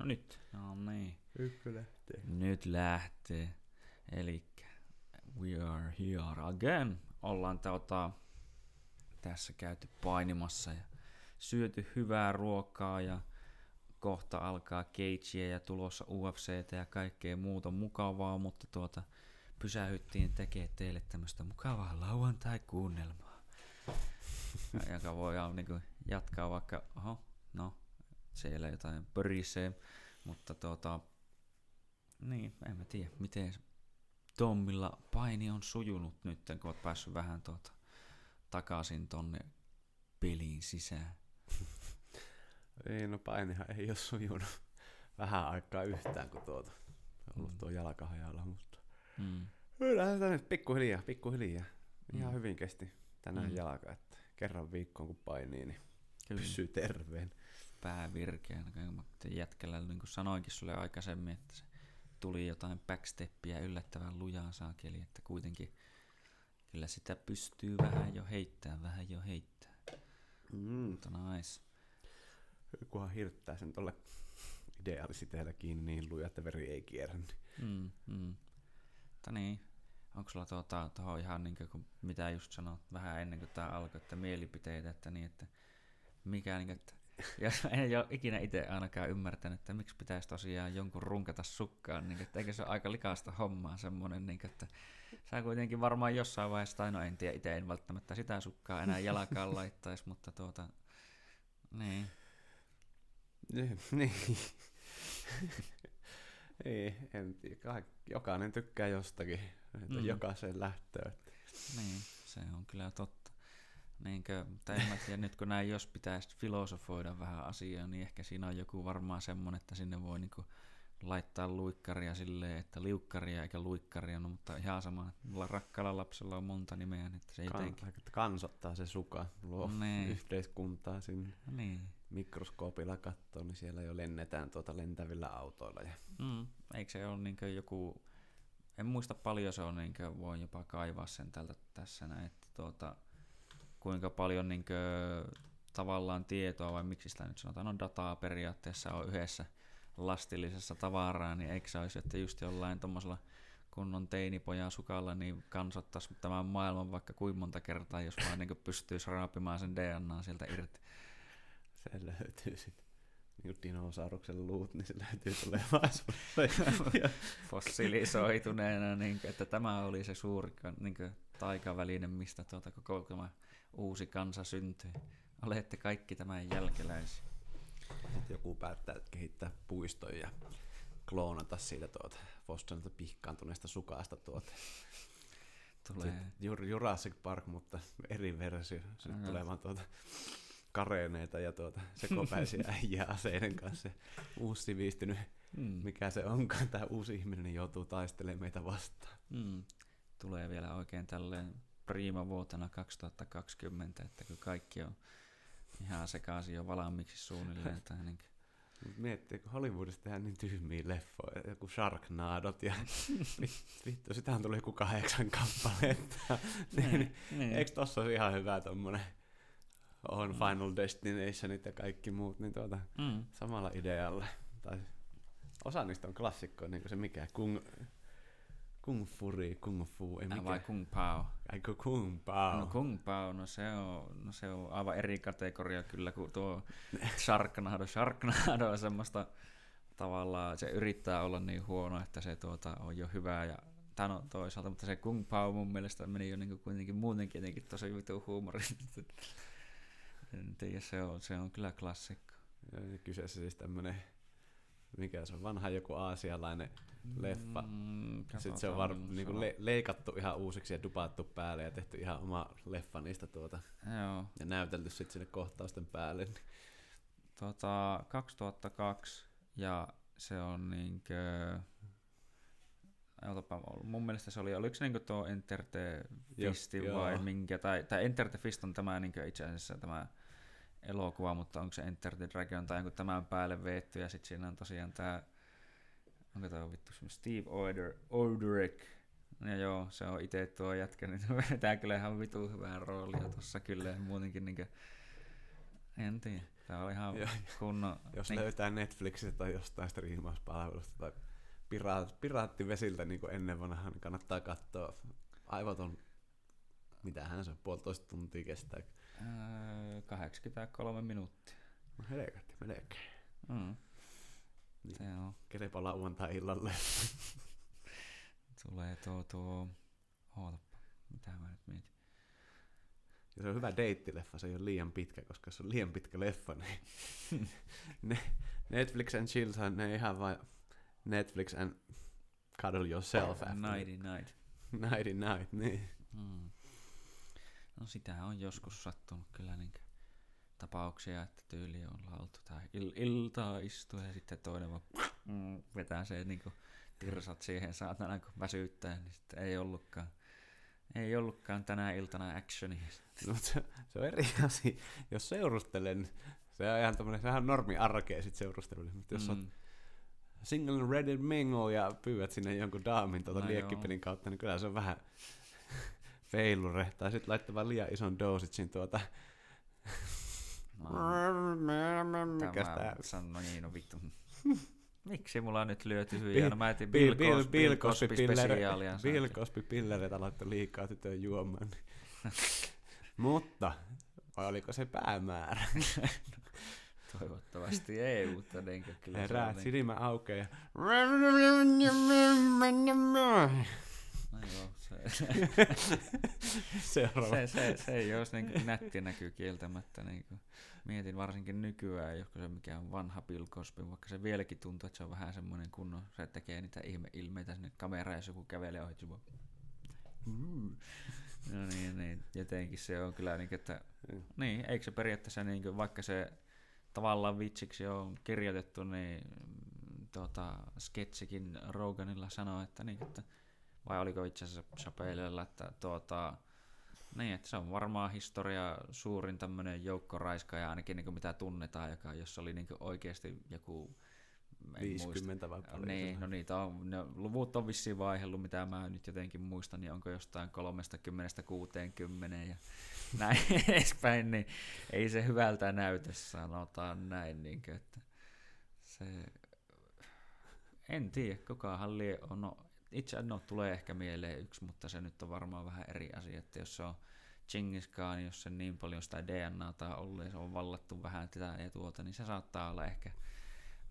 No nyt. No niin. Ykkönen lähtee. Nyt lähtee. Eli we are here again. Ollaan tota, tässä käyty painimassa ja syöty hyvää ruokaa ja kohta alkaa Cagea ja tulossa UFCtä ja kaikkea muuta mukavaa, mutta tuota, pysähyttiin tekemään teille tämmöistä mukavaa lauantai-kuunnelmaa, joka voi niin jatkaa vaikka, oho, no, siellä jotain pörisee, mutta tuota, niin, en mä tiedä, miten Tommilla paini on sujunut nyt, kun oot päässyt vähän tuota, takaisin tonne peliin sisään. Ei, no painihan ei ole sujunut vähän aikaa yhtään, kun tuota, on ollut mm. tuo jalkahajalla, mutta mm. lähdetään nyt pikkuhiljaa, pikkuhiljaa. Ihan mm. hyvin kesti tänään mm. jalka, että kerran viikkoon kun painii, niin Kyllä. pysyy terveen. Pää virkeänä, jätkällä, niin kuin sanoinkin sulle aikaisemmin, että se tuli jotain backsteppiä yllättävän lujaa saakeli, että kuitenkin kyllä sitä pystyy vähän jo heittämään, vähän jo heittää. Mm. Mutta nice. Kunhan hirttää sen tuolle ideaalisiteellä kiinni niin luja, että veri ei kierrä. Niin. Mm, mm. Mutta niin, onko sulla tuota, tuohon ihan niin kuin, mitä just sanoit vähän ennen kuin tämä alkoi, että mielipiteitä, että niin, että mikä niin, että ja en ole ikinä itse ainakaan ymmärtänyt, että miksi pitäisi tosiaan jonkun runkata sukkaan, niin että eikö se ole aika likaista hommaa semmoinen, niin että sä kuitenkin varmaan jossain vaiheessa, tai no en tiedä, itse en välttämättä sitä sukkaa enää jalakaan laittaisi, mutta tuota, niin. niin. Ei, en tiedä. Jokainen tykkää jostakin, että mm. jokaisen lähtöön. Niin, se on kyllä totta. Niinkö, tai en mä tiedä, nyt kun näin jos pitäisi filosofoida vähän asiaa, niin ehkä siinä on joku varmaan semmoinen, että sinne voi niinku laittaa luikkaria silleen, että liukkaria eikä luikkaria, no, mutta ihan sama, mulla rakkaalla lapsella on monta nimeä, niin että se kan, jotenkin... Kansottaa se suka, luo niin. yhteiskuntaa sinne. Niin. Mikroskoopilla katsoo, niin siellä jo lennetään tuota lentävillä autoilla. Ja... Mm, eikö se ole niin joku, en muista paljon se on, niin voin jopa kaivaa sen tältä tässä näin, että tuota, kuinka paljon niin kuin, tavallaan tietoa, vai miksi sitä nyt sanotaan, no dataa periaatteessa on yhdessä lastillisessa tavaraa, niin eikö se olisi, että just jollain tuommoisella kunnon teinipojan sukalla, niin kansottaisi tämän maailman vaikka kuinka monta kertaa, jos vaan niin pystyisi raapimaan sen DNA sieltä irti. Se löytyy sitten niin kuin dinosauruksen luut, niin se löytyy tulevaisuudessa. Fossilisoituneena, niin kuin, että tämä oli se suuri niin kuin, taikaväline, mistä tuota, koko tämä uusi kansa syntyi. Olette kaikki tämän jälkeläisiä. Sitten joku päättää kehittää puiston ja kloonata siitä tuota Fostonilta pihkaantuneesta sukasta tuota. Tulee. Jurassic Park, mutta eri versio. Sitten tulee vaan tuota kareneita ja tuota, sekopäisiä äijää aseiden kanssa. Uusi sivistynyt, mm. mikä se onkaan, tämä uusi ihminen joutuu taistelemaan meitä vastaan. Mm. Tulee vielä oikein tälleen prima vuotena 2020, että kun kaikki on ihan sekaisin jo valmiiksi suunnilleen. Tai niin Miettii, kun Hollywoodissa tehdään niin tyhmiä leffoja, joku Sharknadot ja vittu, sitähän tuli joku kahdeksan kappaletta. niin, niin, niin. Eikö tossa olisi ihan hyvä tommonen on mm. Final Destinationit ja kaikki muut, niin tuota, mm. samalla idealla. Tai osa niistä on klassikkoja, niin kuin se mikä, Kung, Kung Furi, Kung Fu, ei mikä. Vai Kung Pao. Aiko Kung Pao. No Kung Pao, no se on, no se on aivan eri kategoria kyllä kuin tuo Sharknado. Sharknado on semmoista tavallaan, se yrittää olla niin huono, että se tuota, on jo hyvää ja tämä on toisaalta, mutta se Kung Pao mun mielestä meni jo niin kuitenkin muutenkin jotenkin tosi vitu huumori. En tiedä, se on, se on kyllä klassikko. Ja kyseessä siis tämmönen, mikä se on, vanha joku aasialainen leffa. Mm, Sitten se on var, niinku le, leikattu ihan uusiksi ja dupaattu päälle ja tehty ihan oma leffa niistä tuota. Joo. Ja näytelty sitten sinne kohtausten päälle. Tota, 2002 ja se on niinkö... Otapa, mun mielestä se oli, oliko se niinku tuo Enter the Fist vai joo. minkä, tai, tai Enter the Fist on tämä niinku itse asiassa tämä elokuva, mutta onko se Enter the Dragon tai jonkun tämän päälle veetty, ja sitten siinä on tosiaan tämä, onko tämä vittu Steve Order, Orderick, ja joo, se on itse tuo jätkä, niin se vetää kyllä ihan vitu hyvää roolia tuossa kyllä, muutenkin niin kuin, en tiedä. Tämä on ihan kunnon... Jos niin. löytää Netflixistä tai jostain striimauspalvelusta tai piraat, piraattivesiltä niin kuin ennen vanhaa, niin kannattaa katsoa. Aivot on, mitähän se on, puolitoista tuntia kestää. Öö, 83 minuuttia. No helkatti, melkein. Mm. Niin. Se on. Kerepa lauantai illalle. Tulee tuo, tuo, ootapa, mitä mä nyt mietin. Ja se on hyvä deittileffa, se ei ole liian pitkä, koska se on liian pitkä leffa, niin ne, Netflix and chill, ne ihan vain Netflix and cuddle yourself. Nighty night. Nighty night, niin. Hmm. No sitä on joskus sattunut kyllä niin tapauksia, että tyyli on oltu tai il- iltaa istua ja sitten toinen vaan mm, vetää se niin kuin tirsat siihen saatana kun väsyttää, niin sitten ei ollutkaan. Ei ollutkaan tänä iltana actionia. No, se, se, on eri asia. Jos seurustelen, se on ihan tämmöinen, sehän on normi arkea sit seurustelu. Mutta jos mm. on single ready mingle ja pyydät sinne jonkun daamin tuota no liekkipelin kautta, niin kyllä se on vähän feilure. Tai sitten laittaa vaan liian ison dositsin tuota... Mikäs tää? Sano niin, no vittu. Miksi mulla on nyt lyöty hyviä? No mä etin Bill, Bill, Bill Cosby spesiaalia. Bill Cosby pillereitä laittoi liikaa tytön juomaan. Mutta, vai oliko se päämäärä? Toivottavasti ei, mutta nenkö kyllä Herää, silmä aukeaa. No joo, se, se, se, se, ei olisi niin nätti näkyy kieltämättä. Niin kuin. Mietin varsinkin nykyään, josko se mikään vanha Bill Cosby, vaikka se vieläkin tuntuu, että se on vähän semmoinen kunnon, se tekee niitä ihme ilmeitä sinne kameraan, jos joku kävelee ohi, mm. No niin, niin, jotenkin se on kyllä, niin, että, niin, eikö se periaatteessa, niin, vaikka se tavallaan vitsiksi on kirjoitettu, niin tota, sketsikin Roganilla sanoi, että, niin, että vai oliko itse asiassa Chappellella, että tuota, niin, että se on varmaan historia suurin tämmöinen joukkoraiskaaja ainakin niin kuin mitä tunnetaan, joka, jos oli niin oikeasti joku 50 vai paljon. Niin, no niitä on, ne luvut on vissiin vaihellut, mitä mä nyt jotenkin muistan, niin onko jostain 30 60 ja näin edespäin, niin ei se hyvältä näytä, sanotaan näin, niin kuin, että se, en tiedä, kukahan lie on, no, itse no, tulee ehkä mieleen yksi, mutta se nyt on varmaan vähän eri asia, että jos se on Genghis Khan, jos se niin paljon sitä DNAta on ollut ja se on vallattu vähän tätä ja tuota, niin se saattaa olla ehkä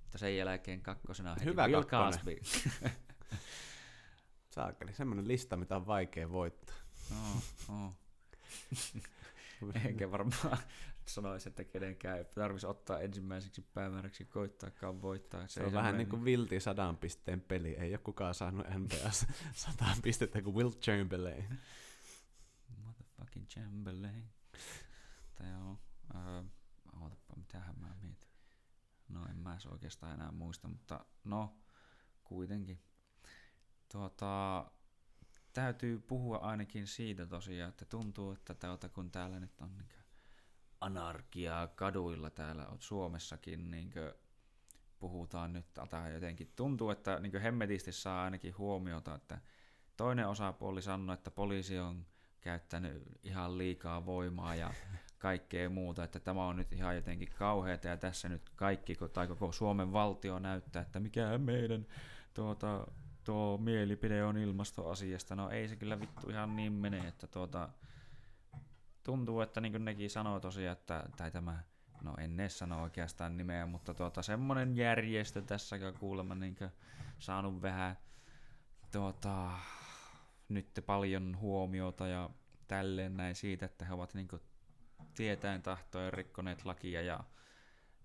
mutta sen jälkeen kakkosena heti Hyvä Bill Cosby. Saakeli, semmoinen lista, mitä on vaikea voittaa. No, no. Enkä varmaan sanoisi, että kenenkään ei tarvitsisi ottaa ensimmäiseksi päämääräksi koittaakaan voittaa. Se, se on vähän niin kuin vilti sadan pisteen peli. Ei ole kukaan saanut NBS sataan pistettä kuin Will Chamberlain. Motherfucking Chamberlain. Tai joo, uh, ootapa, mitähän mä mietin. No en mä oikeastaan enää muista, mutta no kuitenkin. Tuota, täytyy puhua ainakin siitä tosiaan, että tuntuu, että tuota, kun täällä nyt on niin anarkiaa kaduilla täällä Suomessakin, niin puhutaan nyt, tai jotenkin tuntuu, että niin hemmetisti saa ainakin huomiota, että toinen osapuoli sanoo, että poliisi on käyttänyt ihan liikaa voimaa ja kaikkea muuta, että tämä on nyt ihan jotenkin kauheata ja tässä nyt kaikki tai koko Suomen valtio näyttää, että mikä meidän tuota, tuo mielipide on ilmastoasiasta. No ei se kyllä vittu ihan niin mene, että tuota, tuntuu, että niin kuin nekin sanoo tosiaan, että, tai tämä, no en edes sano oikeastaan nimeä, mutta tuota, semmoinen järjestö tässä kuulemma niin saanut vähän tuota, nyt paljon huomiota ja tälleen näin siitä, että he ovat niin kuin tietäen tahtoen rikkoneet lakia ja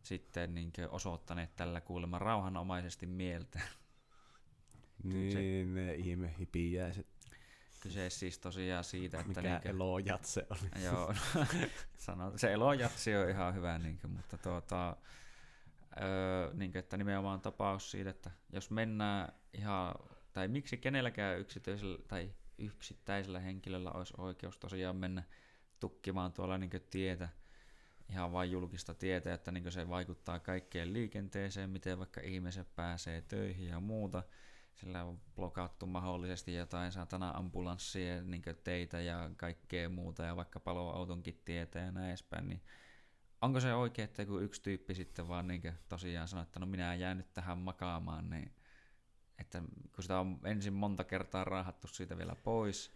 sitten niin osoittaneet tällä kuulemma rauhanomaisesti mieltä. Niin, ne ihme hipiäiset. Kyse siis tosiaan siitä, että... Mikä niin elojatse oli. Joo, no, sano, se elojatse on ihan hyvä, niin kuin, mutta tuota, öö, niin kuin, että nimenomaan tapaus siitä, että jos mennään ihan, tai miksi kenelläkään yksityisellä tai yksittäisellä henkilöllä olisi oikeus tosiaan mennä tukkimaan tuolla niin tietä, ihan vain julkista tietä, että niin se vaikuttaa kaikkeen liikenteeseen, miten vaikka ihmiset pääsee töihin ja muuta. Sillä on blokattu mahdollisesti jotain satana ambulanssia, niin teitä ja kaikkea muuta, ja vaikka paloautonkin tietä ja näin edespäin, niin onko se oikein, että kun yksi tyyppi sitten vaan niin tosiaan sanoo, että no minä jään nyt tähän makaamaan, niin että kun sitä on ensin monta kertaa raahattu siitä vielä pois,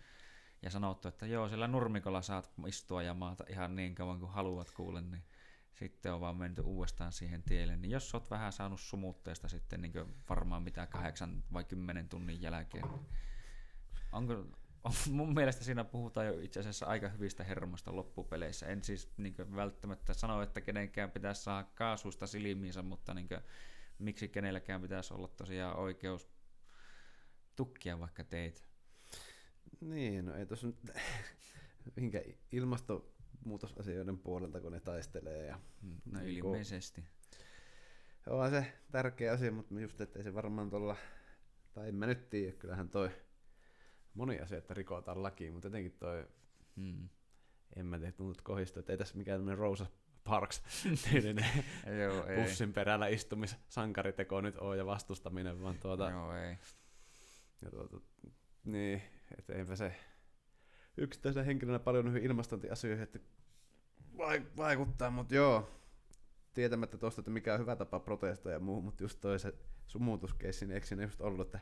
ja sanottu, että joo, sillä nurmikolla saat istua ja maata ihan niin kauan kuin haluat kuule, niin sitten on vaan menty uudestaan siihen tielle. Niin jos oot vähän saanut sumutteesta sitten niin varmaan mitä kahdeksan vai kymmenen tunnin jälkeen, niin onko, on, mun mielestä siinä puhutaan jo itse asiassa aika hyvistä hermosta loppupeleissä. En siis niin välttämättä sano, että kenenkään pitäisi saada kaasusta silmiinsä, mutta niin kuin, miksi kenelläkään pitäisi olla tosiaan oikeus tukkia vaikka teitä. Niin, no ei tuossa nyt minkä ilmastonmuutosasioiden puolelta, kun ne taistelee. Ja, mm, no niin ilmeisesti. On se tärkeä asia, mutta just ettei se varmaan tuolla, tai en mä nyt tiedä, kyllähän toi moni asia, että rikotaan lakiin, mutta jotenkin toi, hmm. en mä tiedä, tuntuu kohdista, että ei tässä mikään tämmöinen Rosa Parks tyylinen Joo, ei. bussin perällä istumis sankariteko nyt ole ja vastustaminen, vaan tuota... Joo, ei. Ja tuota, niin, että eipä se yksittäisenä henkilönä paljon noihin ilmastointiasioihin, että vaikuttaa, mutta joo, tietämättä tuosta, että mikä on hyvä tapa protestoida ja muu, mutta just toi se sumutuskeissi, niin eikö siinä just ollut, että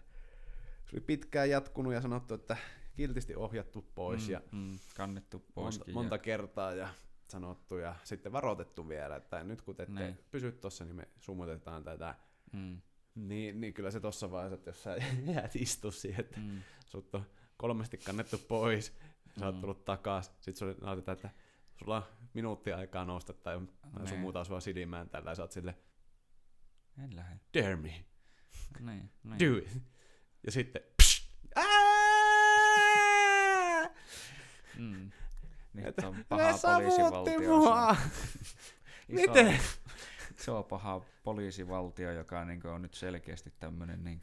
se oli pitkään jatkunut ja sanottu, että kiltisti ohjattu pois mm, ja mm, kannettu pois. Monta, monta kertaa ja sanottu ja sitten varoitettu vielä, että nyt kun te ette niin. pysy tuossa, niin me sumutetaan tätä. Mm. Niin, niin kyllä se tuossa vaiheessa, että jos sä jäät istu siihen, että mm. sut on kolmesti kannettu pois, sä oot tullut takas, sit sulle näytetään, että sulla on minuutti aikaa nousta tai niin. sumutaan sua silmään tällä ja sä oot sille en lähde. Dare me. Niin, niin. Do it. Ja sitten mm. Nyt on paha poliisivaltio. Mua. Miten? Se on paha poliisivaltio, joka niin on nyt selkeästi tämmöinen niin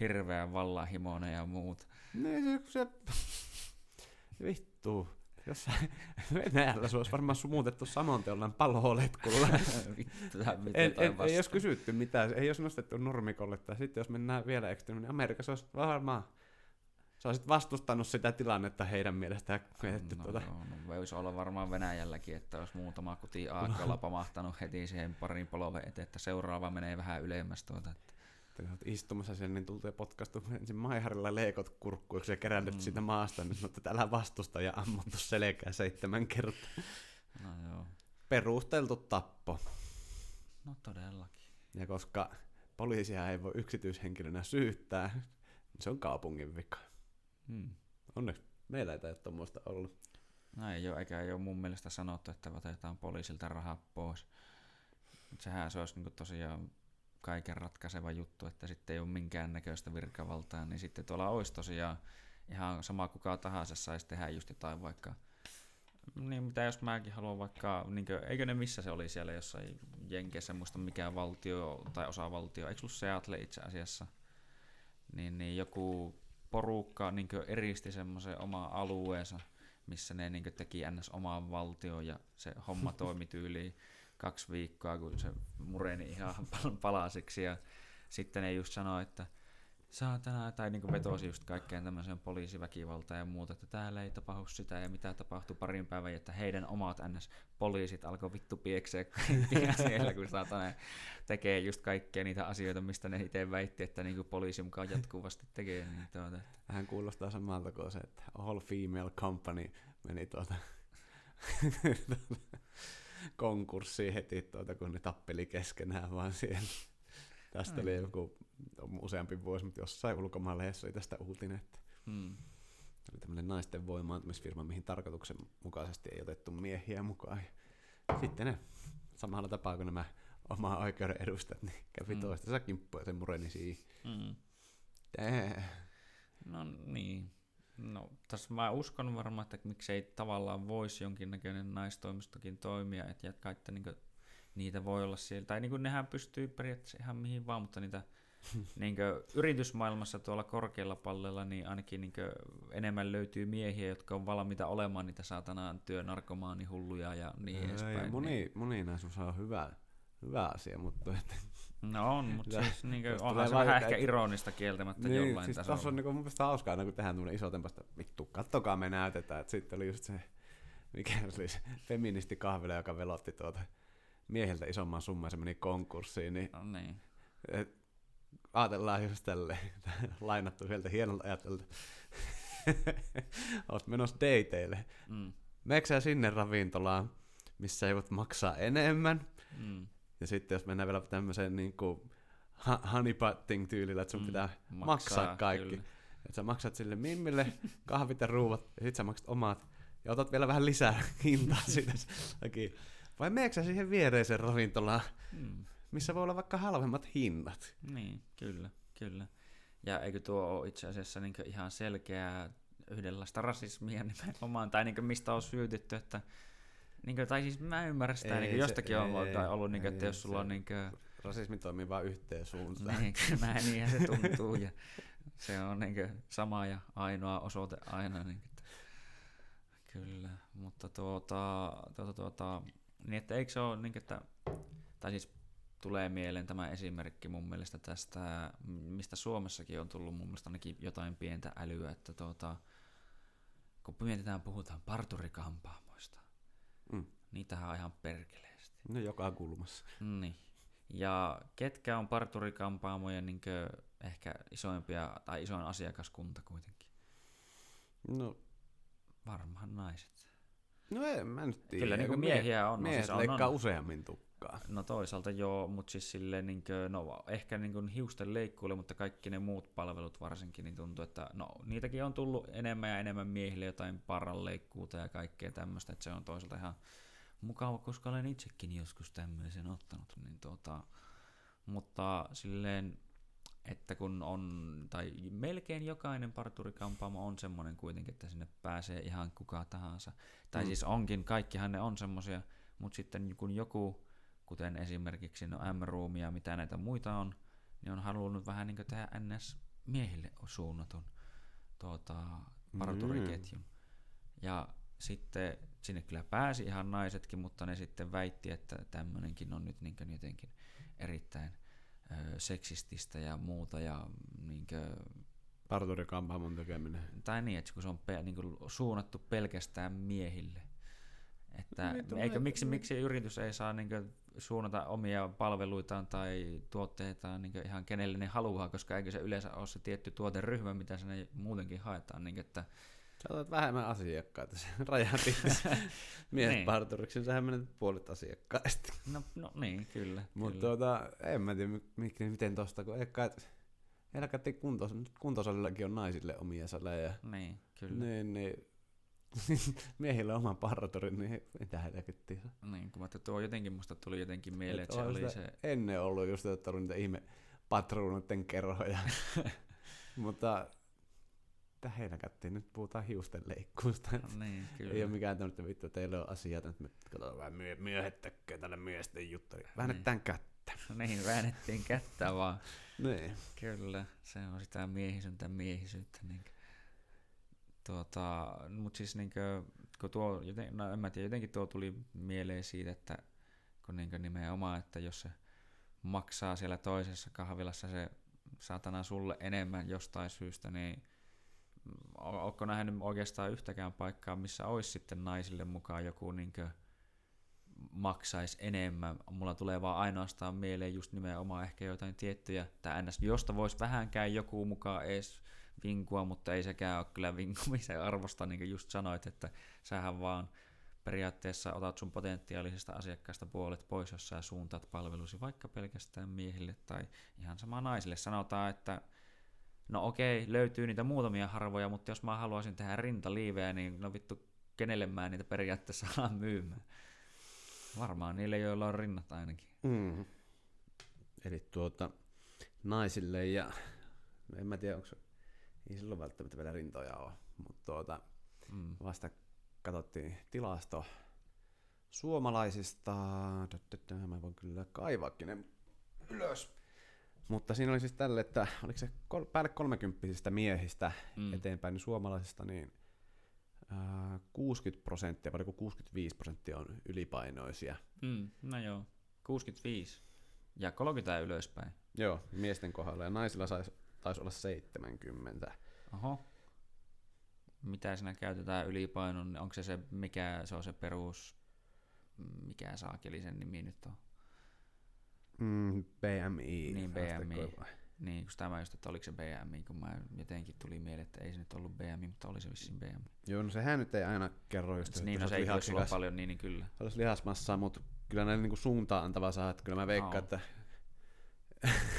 hirveän vallanhimoinen ja muut. Niin se, se... Vittu. Jos Venäjällä se olisi varmaan sumutettu saman teollaan paloletkulla. en, en, ei olisi kysytty mitään, ei olisi nostettu normikolle. Tai sitten jos mennään vielä ekstremiin, niin Amerikassa olisi varmaan sä olisit vastustanut sitä tilannetta heidän mielestään. Että no, tuota... no, no, voisi olla varmaan Venäjälläkin, että olisi muutama kuti aakkolla pamahtanut heti siihen parin polven eteen, että seuraava menee vähän ylemmäs tuota. Että istumassa siellä, niin tultu ja potkastu ensin Maiharilla leekot kurkkuiksi ja kerännyt mm. siitä maasta, niin että älä vastusta ja ammuttu selkää seitsemän kertaa. No joo. Perusteltu tappo. No todellakin. Ja koska poliisia ei voi yksityishenkilönä syyttää, niin se on kaupungin vika. Hmm. Onneksi meillä ei ole tuommoista ollut. No ei ole, eikä ei ole mun mielestä sanottu, että otetaan poliisilta rahaa pois. Sehän se olisi niin tosiaan kaiken ratkaiseva juttu, että sitten ei ole minkäännäköistä virkavaltaa, niin sitten tuolla olisi tosiaan ihan sama kuka tahansa saisi tehdä just jotain vaikka, niin mitä jos mäkin haluan vaikka, niin kuin, eikö ne missä se oli siellä jossain Jenkeissä, muista mikä valtio tai osavaltio, eikö ollut Seattle itse asiassa, niin, niin joku porukka niin eristi semmoisen oma alueensa, missä ne niin teki ns. omaan valtioon ja se homma toimi tyyliin kaksi viikkoa, kun se mureni ihan palasiksi ja sitten ne just sanoi, että saatana, tai niin vetosi just kaikkeen tämmöiseen poliisiväkivaltaan ja muuta, että täällä ei tapahdu sitä ja mitä tapahtui parin päivän, että heidän omat NS-poliisit alkoi vittu piekseä siellä, kun saatana tekee just kaikkea niitä asioita, mistä ne itse väitti, että niin poliisi mukaan jatkuvasti tekee. Niin tuota. Hän kuulostaa samalta kuin se, että all female company meni tuota konkurssiin heti, tuota, kun ne tappeli keskenään vaan siellä. Tästä Ai. oli joku useampi vuosi, mutta jossain ulkomaanlehdessä oli tästä uutinen, että hmm. oli tämmöinen naisten voimaantumisfirma, mihin tarkoituksenmukaisesti ei otettu miehiä mukaan. Ja sitten ne samalla tapaa kuin nämä omaa oikeuden edustajat, niin kävi hmm. toistensa kimppuun ja se mureni siihen. Hmm. No niin. No, tässä mä uskon varmaan, että miksei tavallaan voisi jonkinnäköinen naistoimistokin toimia, että jatka, että niin niitä voi olla siellä, tai niin nehän pystyy periaatteessa ihan mihin vaan, mutta niitä niin yritysmaailmassa tuolla korkealla pallella, niin ainakin niin enemmän löytyy miehiä, jotka on valmiita olemaan niitä saatanaan työnarkomaanihulluja ja niin edespäin. Moni, niin. moninaisuus on hyvä, hyvä asia, mutta että No on, mutta siis niin kuin, onhan se vähän ehkä ironista kieltämättä niin, jollain siis tasolla. Tuossa on niin mun mielestä hauskaa, aina kun tehdään tämmöinen iso tempasta, vittu, kattokaa me näytetään, että sitten oli just se mikä oli se feministikahvila, joka velotti tuota mieheltä isomman summan, se meni konkurssiin, niin, no niin. et, ajatellaan just tälleen, lainattu sieltä hienolta ajatelta. Olet menossa dateille. Mm. Meeksä sinne ravintolaan, missä ei voit maksaa enemmän. Mm. Ja sitten jos mennään vielä tämmöiseen niin kuin honeypotting tyylillä, että sun Mm, pitää maksaa, maksaa kaikki. kyllä. Että sä maksat sille mimmille kahvit ja ruuat, ja sit sä maksat omat, ja otat vielä vähän lisää hintaa siitä takia. Vai meeksä sä siihen viereiseen ravintolaan, Mm. missä voi olla vaikka halvemmat hinnat? Niin, kyllä, kyllä. Ja eikö tuo ole itse asiassa niin ihan selkeää yhdenlaista rasismia nimenomaan, tai niin mistä on syytetty, että niin kuin, tai siis mä en ymmärrä sitä, Ei niin se- jostakin on ei, ollut, tai ollut niin kuin, ei, että jos sulla se- on niin kuin, Rasismi toimii vain yhteen suuntaan. niin, näin, niinhän se tuntuu, ja se on niin kuin, sama ja ainoa osoite aina. Niin, että, kyllä, mutta tuota, tuota, tuota, niin että eikö se ole, niin, että, tai siis tulee mieleen tämä esimerkki mun mielestä tästä, mistä Suomessakin on tullut mun mielestä ainakin jotain pientä älyä, että tuota, kun mietitään, puhutaan parturikampaamoista, Mm. niitähän on ihan perkeleesti. No joka kulmassa. Niin. Ja ketkä on parturikampaamojen niin ehkä isoimpia, tai isoin asiakaskunta kuitenkin? No, Varmaan naiset. no en mä nyt tiedä. Kyllä niinku Eikö miehiä on, no Miehet siis on, leikkaa on. useammin tukkaa. No toisaalta joo, mutta siis silleen niin kuin, no ehkä niin kuin hiusten leikkuille, mutta kaikki ne muut palvelut varsinkin, niin tuntuu, että no niitäkin on tullut enemmän ja enemmän miehille jotain parranleikkuuta ja kaikkea tämmöistä, että se on toisaalta ihan mukava, koska olen itsekin joskus tämmöisen ottanut, niin tota, mutta silleen, että kun on, tai melkein jokainen parturikampaamo on semmoinen kuitenkin, että sinne pääsee ihan kuka tahansa. Tai mm. siis onkin, kaikkihan ne on semmoisia, mutta sitten kun joku, kuten esimerkiksi no M-Room ja mitä näitä muita on, niin on halunnut vähän niin tehdä NS miehille suunnatun tuota, parturiketjun. Ja sitten sinne kyllä pääsi ihan naisetkin, mutta ne sitten väitti, että tämmöinenkin on nyt niin jotenkin erittäin ö, seksististä ja muuta. Ja niin Parturikampaamon tekeminen. tai niin, että kun se on pe- niin suunnattu pelkästään miehille. Että Mitä eikö, miksi, mi- miksi yritys ei saa niin suunnata omia palveluitaan tai tuotteitaan niin ihan kenelle ne haluaa, koska eikö se yleensä ole se tietty tuoteryhmä, mitä sinne muutenkin haetaan. Niin, että, Sä otat vähemmän asiakkaita, se rajat miehet Niin. parturiksi, niin sähän menet puolet asiakkaista. no, no niin, kyllä. Mutta tuota, en mä tiedä, mi- miten tosta, kun heillä kai kuntos, kuntosalillakin on naisille omia saleja. Niin, kyllä. Niin, niin miehillä on oma partori, niin mitä helvettiä. Niin, kun mä että tuo jotenkin musta tuli jotenkin mieleen, Et että se oli se... Ennen ollut just, että on niitä ihme patruunoiden kerhoja. Mutta mitä heillä kättiin? Nyt puhutaan hiusten leikkuusta. Niin, kyllä. Ei ole mikään tämmöistä vittu, teillä on asiaa, että me katsotaan vähän myö- myöhet tekee tälle miesten juttu. niin Väännetään kättä. Niin, väännettiin kättä vaan. Niin. Kyllä, se on sitä miehisyntä miehisyyttä. Niin. Tuota, mutta siis niin kuin, kun tuo, joten, no en mä tiedä, jotenkin tuo tuli mieleen siitä, että kun niin nimenomaan, että jos se maksaa siellä toisessa kahvilassa se satana sulle enemmän jostain syystä, niin o- Oletko nähnyt oikeastaan yhtäkään paikkaa, missä olisi sitten naisille mukaan joku niin maksaisi enemmän? Mulla tulee vaan ainoastaan mieleen just nimenomaan ehkä jotain tiettyjä, tai ns. josta voisi vähänkään joku mukaan edes vinkua, mutta ei sekään ole kyllä vinkumisen arvosta, niin kuin just sanoit, että sähän vaan periaatteessa otat sun potentiaalisesta asiakkaasta puolet pois, jos sä suuntaat palvelusi vaikka pelkästään miehille tai ihan sama naisille. Sanotaan, että no okei, löytyy niitä muutamia harvoja, mutta jos mä haluaisin tehdä rintaliivejä, niin no vittu, kenelle mä niitä periaatteessa alan myymään. Varmaan niille, joilla on rinnat ainakin. Mm. Eli tuota, naisille ja en mä tiedä, onko ei silloin välttämättä vielä rintoja ole, mutta tuota, Mm. vasta katsottiin tilasto suomalaisista, mä voin kyllä kaivaakin ne ylös. Mutta siinä oli siis tälle, että oliko se kol- päälle 30 miehistä Mm. eteenpäin, niin suomalaisista niin ää, 60 prosenttia, vai oliko 65 prosenttia on ylipainoisia. Mm. No joo, 65 ja 30 ylöspäin. Joo, miesten kohdalla ja naisilla sais, taisi olla 70. Oho. mitä siinä käytetään ylipainon, onko se se, mikä se on se perus, mikä saakeli sen nimi nyt on? Mm, BMI. Niin, BMI. Niin, kun tämä just, että oliko se BMI, kun mä jotenkin tuli mieleen, että ei se nyt ollut BMI, mutta oli se vissiin BMI. Joo, no sehän nyt ei aina kerro just, että niin, no se ei kyllä paljon, niin, niin kyllä. Se olisi lihasmassaa, mutta kyllä näin niin suuntaan antava saa, että kyllä mä veikkaan, no. että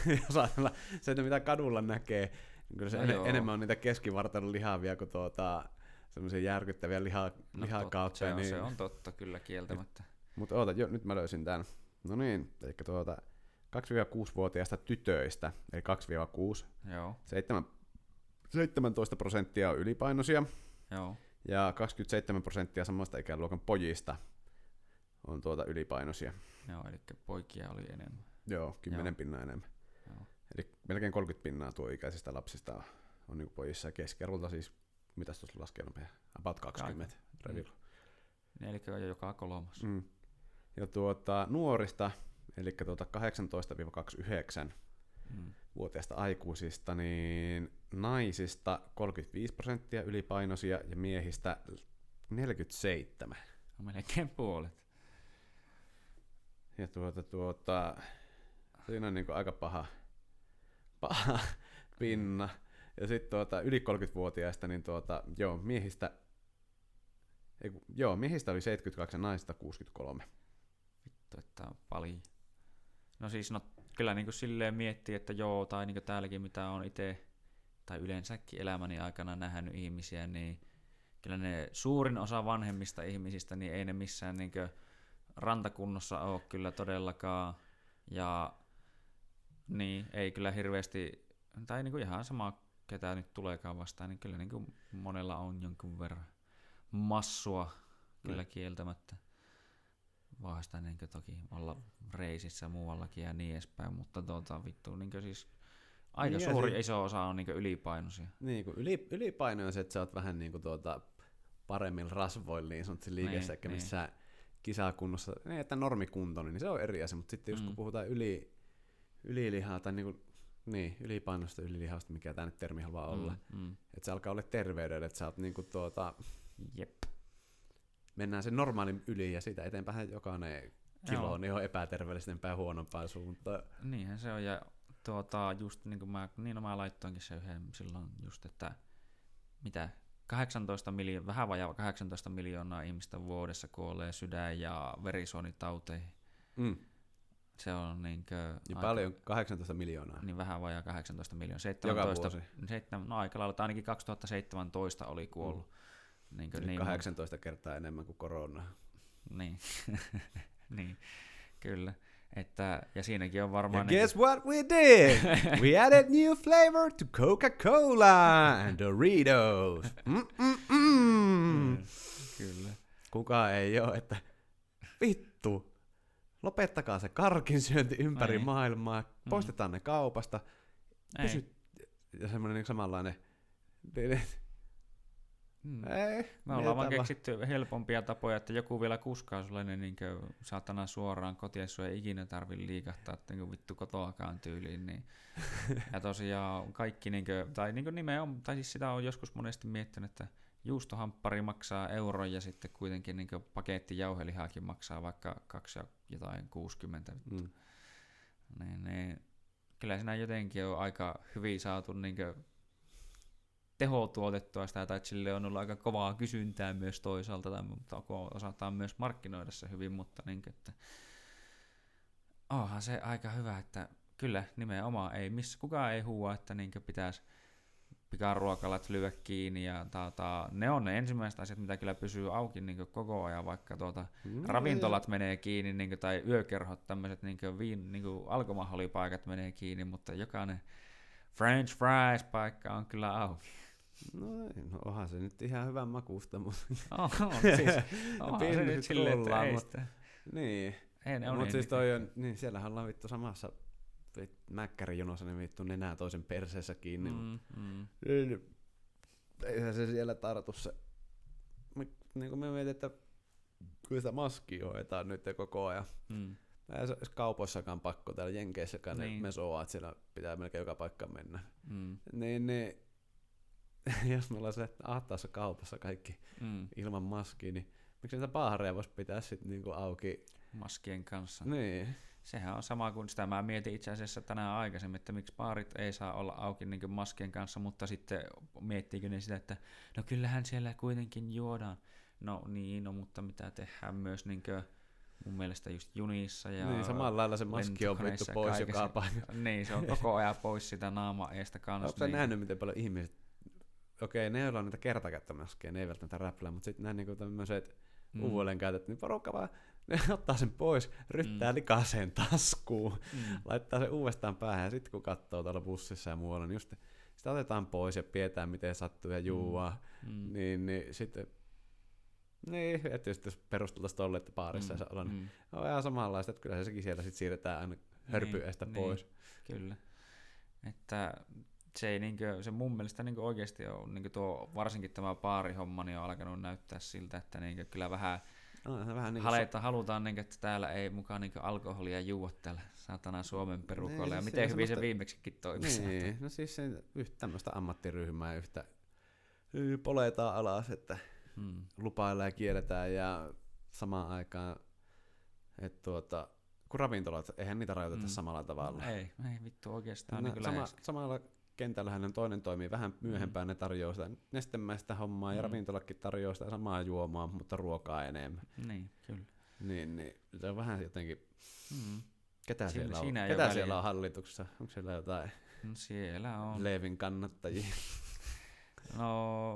jos ajatellaan se, että mitä kadulla näkee, niin kyllä se no en, enemmän on niitä keskivartalon lihavia kuin tuota, semmoisia järkyttäviä liha, no lihakauppeja. Se, on, niin... se on totta kyllä kieltämättä. Mutta oota, jo, nyt mä löysin tämän. No niin, eli tuota, 2-6-vuotiaista tytöistä, eli 2-6, Joo. 7, 17 prosenttia on ylipainoisia, Joo. ja 27 prosenttia samasta ikäluokan pojista on tuota ylipainoisia. Joo, eli poikia oli enemmän. Joo, 10 Joo. pinnaa enemmän. Eli melkein 30 pinnaa tuo ikäisistä lapsista on, on niin pojissa ja keskiarvolta siis, mitä tuossa laskee nopea, about 20 mm. Niin, eli joka kolmas. Mm. Ja tuota, nuorista eli tuota 18-29 mm. vuotiaista aikuisista, niin naisista 35 prosenttia ylipainoisia ja miehistä 47. On melkein puolet. Ja tuota, tuota, siinä on niin aika paha, paha pinna. Ja sitten tuota, yli 30-vuotiaista, niin tuota, joo, miehistä, ei, joo, miehistä oli 72 ja naisista 63. Vittu, että on paljon. No siis no, kyllä niin kuin silleen miettii, että joo, tai niin kuin täälläkin mitä on itse, tai yleensäkin elämäni aikana nähnyt ihmisiä, niin kyllä ne suurin osa vanhemmista ihmisistä, niin ei ne missään niin rantakunnossa ole kyllä todellakaan. Ja niin, ei kyllä hirveästi, tai niin kuin ihan sama ketä nyt tuleekaan vastaan, niin kyllä niin kuin monella on jonkun verran massua kyllä kieltämättä vahvasta niin toki olla reisissä muuallakin ja niin edespäin, mutta tuota, vittu niin siis aika niin suuri siis, iso osa on niin ylipainoisia. Niin, kun yli, ylipaino on se, että sä oot vähän niin kuin tuota, paremmin rasvoilla niin sanotusti liikessä, niin, missä niin. kisakunnossa, niin että normikunto, niin se on eri asia, mutta sitten mm. jos kun puhutaan yli, ylilihaa tai niin kuin, niin, ylipainosta, ylilihasta, mikä tämä nyt termi haluaa olla, mm, mm. että se alkaa olla terveydelle, että sä oot niin kuin tuota, Jep mennään sen normaalin yli ja siitä eteenpäin jokainen kilo Joo. niin on epäterveellisempää ja huonompaa suuntaan. Niinhän se on ja tuota, just niin kuin mä, niin mä laittoinkin se yhden silloin just, että mitä 18 miljoonaa, vähän vajaa 18 miljoonaa ihmistä vuodessa kuolee sydän- ja verisuonitauteihin. Mm. Se on niin kuin, niin aika, paljon, 18 miljoonaa. Niin vähän vajaa 18 miljoonaa. 17, Joka vuosi. 7, no aika lailla, ainakin 2017 oli kuollut. Mm. Niin, kuin, niin 18 kertaa enemmän kuin korona. Niin, niin kyllä. Että, ja siinäkin on varmaan... And guess niin what we did? we added new flavor to Coca-Cola and Doritos. Mm-mm-mm. Kyllä. Kuka ei ole, että vittu, lopettakaa se karkin syönti ympäri ei. maailmaa, mm. poistetaan mm. ne kaupasta, pysy, ja semmoinen niin samanlainen, Hmm. Ei, Me ollaan vaan keksitty helpompia tapoja, että joku vielä kuskaa sulle, niin, niin saatana suoraan kotiin, jos ei ikinä tarvi liikahtaa niin vittu kotoakaan tyyliin. Niin. ja tosiaan kaikki, niin kuin, tai niin kuin on, tai siis sitä on joskus monesti miettinyt, että juustohamppari maksaa euron ja sitten kuitenkin niin paketti jauhelihaakin maksaa vaikka kaksi jotain 60. Hmm. Niin, niin, kyllä siinä jotenkin on aika hyvin saatu niin tehotuotettua sitä, tai sille on ollut aika kovaa kysyntää myös toisaalta, tai mutta osataan myös markkinoida se hyvin, mutta niin, että onhan se aika hyvä, että kyllä nimenomaan ei, missä kukaan ei huua, että niin pitäisi pikaruokalat lyö kiinni ja taata, ne on ne ensimmäiset asiat, mitä kyllä pysyy auki niin koko ajan, vaikka tuota, mm, ravintolat menee kiinni niin kuin, tai yökerhot, tämmöiset niin viin, niin alkoholipaikat menee kiinni, mutta jokainen French fries paikka on kyllä auki. No, ei, no onhan se nyt ihan hyvän makusta, mutta... On, on siis. Onhan se nyt silleen, että ei sitä. Niin. Ei ne mutta siis toi on, niin siellähän ollaan vittu samassa mäkkärijonossa, niin vittu nenää toisen perseessä kiinni. Mm, mm. Niin, eihän se siellä tartu se. Me, niin kuin me mietin, että kyllä sitä maskia hoitaa nyt koko ajan. Mm. Ei se kaupoissakaan pakko, täällä Jenkeissäkään niin. ne mesoaa, että siellä pitää melkein joka paikka mennä. Mm. Niin, niin jos me ollaan se ahtaassa kaupassa kaikki mm. ilman maskia, niin miksi niitä baareja voisi pitää sitten niinku auki? Maskien kanssa. Niin. Sehän on sama kuin sitä mä mietin itse asiassa tänään aikaisemmin, että miksi baarit ei saa olla auki niin maskien kanssa, mutta sitten miettiikö ne sitä, että no kyllähän siellä kuitenkin juodaan. No niin, no mutta mitä tehdään myös niin kuin, mun mielestä just junissa ja Niin, samalla lailla se maski on vittu pois joka paikka. Niin, se on koko ajan pois sitä naama eestä kanssa. Oletko niin. nähnyt, miten paljon ihmiset, okei, ne joilla on niitä kertakäyttömaskeja, ne ei välttämättä räplää, mutta sitten nämä niinku tämmöiset mm. uudelleen käytetty, niin porukka vaan ne ottaa sen pois, ryttää mm. likaiseen taskuun, mm. laittaa sen uudestaan päähän ja sitten kun katsoo tuolla bussissa ja muualla, niin just sitä otetaan pois ja pidetään miten sattuu ja juua, mm. niin, niin sitten niin, että just jos perusteltaisiin tolle, että baarissa mm, se olla, niin mm. on ihan samanlaista, että kyllä sekin siellä sitten siirretään aina hörpyestä niin, pois. Niin, kyllä. Että se, ei niinkö, se mun mielestä niinkö oikeasti on, niinkö tuo, varsinkin tämä baarihomma, niin on alkanut näyttää siltä, että niinkö kyllä vähän No, vähän niin Haleita, so- halutaan, niin, että täällä ei mukaan niin alkoholia juo täällä saatana Suomen perukoilla. Niin, ja miten hyvin se viimeksikin toimi. Niin, no siis se yhtä tämmöistä ammattiryhmää yhtä poletaan alas, että hmm. lupaillaan ja kielletään ja samaan aikaan, että tuota, kun ravintolat, eihän niitä rajoiteta hmm. samalla tavalla. No ei, ei vittu oikeastaan. No, niin sama, samalla kentällähän toinen toimii vähän myöhempään, ne tarjoaa sitä nestemäistä hommaa mm. ja ravintolakin tarjoaa sitä samaa juomaa, mutta ruokaa enemmän. Niin, kyllä. Niin, niin se on vähän jotenkin... Mm. Ketä, siinä, siellä, on, siinä ketä siellä on hallituksessa? Onko siellä jotain no siellä on. Leevin kannattajia? no,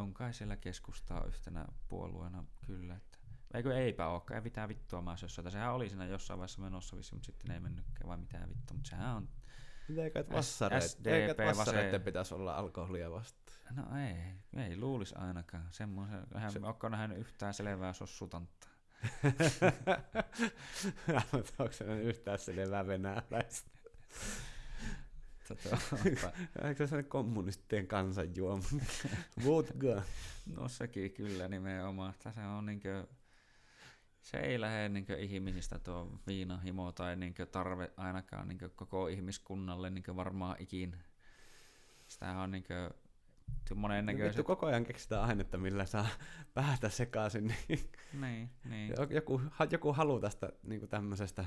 on kai siellä keskustaa yhtenä puolueena kyllä. Että. Eikö eipä olekaan, ei mitään vittua maasossoita. Sehän oli siinä jossain vaiheessa menossa vissi, mutta sitten ei mennytkään vai mitään vittua. Mutta sehän on Eikö vassareiden, vassareiden pitäisi olla alkoholia vastaan? No ei, ei luulisi ainakaan. Semmoisen, hän se... onko nähnyt yhtään selvää sossutantta. onko se yhtään selvää venäläistä? Eikö se kommunistien kansanjuoma? Vodka. No sekin kyllä nimenomaan. Tässä on niinkö se ei lähde niin ihmisistä tuo viinahimo tai niin tarve ainakaan niin koko ihmiskunnalle niin varmaan ikin. Sitä on niin monen näköiset... koko ajan keksitään ainetta, millä saa päätä sekaisin. Niin, niin, niin. Joku, joku halu tästä niin tämmöisestä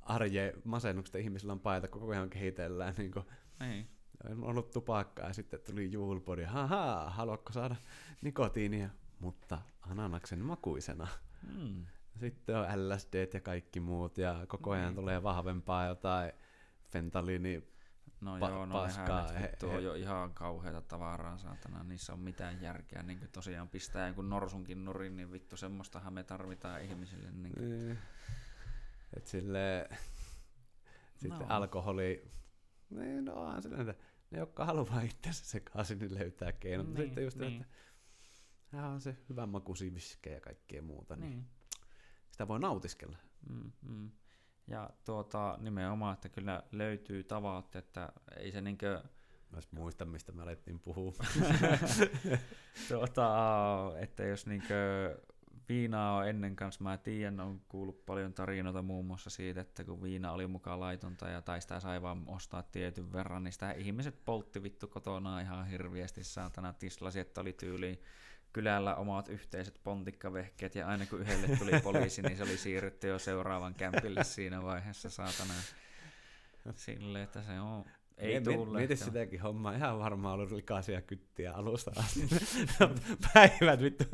arje masennuksesta ihmisillä on paita, koko ajan kehitellään. Niin kuin, niin. On ollut tupakkaa ja sitten tuli juulpodi. Haha, haluatko saada nikotiinia? Mutta ananaksen makuisena. Mm. Sitten on LSD ja kaikki muut ja koko ajan niin. tulee vahvempaa jotain fentaliini No pa- joo, no paskaa. He, he, on jo ihan kauheita tavaraa, saatana. Niissä on mitään järkeä. Niin tosiaan pistää jonkun norsunkin nurin, niin vittu semmoistahan me tarvitaan ihmisille. Niin niin. Et sille, sitten no. alkoholi, niin no onhan sille, että ne, jotka haluaa itsensä sekaisin, niin löytää keinot. Niin, sitten just, niin. että on se hyvän makuisia ja kaikkea muuta. Niin. niin sitä voi nautiskella. Mm, mm. Ja tuota, nimenomaan, että kyllä löytyy tavat, että ei se niinkö... Mä muista, mistä me alettiin puhua. tuota, että jos niinkö viinaa on ennen kanssa, mä tiedän, on kuullut paljon tarinoita muun muassa siitä, että kun viina oli mukaan laitonta ja tai sitä sai vaan ostaa tietyn verran, niin sitä ihmiset poltti vittu kotona ihan hirviästi saatana tislasi, että oli tyyliin kylällä omat yhteiset pontikkavehkeet ja aina kun yhdelle tuli poliisi, niin se oli siirretty jo seuraavan kämpille siinä vaiheessa saatana. Silleen, että se on ei tule. Mieti sitäkin hommaa. Ihan varmaan ollut likaisia kyttiä alusta asti. Päivät vittu.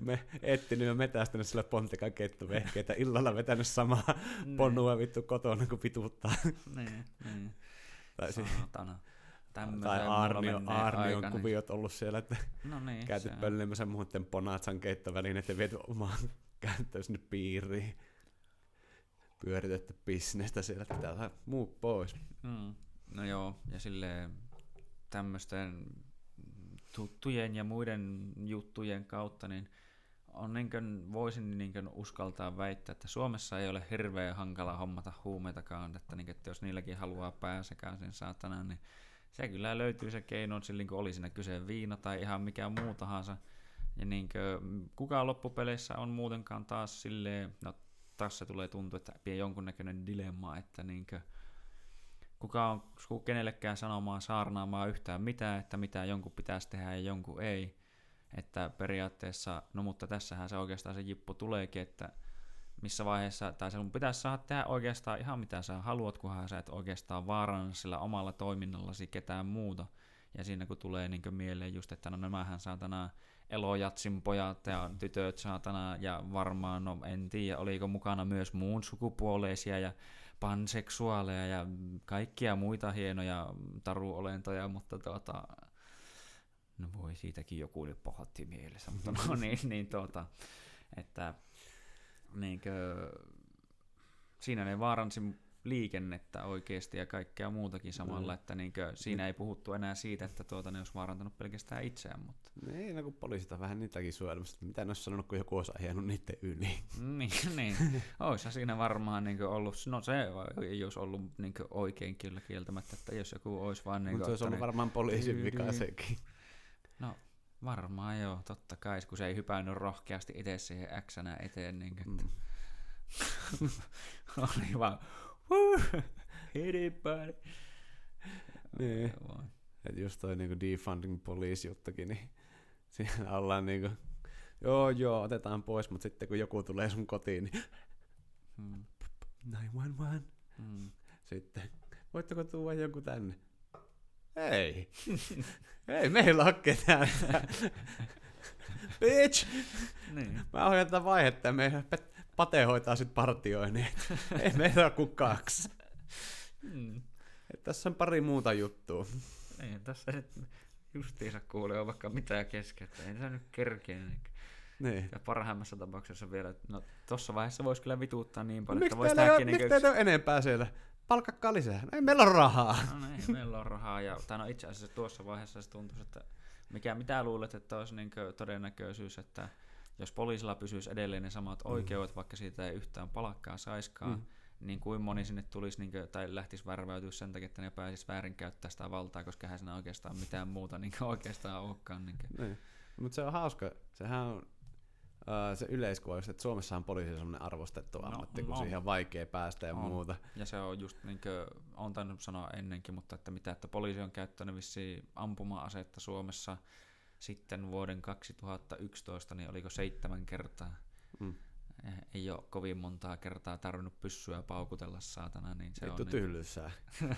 Me etsinyt ja metästänyt sillä pontikan kettuvehkeitä. Illalla vetänyt samaa niin. ponnua vittu kotona, kun pituuttaa. niin, niin. Saatana. Tai Arnio, Arnion kuviot ollut siellä, että no niin, käyty pöllemässä muuten ponatsan keittovälineet ja viety omaan käyttöön sinne piiriin. Pyöritetty bisnestä siellä, että pitää saada muu pois. Mm. No joo, ja silleen tämmöisten tuttujen ja muiden juttujen kautta, niin on niin kuin, voisin niin kuin uskaltaa väittää, että Suomessa ei ole hirveän hankala hommata huumeitakaan, että, niin, että jos niilläkin haluaa pääsekään sen saatana, niin se kyllä löytyy se keino, silloin kun oli siinä kyse viina tai ihan mikä muu tahansa. Ja niin kuin, kukaan loppupeleissä on muutenkaan taas silleen, no taas se tulee tuntua, että pie jonkunnäköinen dilemma, että niin kuin, kuka on kenellekään sanomaan, saarnaamaan yhtään mitään, että mitä jonkun pitäisi tehdä ja jonkun ei. Että periaatteessa, no mutta tässähän se oikeastaan se jippu tuleekin, että missä vaiheessa, tai sinun pitäisi saada tehdä oikeastaan ihan mitä sä haluat, kunhan sä et oikeastaan vaaranna sillä omalla toiminnallasi ketään muuta. Ja siinä kun tulee niin mieleen just, että no nämähän saatana elojatsin pojat ja tytöt saatana, ja varmaan, no en tiedä, oliko mukana myös muun sukupuoleisia ja panseksuaaleja ja kaikkia muita hienoja taruolentoja, mutta tuota, no voi siitäkin joku nyt pahotti mielessä, mutta no niin, niin tuota, että niinkö, siinä ne vaaransi liikennettä oikeasti ja kaikkea muutakin samalla, mm. että niinkö, siinä ei puhuttu enää siitä, että tuota, ne olisi vaarantanut pelkästään itseään. Mutta... Niin, no kun poliisit on vähän niitäkin suojelmassa, mitä ne olisi sanonut, kun joku olisi ajanut niiden yli. niin, niin. Olisi siinä varmaan niin ollut, no se ei olisi ollut niin oikein kyllä kieltämättä, että jos joku olisi vaan... Niin Mutta se olisi ollut varmaan poliisin vika sekin. No varmaan joo, totta kai, kun se ei hypännyt rohkeasti itse siihen x eteen. Niin, että... mm. oli vaan Hitipääni. Niin. Et just toi niinku defunding police juttukin, niin siinä ollaan niinku, joo joo, otetaan pois, mutta sitten kun joku tulee sun kotiin, niin hmm. 911. Hmm. Sitten, voitteko tuoda joku tänne? Ei. Ei meillä ole ketään. Bitch! Niin. Mä ohjaan tätä vaihetta ja meidän Pate hoitaa sitten partioin, ei meillä ole kuin kaksi. Mm. Et tässä on pari muuta juttua. Niin, tässä nyt justiinsa kuulee vaikka mitään kesken, että ei se nyt kerkeä. Niin. Ja parhaimmassa tapauksessa vielä, no tossa vaiheessa voisi kyllä vituuttaa niin paljon, miksi että voisi tehdä niin Miksi ole enempää siellä? Palkakkaa lisää. No ei meillä ole rahaa. No niin, meillä on rahaa. Ja, tai no itse asiassa tuossa vaiheessa se tuntuu, että mikä, mitä luulet, että olisi niin todennäköisyys, että jos poliisilla pysyisi edelleen ne samat mm. oikeudet, vaikka siitä ei yhtään palakkaa saiskaan, mm. niin kuin moni sinne tulisi niin kuin, tai lähtisi värväytyä sen takia, että ne pääsisi väärinkäyttää sitä valtaa, koska hän siinä oikeastaan mitään muuta niin oikeastaan olekaan. Niin niin. Mutta se on hauska, sehän on se yleiskuva että Suomessa on poliisi semmoinen arvostettu no, ammatti, kun no. siihen on vaikea päästä ja on. muuta. Ja se on just niin kuin, on tainnut sanoa ennenkin, mutta että mitä, että poliisi on käyttänyt vissiin ampuma-asetta Suomessa sitten vuoden 2011, niin oliko seitsemän kertaa. Mm. Eh, ei ole kovin montaa kertaa tarvinnut pyssyä paukutella saatana. Niin se Vittu on tyllysää. Niin,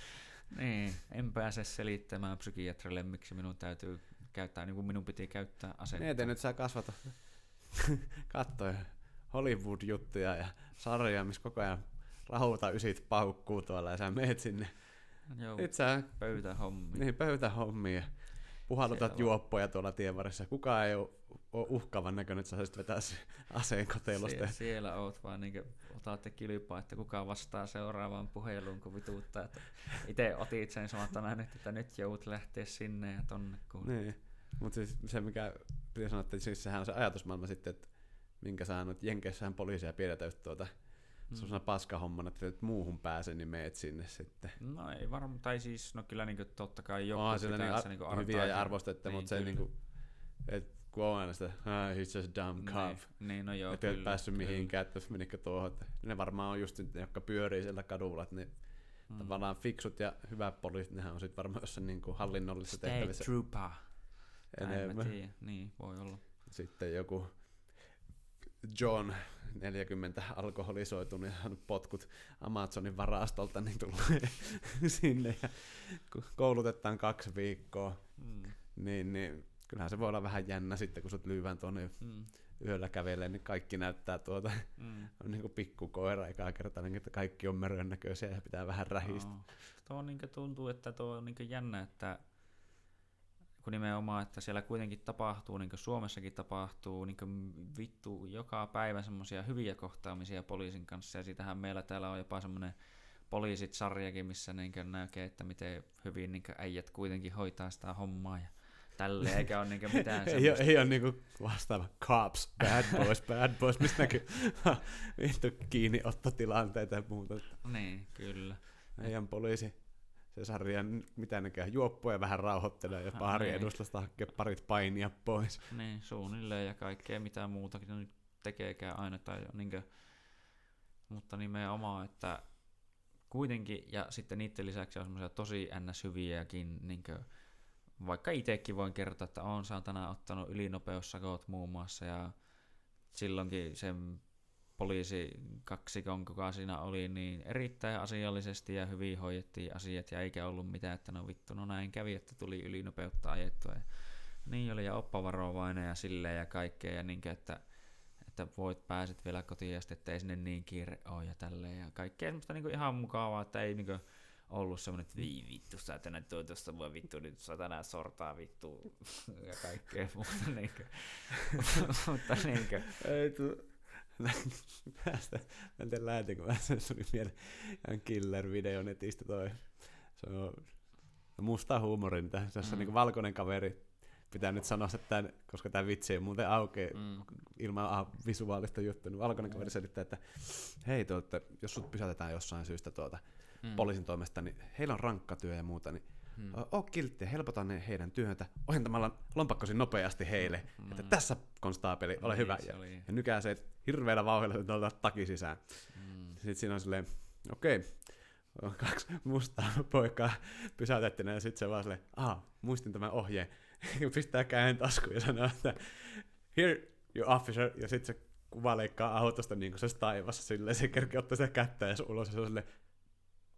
niin, en pääse selittämään psykiatrille, miksi minun täytyy käyttää, niin kuin minun piti käyttää asetta. Niin, nyt saa kasvata katsoa Hollywood-juttuja ja sarjoja, missä koko ajan rahuuta ysit paukkuu tuolla ja sä meet sinne. Joo, sä, pöytähommia. Niin, pöytähommia puhallutat juoppoja tuolla tien varressa. Kukaan ei ole, uhkaavan näköinen, että sä saisit vetää aseen kotelosta. Sie- siellä oot vaan niin otatte kilpaa, että kuka vastaa seuraavaan puheluun, kun vituuttaa. Itse otit sen samatana nyt, että nyt joudut lähteä sinne ja tonne. Kun... Niin. Mutta siis se, mikä pitää sanoa, että siis sehän on se ajatusmaailma sitten, että minkä sä annat, Jenkeissähän poliisia pidetään just tuota Mm. Se on paskahommana, että et muuhun pääse, niin meet sinne sitten. No ei varmaan, tai siis, no kyllä niin kuin, totta kai joku oh, pitää niin, niin kuin hyviä ja arvostetta, niin, mutta se niin kuin, että kun on aina sitä, ah, he's just dumb niin, cop. Niin, niin no joo, Että ei päässyt mihinkään, että menikö tuohon. Että ne varmaan on just ne, jotka pyörii siellä kadulla, että ne mm. tavallaan fiksut ja hyvät poliisit, nehän on sitten varmaan jossain niin kuin hallinnollisessa State tehtävissä. trooper. Enemmän. Niin, voi olla. Sitten joku John 40 alkoholisoitunut ja potkut Amazonin varastolta, niin tulee sinne ja kun koulutetaan kaksi viikkoa, mm. niin, niin kyllähän se voi olla vähän jännä sitten, kun sut lyyvän tuonne mm. yöllä kävelee, niin kaikki näyttää tuota, mm. on niin kuin pikkukoira ekaa kertaa, niin että kaikki on mörön näköisiä ja pitää vähän rähistä. No. Tuo niin tuntuu, että tuo on niin jännä, että kun nimenomaan, että siellä kuitenkin tapahtuu, niin kuin Suomessakin tapahtuu, niin kuin vittu joka päivä semmoisia hyviä kohtaamisia poliisin kanssa, ja siitähän meillä täällä on jopa semmoinen poliisit-sarjakin, missä niin näkee, että miten hyvin niin äijät kuitenkin hoitaa sitä hommaa, ja tälle, eikä ole niin mitään ei, ole, ei ole niin vastaava cops, bad boys, bad boys, mistä näkyy vittu kiinniottotilanteita ja muuta. Niin, kyllä. Meidän poliisi se sarja, mitä nekään juoppoja vähän rauhoittelee ja pari niin. edustasta hakee parit painia pois. Niin, suunnilleen ja kaikkea mitä muutakin nyt tekeekään aina. Tai kuin, mutta nimenomaan, että kuitenkin, ja sitten niiden lisäksi on semmoisia tosi ns. hyviäkin, niin kuin, vaikka itsekin voin kertoa, että on saatana ottanut ylinopeussakot muun muassa, ja silloinkin sen poliisi kaksikon, kuka siinä oli, niin erittäin asiallisesti ja hyvin hoidettiin asiat, ja eikä ollut mitään, että no vittu, no näin kävi, että tuli ylinopeutta ajettua. Ja niin oli, ja oppavarovainen ja silleen ja kaikkea, ja niin, että että voit pääset vielä kotiin ja sitten ettei sinne niin kiire ole ja tälleen. Ja kaikkea semmoista niinku ihan mukavaa, että ei niinku ollut semmoinen, että vii vittu, sä tänään tuo tuosta voi vittu, nyt sä tänään sortaa vittu ja kaikkea muuta niinku. mutta niinku. Ei tu... Tästä, mä en tiedä lähti, kun mä sen tuli mieleen ihan killer-video netistä toi. Se on musta huumorin, tässä mm. on niin valkoinen kaveri pitää nyt sanoa, että tämän, koska tämä vitsi ei muuten aukeaa mm. ilman ah, visuaalista juttua, niin valkoinen kaveri selittää, että hei, tuotte, jos sut pysäytetään jossain syystä tuota, mm. poliisin toimesta, niin heillä on rankka työ ja muuta, niin mm. oo kiltti ja helpota ne heidän työtä ohentamalla lompakkosi nopeasti heille, mm. että tässä konstaapeli, ole niin, hyvä. Ja, ja nykää se hirveällä vauhdilla tuolta taki sisään. Mm. Sitten siinä on silleen, okei, okay, on kaksi mustaa poikaa pysäytettynä ja sitten se vaan silleen, aha, muistin tämän ohjeen pistää käen taskuun ja sanoo, että here you officer, ja sitten se kuva leikkaa autosta niin kuin se taivassa silleen, se kerkee ottaa sitä kättä ja ulos, ja se on silleen,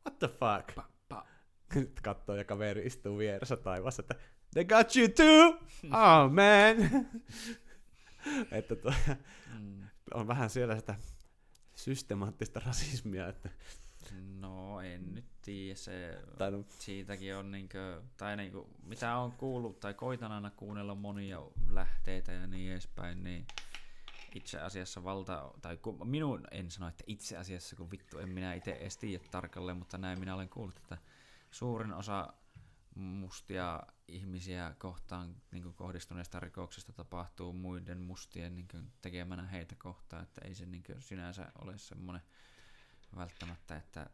what the fuck? Pa, pa. Sitten katsoo ja kaveri istuu vieressä taivassa, että they got you too! Oh man! että to, mm. On vähän siellä sitä systemaattista rasismia, että No en nyt tiedä, se, tai no. siitäkin on niinkö, tai niinkö, mitä on kuullut, tai koitan aina kuunnella monia lähteitä ja niin edespäin, niin itse asiassa valta, tai kun, minun en sano, että itse asiassa, kun vittu en minä itse edes tiedä tarkalleen, mutta näin minä olen kuullut, että suurin osa mustia ihmisiä kohtaan niin kohdistuneesta rikoksesta tapahtuu muiden mustien niin tekemänä heitä kohtaan, että ei se niin sinänsä ole semmoinen välttämättä, että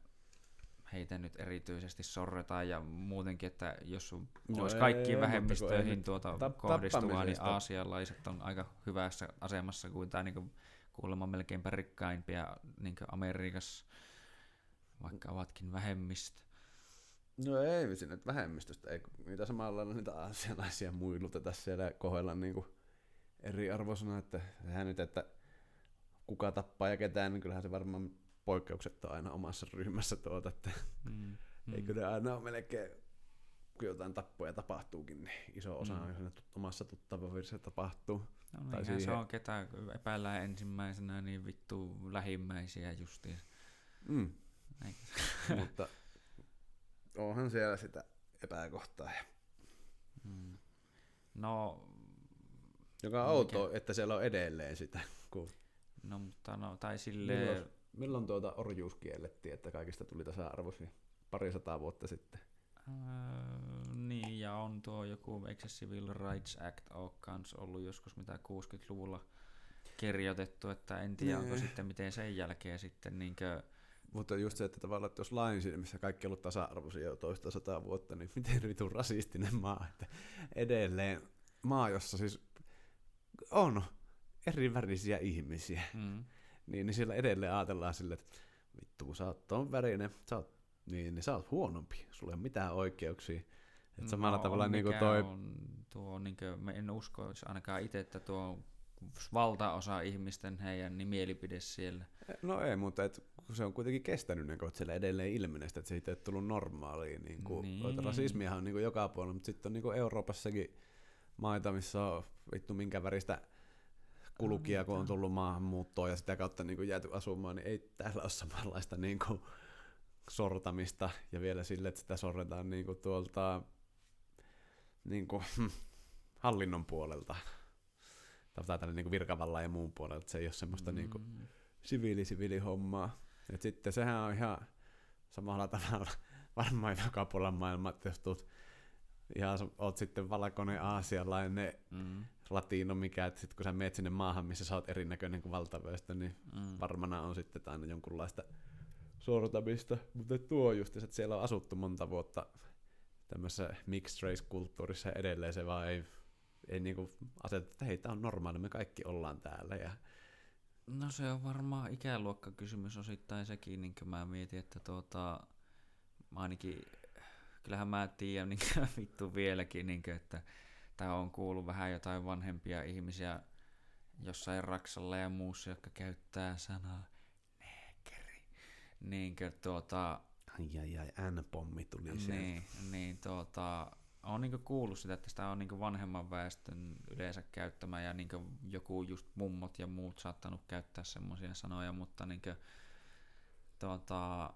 heitä nyt erityisesti sorretaan ja muutenkin, että jos no olisi kaikkiin vähemmistöihin tuota tap- kohdistuvaa, niin aasialaiset on aika hyvässä asemassa kuin tämä niin kuulemma melkeinpä rikkaimpia niin Amerikassa, vaikka ovatkin vähemmistö. No ei sinne vähemmistöstä, ei niitä samalla lailla niitä aasialaisia muiluteta siellä kohdella niin eriarvoisena, että sehän nyt, että kuka tappaa ja ketään, niin kyllähän se varmaan poikkeuksetta aina omassa ryhmässä tuota, että mm, mm. eikö ne aina ole melkein, kun jotain tappoja tapahtuukin, niin iso osa mm. on omassa tuttavavirissa tapahtuu. No tai siihen... se on, ketä epäillään ensimmäisenä, niin vittu lähimmäisiä justiin. Mm. Mutta onhan siellä sitä epäkohtaa. Mm. No, joka on outoa, että siellä on edelleen sitä. Kun... No mutta no, tai silleen... Milloin, Milloin tuota orjuus kiellettiin, että kaikista tuli tasa-arvoisia? Pari sataa vuotta sitten. Öö, niin, ja on tuo joku, eikö se Civil Rights Act ole kans ollut joskus mitä 60-luvulla kirjoitettu, että en tiedä, onko niin. sitten miten sen jälkeen sitten niinkö... Mutta just se, että tavallaan, että jos lain missä kaikki on ollut tasa-arvoisia jo toista sataa vuotta, niin miten vitun rasistinen maa, että edelleen maa, jossa siis on eri värisiä ihmisiä. Mm niin, niin siellä edelleen ajatellaan sille, että vittu kun sä oot ton värinen, sä oot, niin, niin sä oot huonompi, sulla ei ole mitään oikeuksia. Että samalla no, tavalla niin kuin toi... On, tuo, niin kuin, en usko ainakaan itse, että tuo valtaosa ihmisten heidän niin mielipide siellä. No ei, mutta et, kun se on kuitenkin kestänyt niin että siellä edelleen ilmenee että se ei tullut normaaliin. Niin kuin, niin. Rasismia on niin kuin joka puolella, mutta sitten on niin kuin Euroopassakin maita, missä on vittu minkä väristä kulkija, kun on tullut maahanmuuttoon ja sitä kautta niin kuin jääty asumaan, niin ei täällä ole samanlaista niin kuin sortamista ja vielä sille, että sitä sorretaan niin kuin tuolta niin kuin, hallinnon puolelta tai tällä niin virkavalla ja muun puolelta. Se ei ole semmoista niin kuin mm. siviili-siviili-hommaa. Et sitten sehän on ihan samalla tavalla varmaan joka puolella maailmaa, että jos tulet ihan oot sitten valkoinen aasialainen mm latino mikä, että sit kun sä meet sinne maahan, missä sä oot erinäköinen kuin valtaväestö, niin mm. varmana on sitten aina jonkunlaista sortamista. Mutta tuo just, että siellä on asuttu monta vuotta tämmöisessä mixed race-kulttuurissa ja edelleen se vaan ei, ei niinku aseta, että hei, tää on normaali, me kaikki ollaan täällä. Ja... No se on varmaan ikäluokkakysymys osittain sekin, niin kuin mä mietin, että tuota, ainakin, kyllähän mä tiedän niin vittu vieläkin, niin kuin, että tämä on kuullut vähän jotain vanhempia ihmisiä jossain Raksalla ja muussa, jotka käyttää sanaa neekeri. Niin kuin, tuota, Ai ai ai, N-pommi tuli sieltä. niin, niin tuota, on niinku kuullut sitä, että sitä on niinku vanhemman väestön yleensä käyttämä ja niinku joku just mummot ja muut saattanut käyttää semmoisia sanoja, mutta niinku, tuota,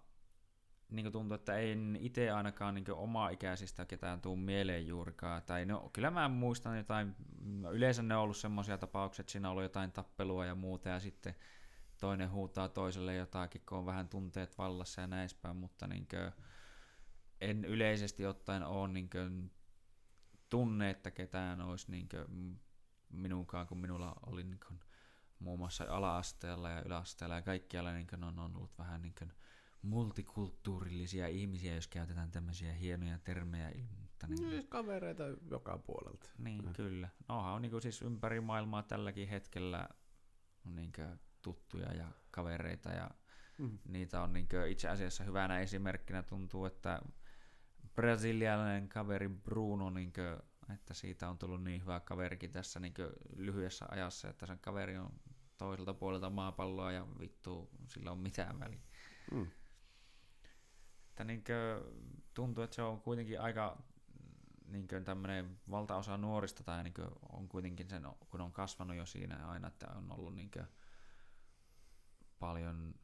niinku tuntuu, että en itse ainakaan niinku oma ikäisistä ketään tuu mieleen juurikaan. Tai no, kyllä mä muistan jotain, yleensä ne on ollut semmoisia tapauksia, että siinä on ollut jotain tappelua ja muuta ja sitten toinen huutaa toiselle jotakin, kun on vähän tunteet vallassa ja näin päin, mutta niinku, en yleisesti ottaen ole niinkö tunne, että ketään olisi niinkö minunkaan, kun minulla oli niinkö muun muassa ala-asteella ja yläasteella ja kaikkialla niinkö on ollut vähän niinkö multikulttuurillisia ihmisiä, jos käytetään tämmöisiä hienoja termejä. Mutta niin, Niin, kavereita joka puolelta. niin Mm. kyllä. Nohan on niinku siis ympäri maailmaa tälläkin hetkellä niinkö tuttuja ja kavereita ja Mm. niitä on niin itse asiassa hyvänä esimerkkinä tuntuu, että brasilialainen kaveri Bruno, niin kuin, että siitä on tullut niin hyvä kaverikin tässä niin lyhyessä ajassa, että sen kaveri on toiselta puolelta maapalloa ja vittu, sillä on mitään väliä. Mm. Että niin kuin, tuntuu, että se on kuitenkin aika niin tämmöinen valtaosa nuorista tai niin on kuitenkin sen, kun on kasvanut jo siinä aina, että on ollut niin paljon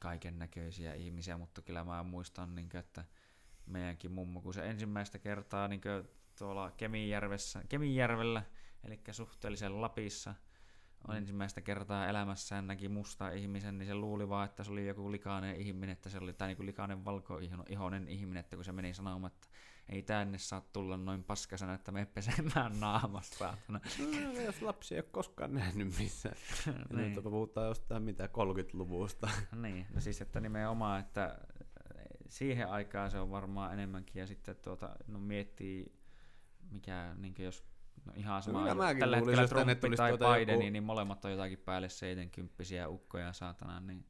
kaiken näköisiä ihmisiä, mutta kyllä mä muistan, niin kuin, että meidänkin mummo, kun se ensimmäistä kertaa niin tuolla Kemijärvessä, Kemijärvellä, eli suhteellisen Lapissa, on Mm. ensimmäistä kertaa elämässään näki musta ihmisen, niin se luuli vaan, että se oli joku likainen ihminen, että se oli tai niin likainen valkoihoinen ihminen, että kun se meni sanomaan, että ei tänne saa tulla noin paskasena, että me pesemään naamasta, saatana. No, jos lapsi ei ole koskaan nähnyt missään. niin. Nyt puhutaan jostain mitä 30-luvusta. Niin, no siis että nimenomaan, että siihen aikaan se on varmaan enemmänkin ja sitten tuota, no miettii, mikä niin jos no ihan sama, mäkin tällä hetkellä tulisi tai tuota Biden, joku- niin molemmat on jotakin päälle 70 ukkoja saatana, niin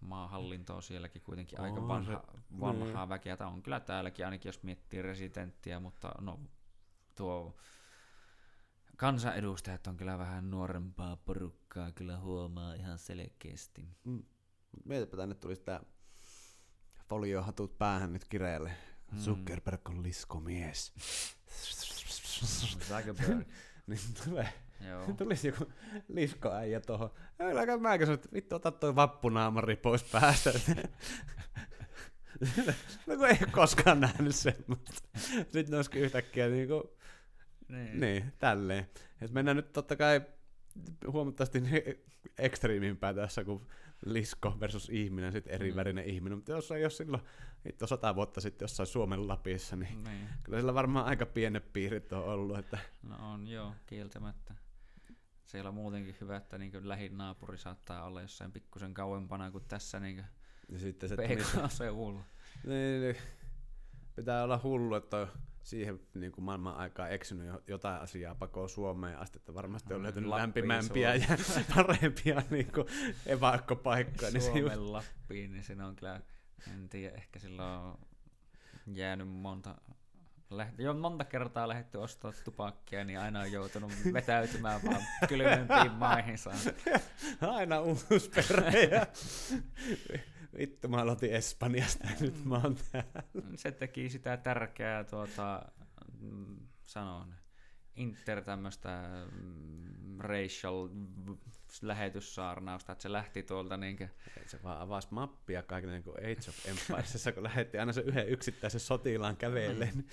maahallinto on sielläkin kuitenkin aika On vanha, se- vanhaa niin. väkeä. Tämä on kyllä täälläkin, ainakin jos miettii residenttiä, mutta no tuo kansanedustajat on kyllä vähän nuorempaa porukkaa, kyllä huomaa ihan selkeästi. Mm. Mietipä tänne tulisi tää foliohatut päähän nyt kireelle. Mm. Zuckerberg on liskomies. Zuckerberg. niin tulee, Joo. tulisi joku liskoäijä tohon. Kyllä mäkin sanoin, että vittu ota toi vappunaamari pois päästä. no kun ei koskaan nähnyt semmoista. Sitten ne olisikin yhtäkkiä niinku Niin. Niin, tälleen. Et mennään nyt totta kai huomattavasti ekstriimimpää tässä kuin lisko versus ihminen, sitten eri Mm. värinen ihminen. Mutta jos ei ole silloin hitto sata vuotta sitten jossain Suomen Lapissa, niin Niin. kyllä sillä varmaan aika pienet piirit on ollut. Että No on joo, kieltämättä. Siellä on muutenkin hyvä, että niin lähin naapuri saattaa olla jossain pikkusen kauempana kuin tässä niin ja sitten se tuli, PK-seudulla. niin, niin, pitää olla hullu, että on siihen niin kuin maailman aikaa eksynyt jo- jotain asiaa pakoon Suomeen asti, että varmasti on Mm, löytynyt lämpimämpiä ja parempia niin kuin evakkopaikkoja. Niin se just, Suomen Lappiin, niin siinä on kyllä, en tiedä, ehkä sillä on jäänyt monta, läht, jo monta kertaa lähdetty ostaa tupakkia, niin aina on joutunut vetäytymään vaan kylmempiin maihinsa. Aina uusi perhe. Vittu, mä aloitin Espanjasta ja nyt mä oon täällä. Se teki sitä tärkeää tuota, mm, sanon, inter tämmöistä mm, racial lähetyssaarnausta, että se lähti tuolta niinkö, Se vaan avasi mappia kaikille niin kuin Age of Empiresissa, kun lähetti aina se yhden yksittäisen sotilaan käveleen. Niin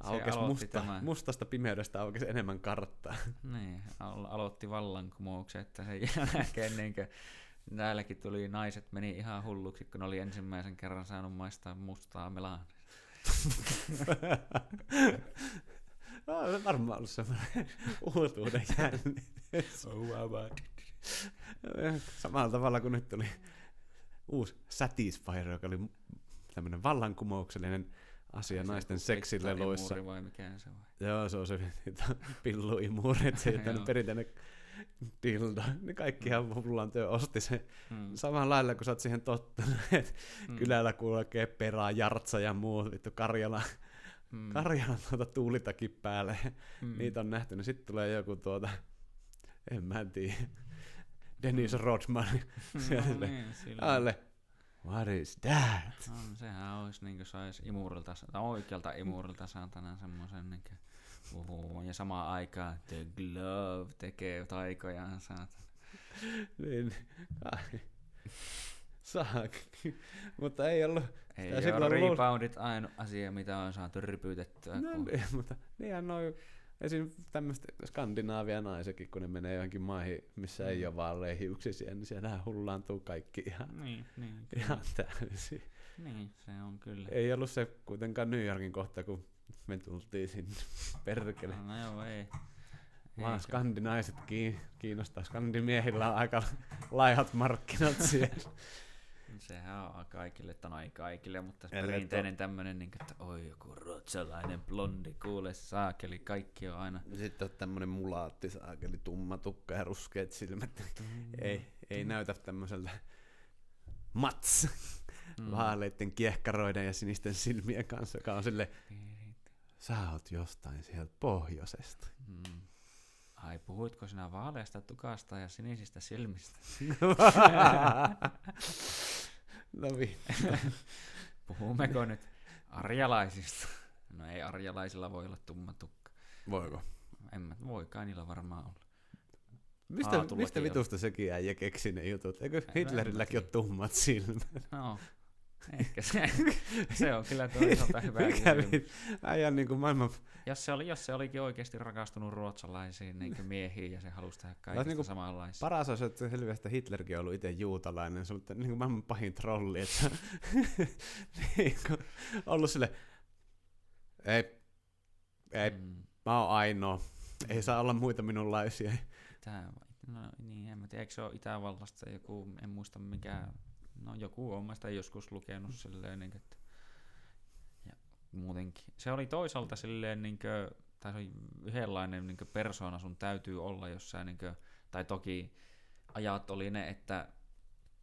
aukesi musta, tämän. mustasta pimeydestä aukesi enemmän karttaa. niin, al- aloitti vallankumouksen, että sen jälkeen niinkö, näilläkin tuli naiset meni ihan hulluksi, kun ne oli ensimmäisen kerran saanut maistaa mustaa melaa. no, on se varmaan ollut semmoinen uutuuden jännitys. Samalla tavalla kuin nyt tuli uusi Satisfyer, joka oli tämmöinen vallankumouksellinen asia naisten seksileluissa. Vai mikä se on? Joo, se on se pilluimuri, että se perinteinen dildo, niin kaikkihan mm. mulla työ osti sen Mm. samalla lailla, kun sä oot siihen tottunut, että Mm. kylällä kulkee perää, jartsa ja muu, vittu Karjala, Mm. Karjalan tuota tuulitakin päälle, Mm. niitä on nähty, niin sitten tulee joku tuota, en mä tiedä, Dennis Rodman, siellä no, sille- niin, sillä- alle, what is that? No, sehän olisi niin kuin sais imurilta, tai oikealta imurilta saatana semmoisen niin kuin, ja samaan aikaan The Glove tekee taikojaan niin. Saak. Mutta ei ollut, Ei Sitä ole silloin luul- reboundit ainut asia, mitä on saatu rypytettyä. no, kun... niin, mutta niinhän noin, esim. tämmöistä Skandinaavia naisekin, kun ne menee johonkin maihin, missä ei Mm. ole vaan leihiuksisia, niin siellähän hullaantuu kaikki ihan, Niin, niin, kyllä. ihan täysin. niin, se on kyllä. Ei ollut se kuitenkaan New Yorkin kohta, kun me tultiin sinne. Perkele. No joo, ei. Vaan skandinaiset kiin- kiinnostaa. Skandimiehillä on aika laihat markkinat siellä. Sehän on kaikille, tai no ei kaikille, mutta Ellei perinteinen tämmönen, niin, että oi joku ruotsalainen blondi, kuule saakeli, kaikki on aina. Sitten on tämmönen mulaatti, saakeli tumma tukka ja ruskeat silmät. ei, ei näytä tämmöiseltä mats Mm. vaaleiden kiehkaroiden ja sinisten silmien kanssa, joka on sille, sä oot jostain sieltä pohjoisesta. Mm. Ai, puhuitko sinä vaaleasta tukasta ja sinisistä silmistä? no vittu. Puhummeko nyt arjalaisista? No ei arjalaisilla voi olla tumma tukka. Voiko? En mä, voi kai niillä varmaan olla. Mistä, mistä vitusta sekin äijä keksi ne jutut? Eikö Hitlerilläkin ole tummat silmät? No, ehkä se, se on kyllä toisaalta hyvä Mikä kysymys. vit? Äijä on niinku maailman... Jos se, oli, jos se olikin oikeasti rakastunut ruotsalaisiin niin miehiin ja se halusi tehdä kaikista niinku samanlaisia. Paras olisi, että selvästi Hitlerkin on ollut itse juutalainen. Se on ollut niinku maailman pahin trolli, että niinku, ollut sille, ei, ei, Mm. mä oon ainoa. Ei saa olla muita minunlaisia. Tää, no niin, en mä tiedä, eikö se ole Itävallasta joku, en muista mikä, no joku on, mä sitä joskus lukenut silleen, niin, että, ja muutenkin. Se oli toisaalta silleen, niin kuin, tai se oli yhdenlainen niin persona sun täytyy olla, jos sä, niin kuin, tai toki ajat oli ne, että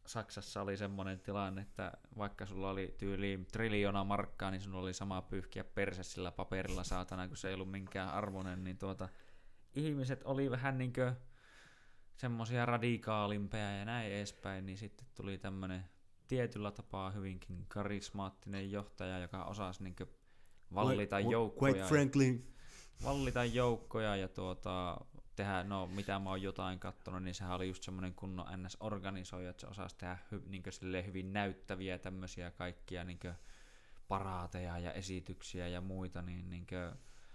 Saksassa oli semmoinen tilanne, että vaikka sulla oli tyyliin triljoona markkaa, niin sun oli sama pyyhkiä perse sillä paperilla saatana, kun se ei ollut minkään arvoinen, niin tuota, ihmiset oli vähän niinkö semmosia radikaalimpia ja näin edespäin, niin sitten tuli tämmönen tietyllä tapaa hyvinkin karismaattinen johtaja, joka osasi niinkö vallita joukkoja. Quite frankly, Vallita joukkoja ja tuota, tehdä, no mitä mä oon jotain kattonut, niin sehän oli just semmonen kunnon NS-organisoija, että se osasi tehdä hy, silleen hyvin näyttäviä tämmösiä kaikkia niinkö paraateja ja esityksiä ja muita, niin niinkö,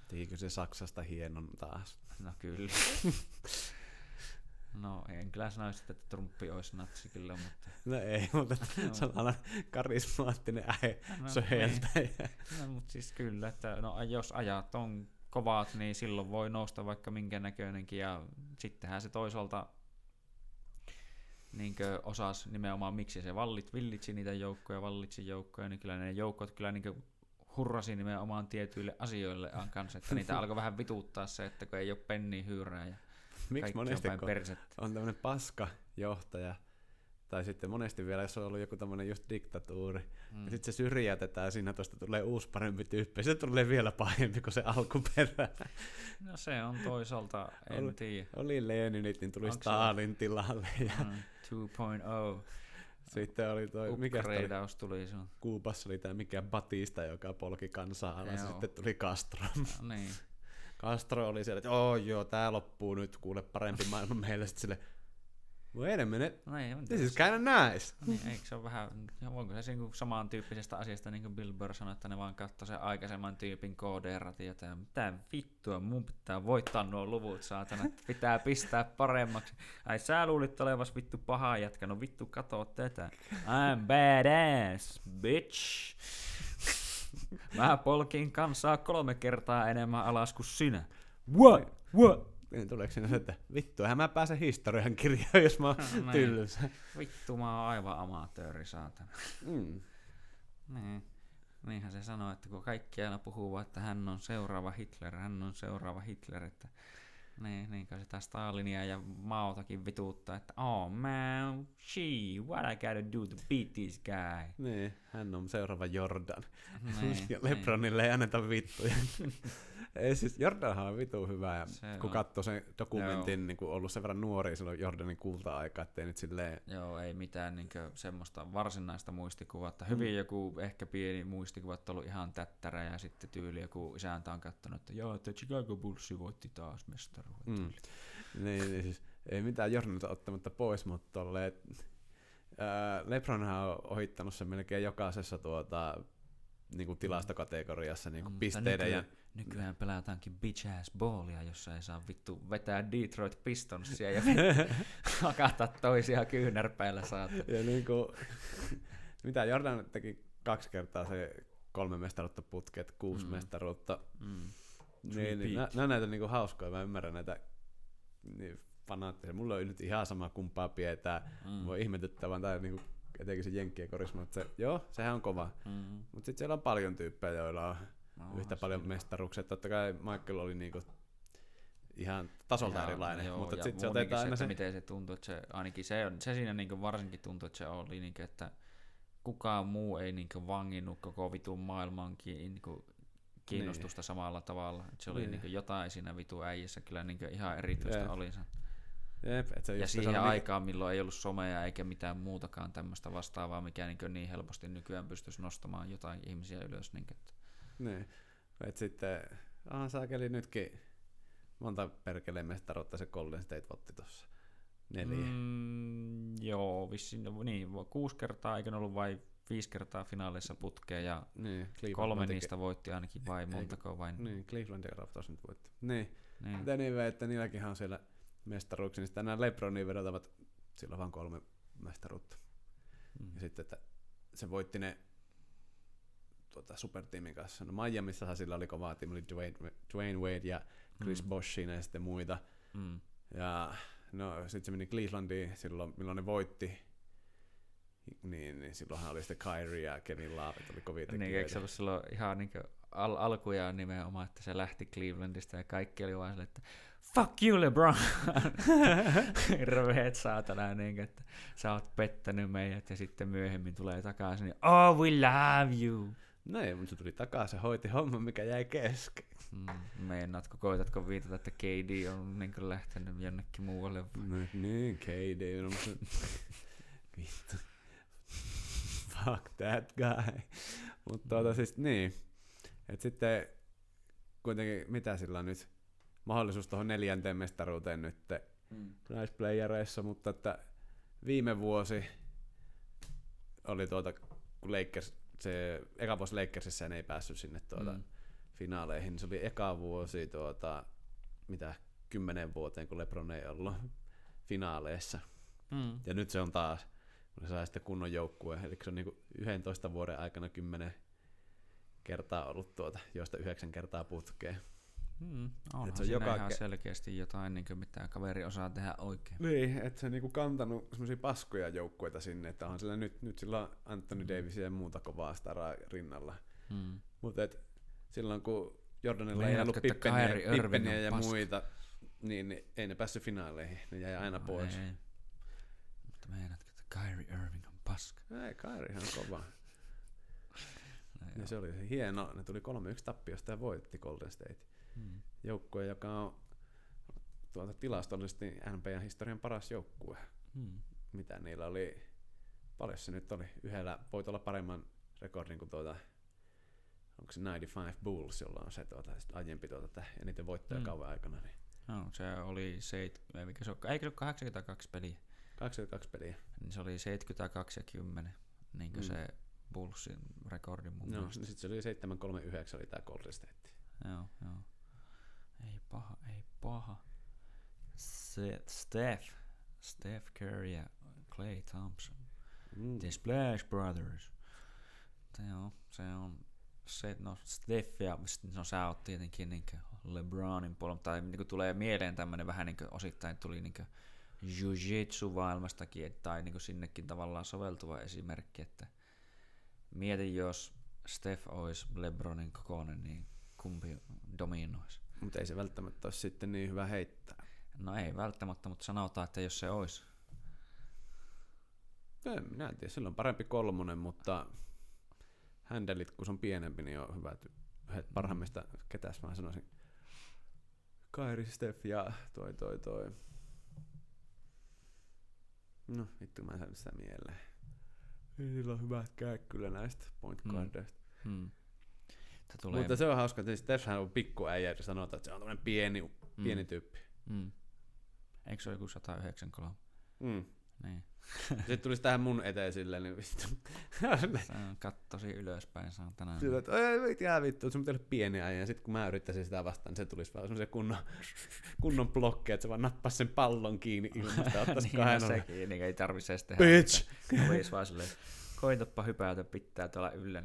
Tiikö se Saksasta hienon taas? No kyllä. no en kyllä sanoisi, että Trumpi olisi natsi kyllä, mutta... No ei, mutta No. sellainen karismaattinen äe No, söheltäjä. No, mutta siis kyllä, että no, jos ajat on kovat, niin silloin voi nousta vaikka minkä näköinenkin ja sittenhän se toisaalta niinkö osas nimenomaan miksi se vallit, villitsi niitä joukkoja, vallitsi joukkoja, niin kyllä ne joukot kyllä niinkö hurrasi nimenomaan tietyille asioille kanssa, että niitä alkoi vähän vituttaa se, että kun ei ole penni hyyrää ja Miksi monesti, on on tämmöinen paska johtaja, tai sitten monesti vielä, jos on ollut joku tämmöinen just diktatuuri, mm. ja sitten se syrjäytetään siinä, tuosta tulee uusi parempi tyyppi, se tulee vielä pahempi kuin se alkuperä. No se on toisaalta, en Oli- tiedä. Oli Leninit, niin tuli Onks se- Stalin tilalle, ja Mm, 2.0 sitten oli toi, mikä oli, tuli sun. Kuubassa oli tämä mikä Batista, joka polki kansaa alas, ja sitten tuli Castro. No, niin. Castro oli siellä, että joo joo, tää loppuu nyt, kuule parempi maailma meille, sitten sille, wait a minute, No ei, en this is kinda nice. Niin, eikö se ole vähän, ja voinko se niinku samantyyppisestä asiasta, niin kuin Bill Burr sanoi, että ne vaan katsoi sen aikaisemman tyypin koodeerat ja mitä vittua, mun pitää voittaa nuo luvut, saatana, pitää pistää paremmaksi. Ai sä luulit olevas vittu paha jätkä, no vittu kato tätä. I'm badass, bitch. Mä polkin kansaa kolme kertaa enemmän alas kuin sinä. What? What? Niin tuleeko siinä se, että vittu, eihän mä pääse historian kirjaan, jos mä oon Näin. tylsä. Vittu, mä oon aivan amatööri, saatana. Mm. Niin. Niinhän se sanoo, että kun kaikki aina puhuu, että hän on seuraava Hitler, hän on seuraava Hitler, että Niin, niin kuin sitä Stalinia ja Maotakin vituuttaa, että oh man, she, what I gotta do to beat this guy. Niin, hän on seuraava Jordan. Niin, ja Lebronille ei anneta vittuja. ei siis, Jordanhan on vitu hyvä, ja Se kun katsoo sen dokumentin, niin kun ollut sen verran nuori silloin Jordanin kulta-aika, ettei nyt silleen... Joo, ei mitään niin semmoista varsinaista muistikuvaa. että Hyvin Mm. joku ehkä pieni muistikuva, että ollut ihan tättärä ja sitten tyyli joku isäntä on katsonut, että joo, että Chicago Bulls voitti taas mestaruuden. Mm. Niin, niin siis, ei mitään Jordanilta ottamatta pois, mutta tolleen, Lebronhan on ohittanut sen melkein jokaisessa tuota, niin kuin tilastokategoriassa niin kuin Mm, pisteiden ja nykyään, pelataankin bitch ass ballia, jossa ei saa vittu vetää Detroit Pistonsia ja hakata toisia kyynärpäillä saata. Ja niin kuin, mitä Jordan teki kaksi kertaa se kolme mestaruutta putket, kuusi Mm. mestaruutta. Mm. Niin, niin nä, nää näitä niinku hauskoja, mä ymmärrän näitä niin fanaattisia. Mulla on nyt ihan sama kumpaa pidetään. Mm. Mm. Voi ihmetyttää vaan tää niinku, etenkin se jenkkien korisma, että se, joo, sehän on kova. Mm. Mutta sitten siellä on paljon tyyppejä, joilla on No, yhtä se- paljon mestaruuksia. Totta kai Michael oli niinku ihan tasolta Ihan, erilainen, joo, mutta ja sitten se otetaan aina että se... miten se tuntuu, että se, ainakin se, on, se siinä niinku varsinkin tuntuu, että se oli, niinku, että kukaan muu ei niinku vanginnut koko vitun maailmankin niinku kiinnostusta niin. samalla tavalla. Et se oli Niin. niin. niinku jotain siinä vitu äijässä kyllä niinku ihan erityistä Jep. oli se. Jep, et se Ja just se siihen on aikaan, milloin ei ollut somea eikä mitään muutakaan tämmöistä vastaavaa, mikä niin, niin helposti nykyään pystyisi nostamaan jotain ihmisiä ylös. Niin, että, Niin. Et sitten, onhan saakeli nytkin monta perkeleen mestaruutta se Golden State otti tuossa. Neljä. Mm. Joo, vissiin, niin, kuusi kertaa, eikö ollut vai viisi kertaa finaaleissa putkeen ja Niin, Cleveland kolme teki- niistä voitti ainakin vai montako vai Niin, Cleveland ja Raptors nyt voitti. Niin, niin. mutta anyway, että niilläkin on siellä mestaruuksia, niin sitten nämä Lebronin vedotavat, sillä on vaan kolme mestaruutta. Mm. Ja sitten, että se voitti ne tuota, supertiimin kanssa. No Miamissahan sillä oli kovaa tiimi, oli Dwayne, Dwayne Wade ja Chris Mm. Bosh siinä ja sitten muita. Mm. Ja no sitten se meni Clevelandiin silloin, milloin ne voitti. Niin, niin silloinhan oli sitten Kyrie ja Kevin Love, oli kovia Niin, eikö se tekijöitä. ollut silloin ihan niin al- alkujaan nimenomaan, että se lähti Clevelandista ja kaikki oli vaan silleen, että fuck you LeBron! Hirveet saatana, niin, että sä oot pettänyt meidät ja sitten myöhemmin tulee takaisin, niin oh we love you! No ei, mutta se tuli takaisin, hoiti homma, mikä jäi kesken. Mm, meinaatko, koitatko viitata, että KD on niin lähtenyt jonnekin muualle? No, niin, KD. No, mutta... Vittu. Fuck that guy. Mutta tuota siis niin. Et sitten kuitenkin, mitä sillä on nyt? Mahdollisuus tuohon neljänteen mestaruuteen nyt Mm. nice playereissa, mutta että viime vuosi oli tuota, kun Lakers, se eka vuosi Lakersissa ei päässyt sinne tuota Mm. finaaleihin, niin se oli eka vuosi tuota, mitä kymmenen vuoteen, kun LeBron ei ollut finaaleissa. Mm. Ja nyt se on taas, kun ne saa sitten kunnon joukkue, eli se on niinku 11 vuoden aikana kymmenen kertaa ollut tuota, joista yhdeksän kertaa putkeen. Mm. Onhan Et se on joka ihan ke- selkeästi jotain, niin kuin, mitä kaveri osaa tehdä oikein. Niin, että se on niinku kantanut semmoisia paskoja joukkueita sinne, että onhan sillä nyt, nyt sillä on Anthony Davis ja muuta kovaa staraa rinnalla. Mm. Mutta silloin kun Jordanilla ei ollut Pippeniä, on ja paska? muita, niin, ei ne päässyt finaaleihin, ne jäi aina No pois. Ei. Mutta meinaatko, että Kyrie Irving on paska? Ei, Kyrie on kova. No, Ja se oli hieno, ne tuli 3-1 tappiosta ja voitti Golden State. Mm. Joukkue, joka on tuota, tilastollisesti NBAn historian paras joukkue. Mm. Mitä niillä oli, paljon se nyt oli, yhdellä voit olla paremman rekordin kuin tuota, onko se 95 Bulls, jolla on se tuota, aiempi tuota, eniten voittoja Mm. mm. kauan aikana. Niin No, se oli seit, ei, mikä se on, eikö se ole 82 peliä? 22 peliä. Niin se oli 72 ja 10, niin kuin Mm. se Bullsin rekordi mun No, mielestä. sitten se oli 739 oli tää Golden State. Joo, joo. Ei paha, ei paha. Se, Steph, Steph Curry ja Clay Thompson. Mm. The Splash Brothers. Se on, se on se, no Steph ja no sä oot tietenkin niinkö LeBronin puolella, tai niinku tulee mieleen tämmönen vähän niinkö osittain tuli niinkö jiu-jitsu maailmastakin, et- tai niinku sinnekin tavallaan soveltuva esimerkki, että mieti jos Steph olisi LeBronin kokoinen, niin kumpi dominoisi? Mutta ei se välttämättä ole sitten niin hyvä heittää. No ei välttämättä, mutta sanotaan, että jos se olisi. No en minä en tiedä, sillä on parempi kolmonen, mutta händelit, kun se on pienempi, niin on hyvä. Yhdet parhaimmista, ketäs mä sanoisin, Kairi Steff ja toi toi toi. No, vittu mä en saanut sitä mieleen. Niillä on hyvät käy kyllä näistä point guardeista. Hmm. Hmm. Tulee... Mutta se on hauska, että Steffhän on pikkuäijä, ja sanotaan, että se on tämmöinen pieni, pieni mm. tyyppi. Mm. Eikö se ole joku 193? Mm. Niin. Sitten tulisi tähän mun eteen silleen, niin vittu. Kattosi ylöspäin tänään. Sillä, että ei mitään vittu, se on pieni äijä. Ja sitten kun mä yrittäisin sitä vastaan, niin se tulisi vaan semmoisen kunnon, kunnon blokki, että se vaan nappasi sen pallon kiinni ilmasta. Ottaisi niin, kahden sekin, niin ei tarvitse edes tehdä. Bitch! Olisi vaan silleen, koitapa hypätä, pitää tuolla yllä.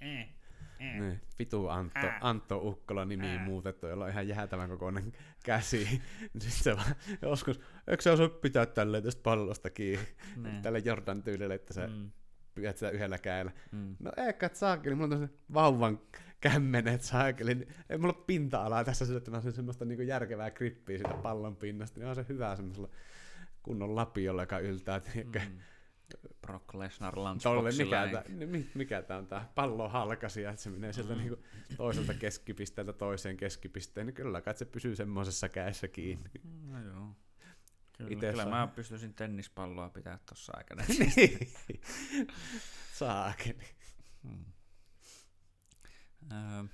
Niin. Niin, vitu Antto, mm. Antto Ukkola nimi muutettu, jolla on ihan jäätävän kokoinen käsi. Sitten se vaan joskus, eikö se osaa pitää tälleen tästä pallosta kiinni, mm. tälle Jordan tyylille, että sä mm. pyydät sitä yhdellä kädellä. Mm. No eikä saakeli, mulla on vauvan kämmenet saakeli, niin ei mulla ole pinta-alaa tässä sillä, että mä semmoista niinku järkevää grippiä siitä pallon pinnasta, niin on se hyvä semmoisella kunnon lapiolla, joka yltää, mm Brock Lesnar lunchboxilla. Mikä, niin... tää, mikä tää on tää pallon halkasia, että se menee sieltä mm. niinku toiselta keskipisteeltä toiseen keskipisteen, niin kyllä kai se pysyy semmoisessa kädessä kiinni. No joo. Kyllä, Itse kyllä mä pystyisin tennispalloa pitää tuossa aikana. niin. Saakeli. Hmm. Öö,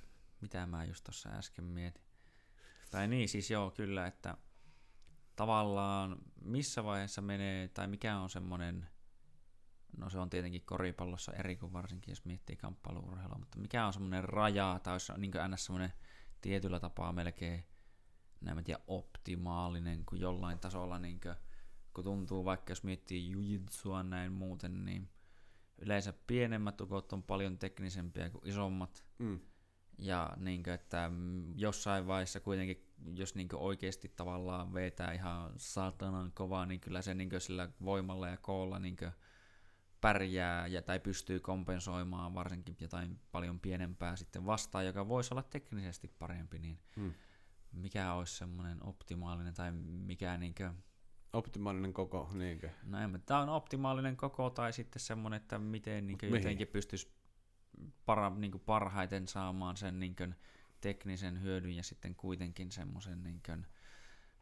mitä mä just tuossa äsken mietin. Tai niin, siis joo, kyllä, että tavallaan missä vaiheessa menee, tai mikä on semmoinen No se on tietenkin koripallossa eri kuin varsinkin, jos miettii kamppailuurheilua, mutta mikä on semmoinen raja, tai olisi niin ns. semmoinen tietyllä tapaa melkein, näin tiedä, optimaalinen kuin jollain tasolla, niin kuin, kun tuntuu vaikka jos miettii jujitsua näin muuten, niin yleensä pienemmät ukot on paljon teknisempiä kuin isommat. Mm. Ja niin kuin, että jossain vaiheessa kuitenkin, jos niin oikeasti tavallaan vetää ihan saatanan kovaa, niin kyllä se niin sillä voimalla ja koolla niin pärjää ja, tai pystyy kompensoimaan varsinkin jotain paljon pienempää sitten vastaan, joka voisi olla teknisesti parempi, niin hmm. mikä olisi semmoinen optimaalinen tai mikä niinkö... Optimaalinen koko, niinkö? No en, tämä on optimaalinen koko tai sitten semmoinen, että miten niinkö jotenkin pystyisi para, niinkö parhaiten saamaan sen niinkö teknisen hyödyn ja sitten kuitenkin semmoisen niinkö,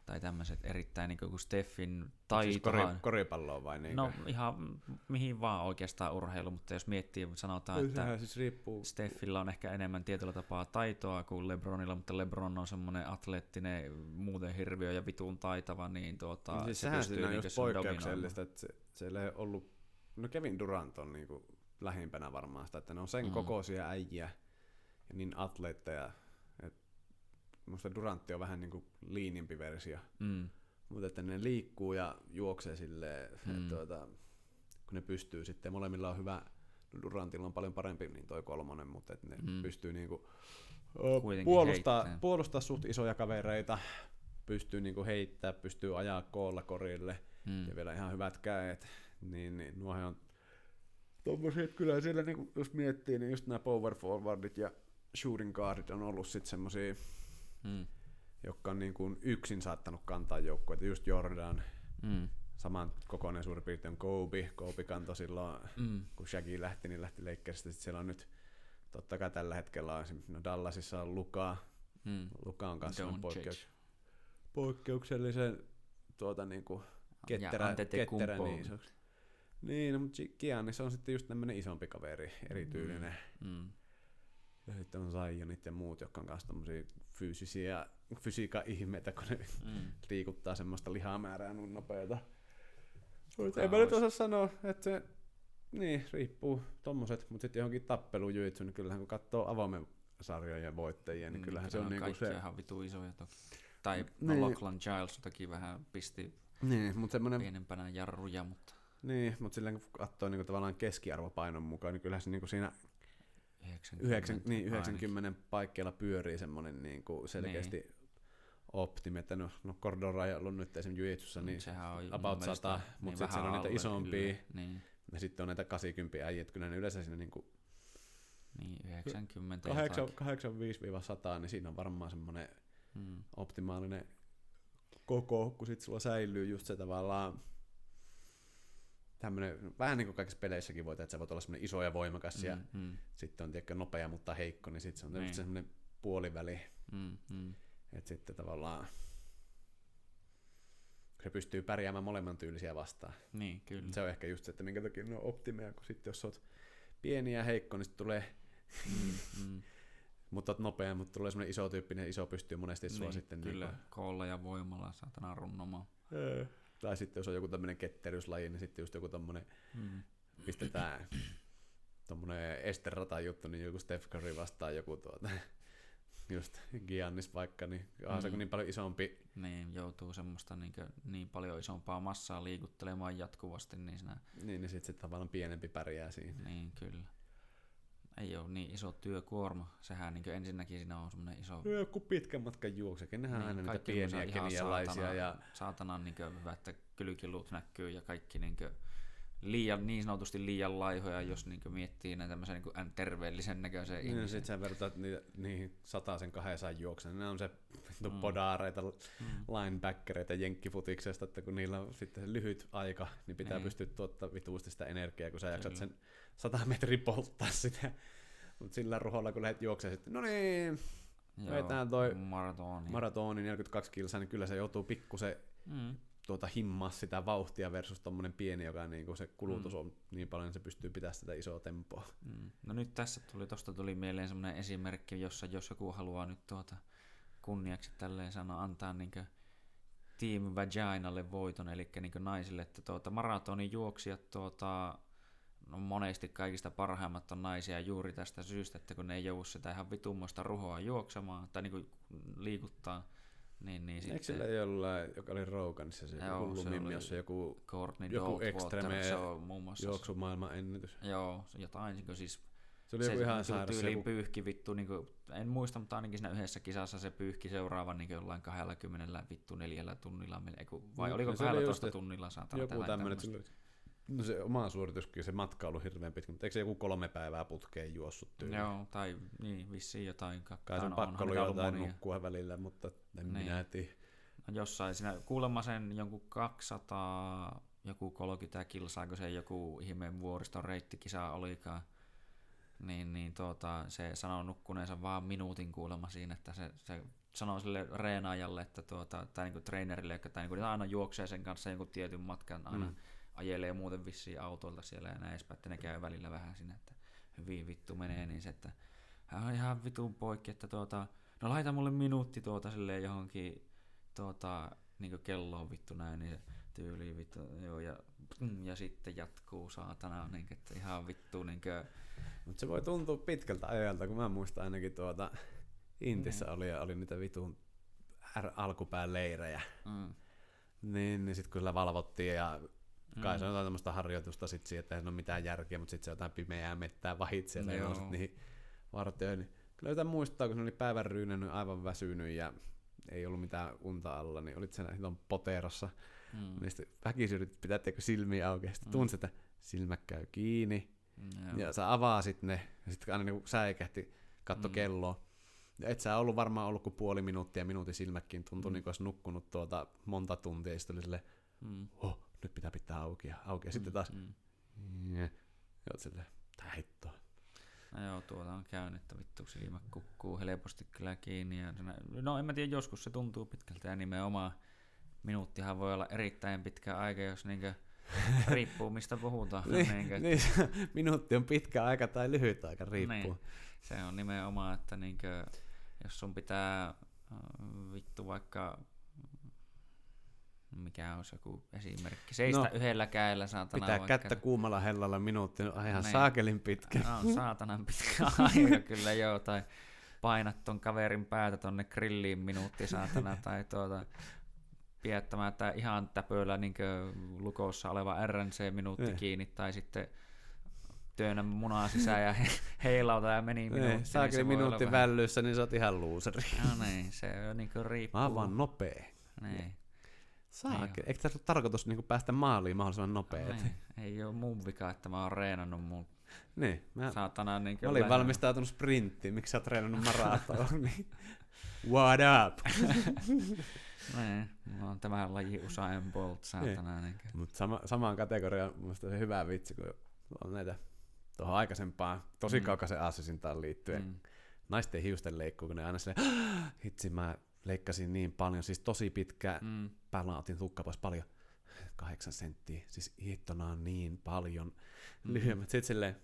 tai tämmöiset erittäin niin kuin Steffin taito. Siis kori, koripalloa vai niin? No ihan mihin vaan oikeastaan urheilu, mutta jos miettii, sanotaan, no, että siis riippuu. Steffillä on ehkä enemmän tietyllä tapaa taitoa kuin Lebronilla, mutta Lebron on semmoinen atleettinen, muuten hirviö ja vitun taitava, niin tuota, no, siis se pystyy niin just poikkeuksellista, että se, se ei ollut, no Kevin Durant on niin kuin lähimpänä varmaan sitä, että ne on sen mm. kokoisia äijiä ja niin atleetteja, musta Durantti on vähän niinku liinimpi versio. Mm. Mutta että ne liikkuu ja juoksee silleen, mm. että tuota, kun ne pystyy sitten, molemmilla on hyvä, Durantilla on paljon parempi niin toi kolmonen, mutta että ne mm. pystyy niinku puolustaa, puolustaa suht isoja kavereita, pystyy niinku heittää, pystyy ajaa koolla korille mm. ja vielä ihan hyvät käet, niin, niin nuohan on tommosia, että kyllä siellä niinku, jos miettii, niin just nämä power forwardit ja shooting guardit on ollut sitten semmosia mm. jotka on niin kuin yksin saattanut kantaa joukkueita, just Jordan, mm. saman kokoinen suurin piirtein Kobe, Kobe kantoi silloin, mm. kun Shaggy lähti, niin lähti leikkeristä, sitten siellä on nyt totta kai tällä hetkellä on no Dallasissa on Luka, mm. Luka on kanssa poikkeuks, poikkeuksellisen tuota niin kuin ketterä, ketterä niin isoksi. Niin, no, mutta Giannis on sitten just tämmöinen isompi kaveri, erityylinen. Mm. Mm. Ja sitten on Zionit ja muut, jotka on kanssa tämmöisiä fyysisiä fysiikan ihmeitä, kun ne mm. liikuttaa semmoista lihamäärää niin nopeeta. Mutta en mä nyt osaa sanoa, että se niin, riippuu tommoset, mutta sitten johonkin tappelujyytsyyn, niin kyllähän kun katsoo avoimen sarjojen voittajia, niin mm, kyllähän se on niinku se... ihan vitu isoja toki. Tai niin. Lachlan Giles toki vähän pisti niin, mutta semmoinen... pienempänä jarruja, mutta... Niin, mutta silleen kun katsoo niin tavallaan keskiarvopainon mukaan, niin kyllähän se niin siinä 90, 90, niin, 90 paikkeilla pyörii semmoinen niin kuin selkeästi niin. optimi, että no, no Cordora ei ollut nyt esimerkiksi Jujitsussa, niin Sehän on about 100, niin mutta sitten siellä on niitä isompia, niin. ja sitten on näitä 80 äijät, kyllä ne yleensä siinä niin kuin niin, 90 85-100, niin siinä on varmaan semmoinen mm. optimaalinen koko, kun sit sulla säilyy just se tavallaan tämmönen, vähän niin kuin kaikissa peleissäkin voit, että sä voit olla semmoinen iso ja voimakas mm, ja mm. sitten on tiedätkö, nopea mutta heikko, niin sitten se on niin. semmoinen puoliväli. Mm, mm. Että sitten tavallaan se pystyy pärjäämään molemman tyylisiä vastaan. Niin, kyllä. Se on ehkä just se, että minkä takia ne on optimeja, kun sitten jos oot pieni ja heikko, niin sitten tulee mm, mm. mutta oot nopea, mutta tulee semmoinen iso tyyppi, niin iso pystyy monesti niin, sua sitten... Kyllä, niin koolla ja voimalla saatana runnomaan. Tai sitten jos on joku tämmöinen ketteryyslaji, niin sitten just joku tommonen, mm. pistetään tommonen esterata juttu, niin joku Steph Curry vastaa joku tuota, just Giannis vaikka, niin onhan mm. se niin paljon isompi. Niin, joutuu semmoista niin, niin paljon isompaa massaa liikuttelemaan jatkuvasti. Niin, sinä... niin, niin sitten se tavallaan pienempi pärjää siinä. Niin, kyllä. Ei ole niin iso työkuorma. Sehän niin ensinnäkin siinä on semmoinen iso... No joku pitkän matkan juoksekin, nehän niin, aina niitä pieniä kenialaisia. Saatana, ja... saatanan niin hyvä, että kylkiluut näkyy ja kaikki niin liian, niin sanotusti liian laihoja, jos niin miettii näitä tämmöisen niin terveellisen näköisen niin, ihmisen. Sitten sä vertaat niitä, niihin sen kahdesaan juoksen, ne on se mm. podaareita, mm. linebackereita jenkkifutiksesta, että kun niillä on sitten lyhyt aika, niin pitää niin. pystyä tuottaa vituusti sitä energiaa, kun sä jaksat sen 100 metriä polttaa sitä. Mutta sillä ruholla, kun lähdet juoksemaan sitten, no niin, vetään toi maratoni. maratoni 42 kilsaa, niin kyllä se joutuu pikkusen mm tuota himmaa sitä vauhtia versus tuommoinen pieni, joka niin kuin se kulutus mm. on niin paljon, että se pystyy pitämään sitä isoa tempoa. Mm. No nyt tässä tuli, tosta tuli mieleen semmoinen esimerkki, jossa jos joku haluaa nyt tuota kunniaksi tälleen sanoa, antaa niin Team Vaginalle voiton, eli niin naisille, että tuota, maratonin juoksijat tuota, no monesti kaikista parhaimmat on naisia juuri tästä syystä, että kun ne ei joudu sitä ihan vitummoista ruhoa juoksemaan tai niin liikuttaa, niin, niin Eikö sillä jollain, joka oli Roganissa, se Joo, hullu se mimmi, jossa joku, Courtney joku se muassa juoksumaailman ennätys? Joo, jotain, siis se oli joku ihan sairas. Tyyliin joku... pyyhki vittu, niin kuin, en muista, mutta ainakin siinä yhdessä kisassa se pyyhki seuraavan niin jollain 20 vittu neljällä tunnilla, vai no, oliko 12 tunnilla saatana Joku tämmöinen, No se oma suorituskin, se matka on ollut hirveän pitkä, mutta eikö se joku kolme päivää putkeen juossut tyyli? Joo, tai niin, vissiin jotain. Kai se on pakko ollut jotain monia. nukkua välillä, mutta en niin. minä tiedä. No jossain siinä kuulemma sen jonkun 200, joku 30 kilsaa, kun se joku ihmeen vuoriston reittikisa olikaan. Niin, niin tuota, se sanoo nukkuneensa vaan minuutin kuulemma siinä, että se, se sanoo sille reenaajalle, että tuota, tai niinku trainerille, että niinku aina juoksee sen kanssa jonkun tietyn matkan aina. Mm ajelee muuten vissiin autoilta siellä ja näin että ne käy välillä vähän sinne, että hyvin vittu menee, niin se, että hän on ihan vitun poikki, että tuota, no laita mulle minuutti tuota silleen johonkin tuota, niin kelloon vittu näin, niin tyyli vittu, joo, ja, ja sitten jatkuu saatana, niin, että ihan vittu niin kuin... Mutta se voi tuntua pitkältä ajalta, kun mä muistan ainakin tuota, Intissä mm. oli, oli niitä vitun alkupään leirejä. Mm. Niin, niin sitten kun sillä valvottiin ja Kai mm. se on jotain tämmöistä harjoitusta sit siihen, että ei ole mitään järkeä, mutta sitten se jotain pimeää mettää vahit siellä ja nousit niihin vartioihin. Niin kyllä jotain muistaa, kun se oli päivän ryynännyt, aivan väsynyt ja ei ollut mitään unta alla, niin olit sen silloin poterossa. Mm. Niin sitten väkisin yritit pitää silmiä auki, sitten mm. että silmät käy kiinni. Mm, ja sä avasit ne, ja sitten aina niin säikähti, katto mm. kelloa. Ja et sä ollut varmaan ollut kuin puoli minuuttia, minuutin silmäkin tuntui mm. niin kuin olisi nukkunut tuota monta tuntia, ja sitten oli silleen, mm. oh, nyt pitää pitää auki ja auki. Ja mm, sitten taas, mm. ja oot silleen, tää hittoa. No joo, tuolla on käynyt, että vittu silmä kukkuu helposti kyllä kiinni. Ja no en mä tiedä, joskus se tuntuu pitkältä ja nimenomaan minuuttihan voi olla erittäin pitkä aika, jos niinkö riippuu mistä puhutaan. niin, niinkö, niin, minuutti on pitkä aika tai lyhyt aika, riippuu. Niin, se on nimenomaan, että niinkö, jos sun pitää vittu vaikka mikä on joku esimerkki. Seistä no, yhdellä käellä saatana Pitää vaikka... kättä kuumalla hellalla minuutti, on ihan niin. saakelin pitkä. No, saatanan pitkä aika kyllä joo, tai painat ton kaverin päätä tonne grilliin minuutti saatana, tai tuota, piettämättä ihan täpöllä niin lukossa oleva RNC-minuutti niin. kiinni, tai sitten työnnä munaa sisään ja heilauta ja meni niin, minuutti. Niin, Saakeli minuutti vällyssä, niin sä oot ihan luuseri. No niin, se on niin riippuu. Mä oon vaan nopee. Niin. Saake. Eikö tässä ole tarkoitus niin päästä maaliin mahdollisimman nopeasti? Ei, ei ole mun vika, että mä oon reenannut mun Niin, mä, Saatana niin mä olin valmistautunut sprinttiin, miksi sä oot treenannut maratonia? What up? niin, mä oon tämä laji Usain Bolt, saatana. Niin. Niin Mutta sama, samaan kategoriaan mun se hyvä vitsi, kun on näitä tuohon aikaisempaan, tosi mm. kaukaisen aasisintaan liittyen. Mm. Naisten hiusten leikkuu, kun ne aina silleen, hitsi mä leikkasin niin paljon, siis tosi pitkä, mm. Päällä otin tukka pois paljon, kahdeksan senttiä, siis hittona on niin paljon mm. lyhyemmät. Sitten silleen,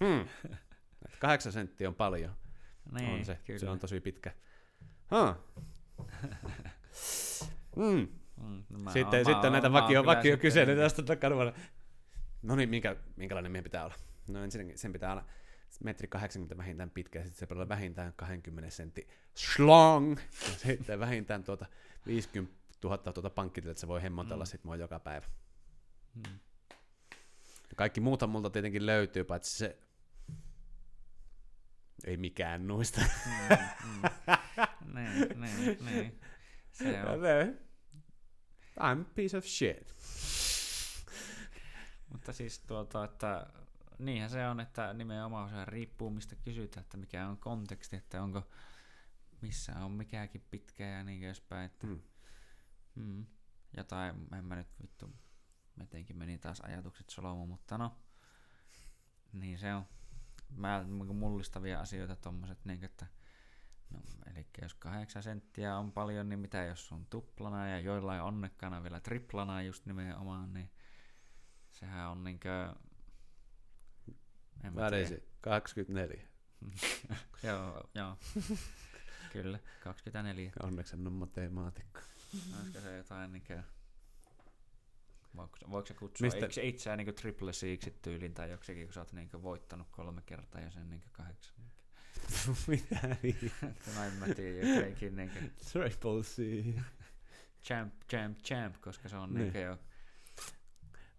hmm. kahdeksan senttiä on paljon. Niin, on se, kyllä. se on tosi pitkä. Huh. mm. Mm, no sitten, sitten näitä vakio, vakio kyselyitä tästä takana. No niin, minkä, minkälainen meidän pitää olla? No ensinnäkin sen pitää olla metri 80 vähintään pitkä, ja sitten se olla vähintään 20 sentti schlong, ja sitten vähintään tuota 50 000 tuota pankkitilta, että se voi hemmotella mm. sit mua joka päivä. Mm. Kaikki muuta multa tietenkin löytyy, paitsi se ei mikään noista. Mm, mm. niin, niin, niin. Se on. I'm a piece of shit. Mutta siis tuota, että niinhän se on, että nimenomaan se riippuu mistä kysytään, että mikä on konteksti, että onko missä on mikäkin pitkä ja niin edespäin. Että, mm. Mm, jotain, en mä nyt vittu, metenkin meni taas ajatukset solomu, mutta no, niin se on. Mä niinku mullistavia asioita tommoset, niin että No, eli jos kahdeksan senttiä on paljon, niin mitä jos on tuplana ja joillain onnekkana vielä triplana just nimenomaan, niin sehän on niinkö... Välisin 24. joo, joo. Kyllä, 24. Onneksi en ole matemaatikko. Olisiko se jotain niinkö... Voiko, voiko se kutsua Mistä? itseään niin triple sixit tyylin tai joksikin, kun sä oot niin voittanut kolme kertaa ja sen niin kahdeksan? Mitä niin? Mä en mä tiedä, jotenkin niin kuin... Triple C. Champ, champ, champ, koska se on niin, niin jo...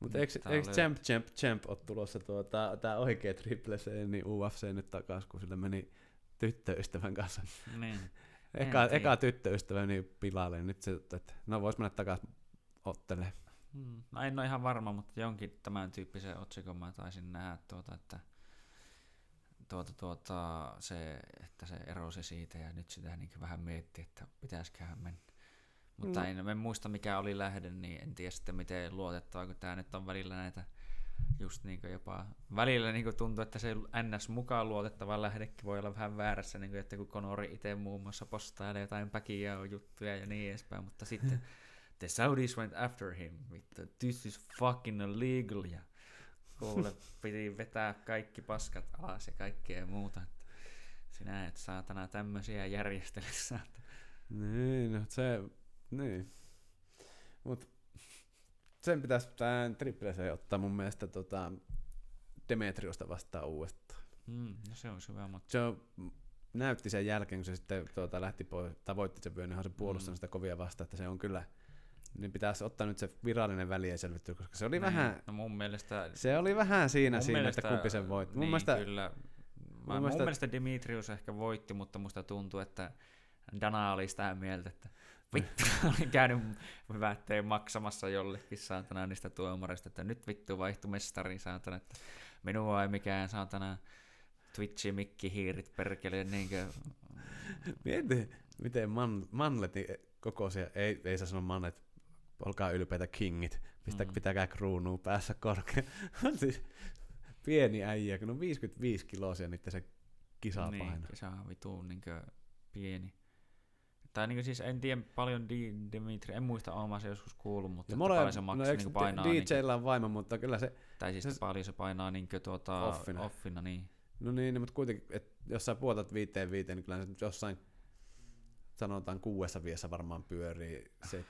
Mutta eikö, eikö Champ, Champ, Champ ole tulossa tuota, tää oikea Triple C, niin UFC nyt takas, kun sillä meni tyttöystävän kanssa. Niin. eka, eka tyttöystävä niin pilalle, nyt se, että no vois mennä takas ottele. Hmm. No en ole ihan varma, mutta jonkin tämän tyyppisen otsikon mä taisin nähdä, tuota, että tuota, tuota, se, että se erosi siitä ja nyt sitä niin vähän mietti, että pitäisiköhän mennä. Mutta mm. en, en, muista mikä oli lähde, niin en tiedä sitten miten luotettava, kun tämä nyt on välillä näitä just niin jopa välillä niin tuntuu, että se NS mukaan luotettava lähdekin voi olla vähän väärässä, niin kuin, että kun Konori itse muun muassa postailee jotain päkiä juttuja ja niin edespäin, mutta sitten the Saudis went after him, this is fucking illegal ja kuule, piti vetää kaikki paskat alas ja kaikkea muuta. Sinä et saatana tämmöisiä järjestelyssä. Niin, no se, niin. Mut sen pitäisi tämän triple C ottaa mun mielestä tota Demetriosta vastaan uudestaan. Mm, no se on hyvä mutta Se on, näytti sen jälkeen, kun se sitten tuota, lähti pois, tavoitti sen vyön, niin se puolustanut mm. sitä kovia vastaan, että se on kyllä niin pitäisi ottaa nyt se virallinen välienselvittely, koska se oli niin, vähän... No mun mielestä... Se oli vähän siinä, siinä mielestä, että kumpi sen voitti. Mun niin, mielestä, kyllä. Mä, mun, mielestä, mielestä Dimitrius ehkä voitti, mutta musta tuntuu, että Dana oli sitä mieltä, että vittu, olin käynyt väitteen maksamassa jollekin saatana niistä tuomareista, että nyt vittu vaihtui mestariin saatana, että minua ei mikään saatana Twitchi mikki hiirit perkele niinkö... Mieti, miten man, Manletin kokoisia, ei, ei saa sanoa Manlet, olkaa ylpeitä kingit, Pistä, mm. pitäkää kruunua päässä korkea. siis pieni äijä, kun on 55 kiloisia niitä se kisapaino. Niin, kisa on vituun niin pieni. Tai niin siis en tiedä paljon Di, Dimitri, en muista omaa se joskus kuullut, mutta että paljon se maksaa no, niin painaa. DJllä on vaimo, mutta kyllä se... Tai siis se, paljon se painaa niin tuota, offina. offina. niin. No niin, niin mutta kuitenkin, että jos sä puotat viiteen viiteen, niin kyllä se jossain sanotaan kuudessa viessä varmaan pyörii se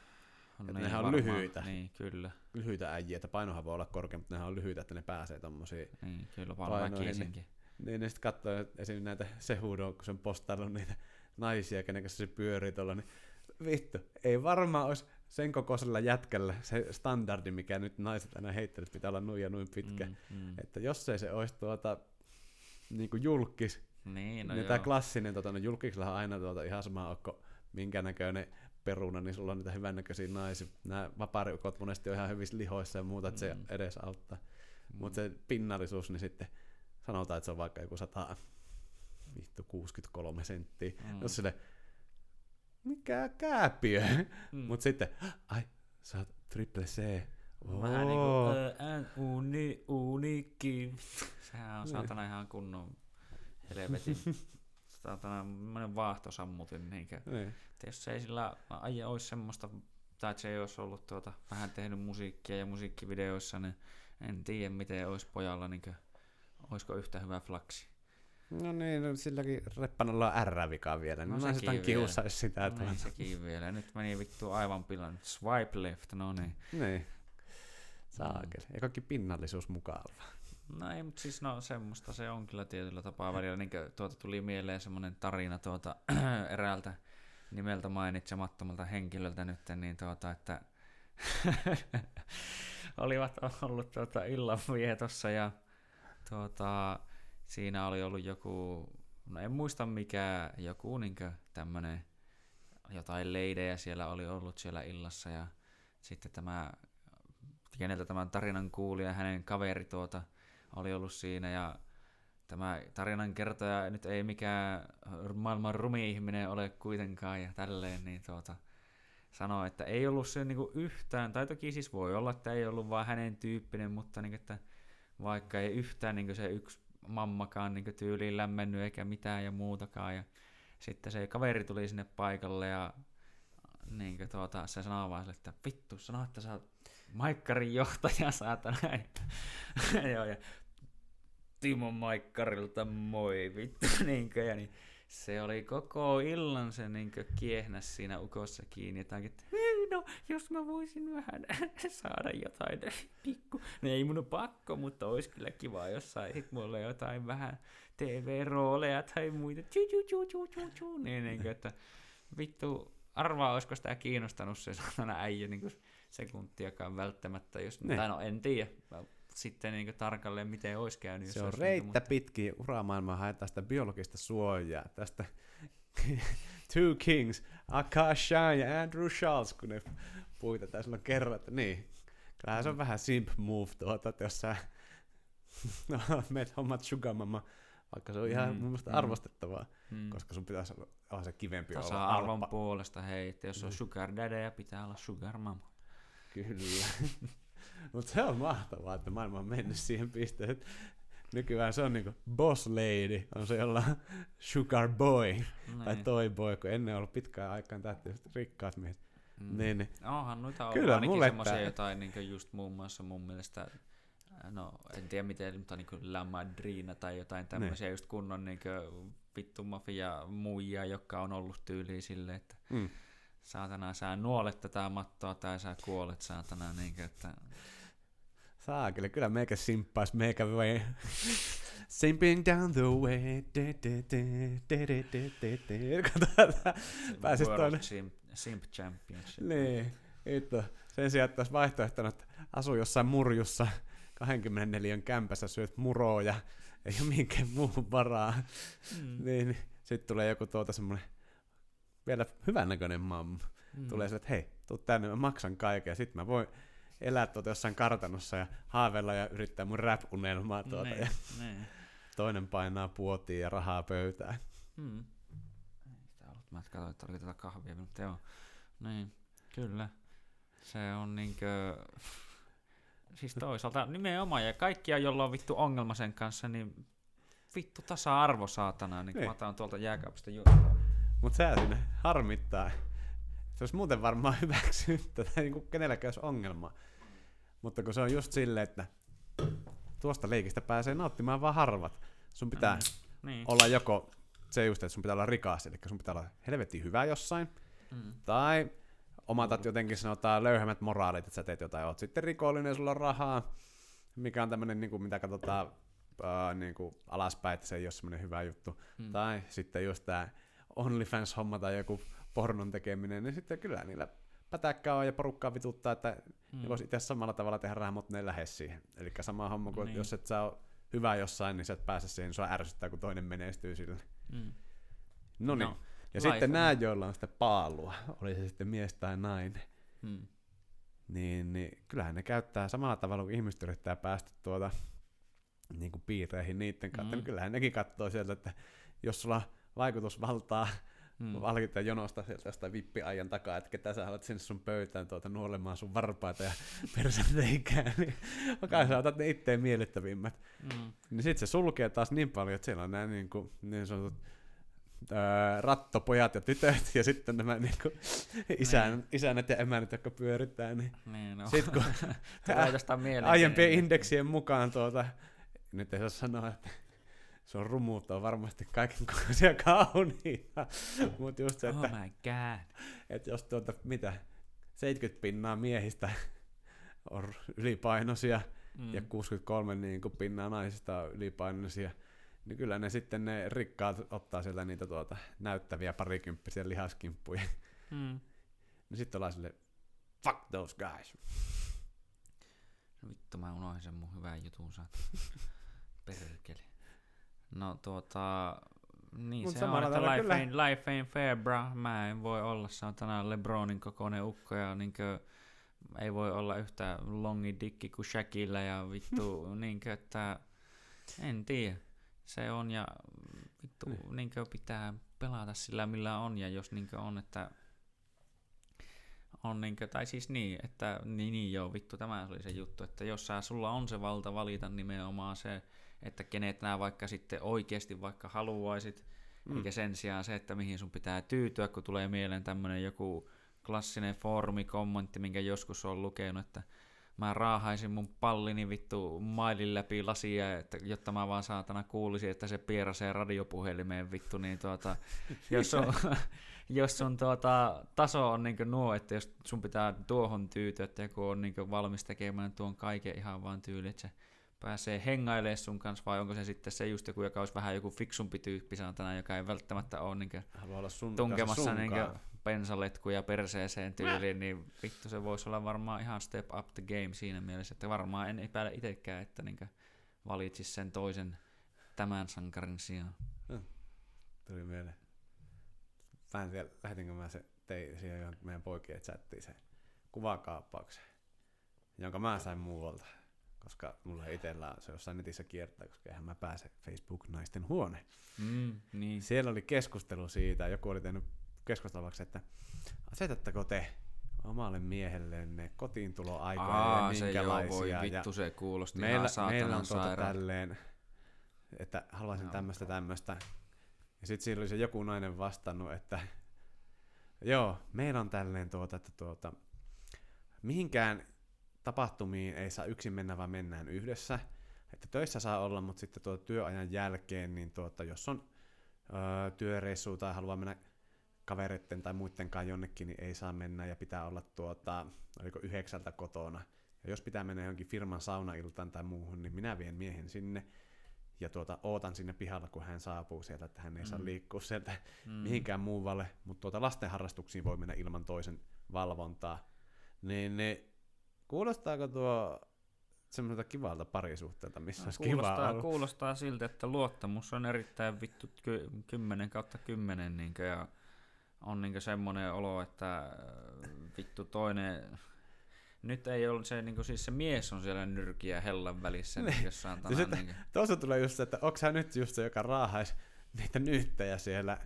on niin, nehän on varmaan, lyhyitä. Niin, kyllä. Lyhyitä äijiä, että painohan voi olla korkea, mutta nehän on lyhyitä, että ne pääsee tommosiin Niin, kyllä paljon väkisinkin. Niin, niin, ne sitten katsoo esim. näitä Sehudoa, kun se on postannut niitä naisia, kenen kanssa se pyörii tuolla, niin vittu, ei varmaan olisi sen kokoisella jätkällä se standardi, mikä nyt naiset aina heittänyt, pitää olla noin ja noin pitkä. Mm, mm. Että jos ei se olisi tuota, niin kuin julkis, niin, no niin tämä klassinen, tuota, no julkiksella on aina tuota, ihan sama, onko minkä näköinen peruna, niin sulla on niitä hyvännäköisiä naisia. Nämä vapaariukot monesti on ihan hyvissä lihoissa ja muuta, että mm. se edes auttaa. Mm. Mutta se pinnallisuus, niin sitten sanotaan, että se on vaikka joku 100, vittu 63 senttiä. Mm. Jos sille, mikä kääpiö? Mm. Mutta sitten, ai, sä oot triple C. Oh. Vähän niinku, ään, uni, unikki. Sehän on niin. saatana ihan kunnon helvetin. saatana, monen vaahtosammutin. Niinkö. Niin. Jos se ei sillä aie olisi semmoista, tai että se ei olisi ollut tuota, vähän tehnyt musiikkia ja musiikkivideoissa, niin en tiedä miten olisi pojalla, niinkö, olisiko yhtä hyvä flaksi. No niin, no silläkin reppanalla on R-vika vielä, no, no sekin kiusaisi sitä. No niin, sekin vielä. Nyt meni vittu aivan pilan. Swipe left, no niin. Niin. Saakeli. Ja kaikki pinnallisuus mukaan. No ei, mutta siis no semmoista se on kyllä tietyllä tapaa välillä. Niin tuota tuli mieleen semmoinen tarina tuota, eräältä nimeltä mainitsemattomalta henkilöltä nyt, niin tuota, että olivat ollut tuota illanvietossa ja tuota, siinä oli ollut joku, no en muista mikä, joku niinkö tämmönen, jotain leidejä siellä oli ollut siellä illassa ja sitten tämä, keneltä tämän tarinan kuuli ja hänen kaveri tuota, oli ollut siinä ja tämä tarinan kertoja nyt ei mikään maailman rumi-ihminen ole kuitenkaan ja tälleen, niin tuota, sanoi, että ei ollut se niinku yhtään, tai toki siis voi olla, että ei ollut vaan hänen tyyppinen, mutta niin, että vaikka ei yhtään niin se yksi mammakaan niin tyyliin lämmennyt eikä mitään ja muutakaan. Ja sitten se kaveri tuli sinne paikalle ja niin tuota, se sanoi vaan sille, että vittu, sano, että sä oot Maikkarin johtaja, saatana. Joo, ja Timo Maikkarilta moi vittu, niinkö, ja niin se oli koko illan se niinkö kiehnäs siinä ukossa kiinni, että no, jos mä voisin vähän saada jotain pikku, no ei mun pakko, mutta olisi kyllä kiva, jos saisit mulle jotain vähän TV-rooleja tai muita, tju, tju, tju, tju, tju, tju, niin, niin että vittu, arvaa, olisiko sitä kiinnostanut se sanana äijä niin sekuntiakaan välttämättä, jos, ne. tai no en tiedä, sitten niin tarkalleen, miten olisi käynyt. Se on reittä mutta... pitkin uramaailmaa haetaan sitä biologista suojaa, tästä Two Kings, Akasha ja Andrew Schultz, kun ne puitetaan silloin kerran, että niin. Kyllähän se on vähän simp move tuota, että jos sä no, meet hommat sugar mama, vaikka se on ihan mm, mun mielestä mm, arvostettavaa, mm. koska sun pitäisi olla se kivempi Tasa olla arvon puolesta, hei, että jos on mm. sugar daddy ja pitää olla sugar mama. Kyllä. Mutta se on mahtavaa, että maailma on mennyt siihen pisteeseen. Nykyään se on niinku boss lady, on se jolla sugar boy Näin. tai toy boy, kun ennen on ollut pitkään aikaan tähti rikkaat miehet. Mm. Niin, niin. Onhan noita Kyllä, ainakin semmoisia jotain niin just muun muassa mun mielestä no en tiedä miten, mutta niin kuin La Madrina tai jotain tämmöisiä niin. just kunnon niin vittu mafia muijia, jotka on ollut tyyliin silleen, että mm. Saatana sä nuolet tätä mattoa tai sä kuolet saatana, niin kuin, että Saakeli, kyllä meikä simppais, meikä voi Simping down the way. Pääsis tuonne. Simp, simp Championship. Niin, itto. Sen sijaan, että olisi vaihtoehtona, että asuu jossain murjussa 24 kämpässä, syöt muroa ja ei ole minkään muuhun varaa. Mm. Niin, sitten tulee joku tuota semmoinen vielä hyvännäköinen mamma. Mm. Tulee se, että hei, tuu tänne, mä maksan kaiken ja sitten mä voin elää tuota jossain kartanossa ja haaveilla ja yrittää mun rap-unelmaa tuota. Niin, ja niin. Toinen painaa puotiin ja rahaa pöytään. Ollut. Mä katsoin, että oli tätä kahvia, mutta joo. Niin, kyllä. Se on niinkö... Siis toisaalta nimenomaan, ja kaikkia, jolla on vittu ongelma sen kanssa, niin vittu tasa-arvo saatana, niin, niin. mä otan tuolta jääkaapista juottaa. Mut sä sinne harmittaa. Se olisi muuten varmaan hyväksyttä, tai niin kuin kenelläkään olisi ongelma. Mutta kun se on just silleen, että tuosta leikistä pääsee nauttimaan vaan harvat. Sun pitää mm, niin. olla joko se just, että sun pitää olla rikas, eli sun pitää olla helvetin hyvä jossain, mm. tai omatat jotenkin sanotaan löyhemmät moraalit, että sä teet jotain, oot sitten rikollinen ja sulla on rahaa, mikä on tämmöinen, niin kuin, mitä katsotaan äh, niin kuin alaspäin, että se ei ole semmoinen hyvä juttu. Mm. Tai sitten just tämä OnlyFans-homma tai joku pornon tekeminen, niin sitten kyllä niillä pätäkkää on ja porukkaa vituttaa, että mm. ne voisi itse samalla tavalla tehdä rahaa, mutta ne lähde siihen. Eli sama homma kuin, niin. jos et sä ole hyvä jossain, niin sä et pääse siihen, niin sua ärsyttää, kun toinen menestyy sille. Mm. No niin. Ja sitten nämä, joilla on sitä paalua, oli se sitten mies tai nainen, mm. niin, niin kyllähän ne käyttää samalla tavalla, kun ihmiset yrittää päästä tuota, niin kuin piireihin niiden kautta, mm. niin kyllähän nekin katsoo sieltä, että jos sulla vaikutusvaltaa mm. valkita jonosta sieltä jostain vippiajan takaa, että ketä sä haluat sinne sun pöytään tuota nuolemaan sun varpaita ja persenteikää, niin kai sä otat ne itteen miellyttävimmät. Mm. Niin sit se sulkee taas niin paljon, että siellä on nämä niin, kuin, niin sanotut ää, rattopojat ja tytöt ja sitten nämä niin kuin, isän, niin. isänet ja emänät, jotka pyörittää. Niin, niin no. Sitten kun aiempien indeksien mukaan tuota, nyt ei saa sanoa, että se on rumuutta on varmasti kaiken kokoisia kauniita. Mutta just se, että, oh my God. että jos tuota, mitä, 70 pinnaa miehistä on ylipainoisia mm. ja 63 niin kuin pinnaa naisista on ylipainoisia, niin kyllä ne sitten ne rikkaat ottaa sieltä niitä tuota, näyttäviä parikymppisiä lihaskimppuja. Mm. niin sitten ollaan sille, fuck those guys. No vittu, mä unohdin sen mun hyvän jutun Perkele. No tuota, niin Mut se on, että life, kyllä... ain't, life ain't fair, bra. Mä en voi olla saatana Lebronin kokoinen ukko ja niinkö, ei voi olla yhtä longi dikki kuin Shaqilla ja vittu, niinkö, että en tiedä. Se on ja vittu, niin. niinkö pitää pelata sillä millä on ja jos niinkö on, että on niinkö, tai siis niin, että niin, niin joo, vittu, tämä oli se juttu, että jos sä, sulla on se valta valita nimenomaan se, että kenet nämä vaikka sitten oikeasti vaikka haluaisit, mm. eikä sen sijaan se, että mihin sun pitää tyytyä, kun tulee mieleen tämmöinen joku klassinen foorumikommentti, minkä joskus on lukenut, että mä raahaisin mun pallini vittu mailin läpi lasia, että, jotta mä vaan saatana kuulisin, että se pierasee radiopuhelimeen vittu, niin tuota, jos, on, jos sun tuota, taso on niin nuo, että jos sun pitää tuohon tyytyä, että joku on niin valmis tekemään tuon kaiken ihan vaan tyyli, että se pääsee hengailemaan sun kanssa, vai onko se sitten se just joku, joka olisi vähän joku fiksumpi tyyppi, sanotaan, joka ei välttämättä ole niin olla sun tunkemassa niin pensaletkuja perseeseen tyyliin, niin vittu se voisi olla varmaan ihan step up the game siinä mielessä, että varmaan en epäile itsekään, että niin valitsisi sen toisen tämän sankarin sijaan. Tuli mieleen. Mä en tiedä, lähetinkö mä se tein siihen meidän poikien chattiin se kuvakaappauksen, jonka mä sain muualta koska mulla itsellä se jossain netissä kiertää, koska eihän mä pääse Facebook-naisten huone. Mm, niin. Siellä oli keskustelu siitä, joku oli tehnyt keskustelavaksi, että asetatteko te omalle miehellenne kotiintuloaikoja Aa, ja minkälaisia. Se joo, voi vittu, se kuulosti meillä, ihan meillä on tuota tälleen, että haluaisin no, tämmöistä tämmöistä. Ja sitten siinä oli se joku nainen vastannut, että joo, meillä on tälleen tuota, että tuota, mihinkään tapahtumiin ei saa yksin mennä, vaan mennään yhdessä. Että töissä saa olla, mutta sitten tuota työajan jälkeen, niin tuota, jos on öö, työreissu tai haluaa mennä kavereiden tai muidenkaan jonnekin, niin ei saa mennä ja pitää olla tuota, oliko yhdeksältä kotona. Ja jos pitää mennä johonkin firman saunailtaan tai muuhun, niin minä vien miehen sinne ja tuota, ootan sinne pihalla, kun hän saapuu sieltä, että hän ei mm. saa liikkua sieltä mm. mihinkään muualle, mutta tuota, lasten harrastuksiin voi mennä ilman toisen valvontaa. Niin ne Kuulostaako tuo semmoiselta kivalta parisuhteelta, missä no, olisi kuulostaa, kiva ollut? Kuulostaa siltä, että luottamus on erittäin vittu ky- 10 kautta 10 niin ja on niin semmoinen olo, että äh, vittu toinen nyt ei ole se, niin kuin, siis se mies on siellä nyrkiä hellan välissä niin. jossain siis tänään. Niin tuossa tulee just se, että onko hän nyt just se, joka raahaisi niitä nyyttejä siellä,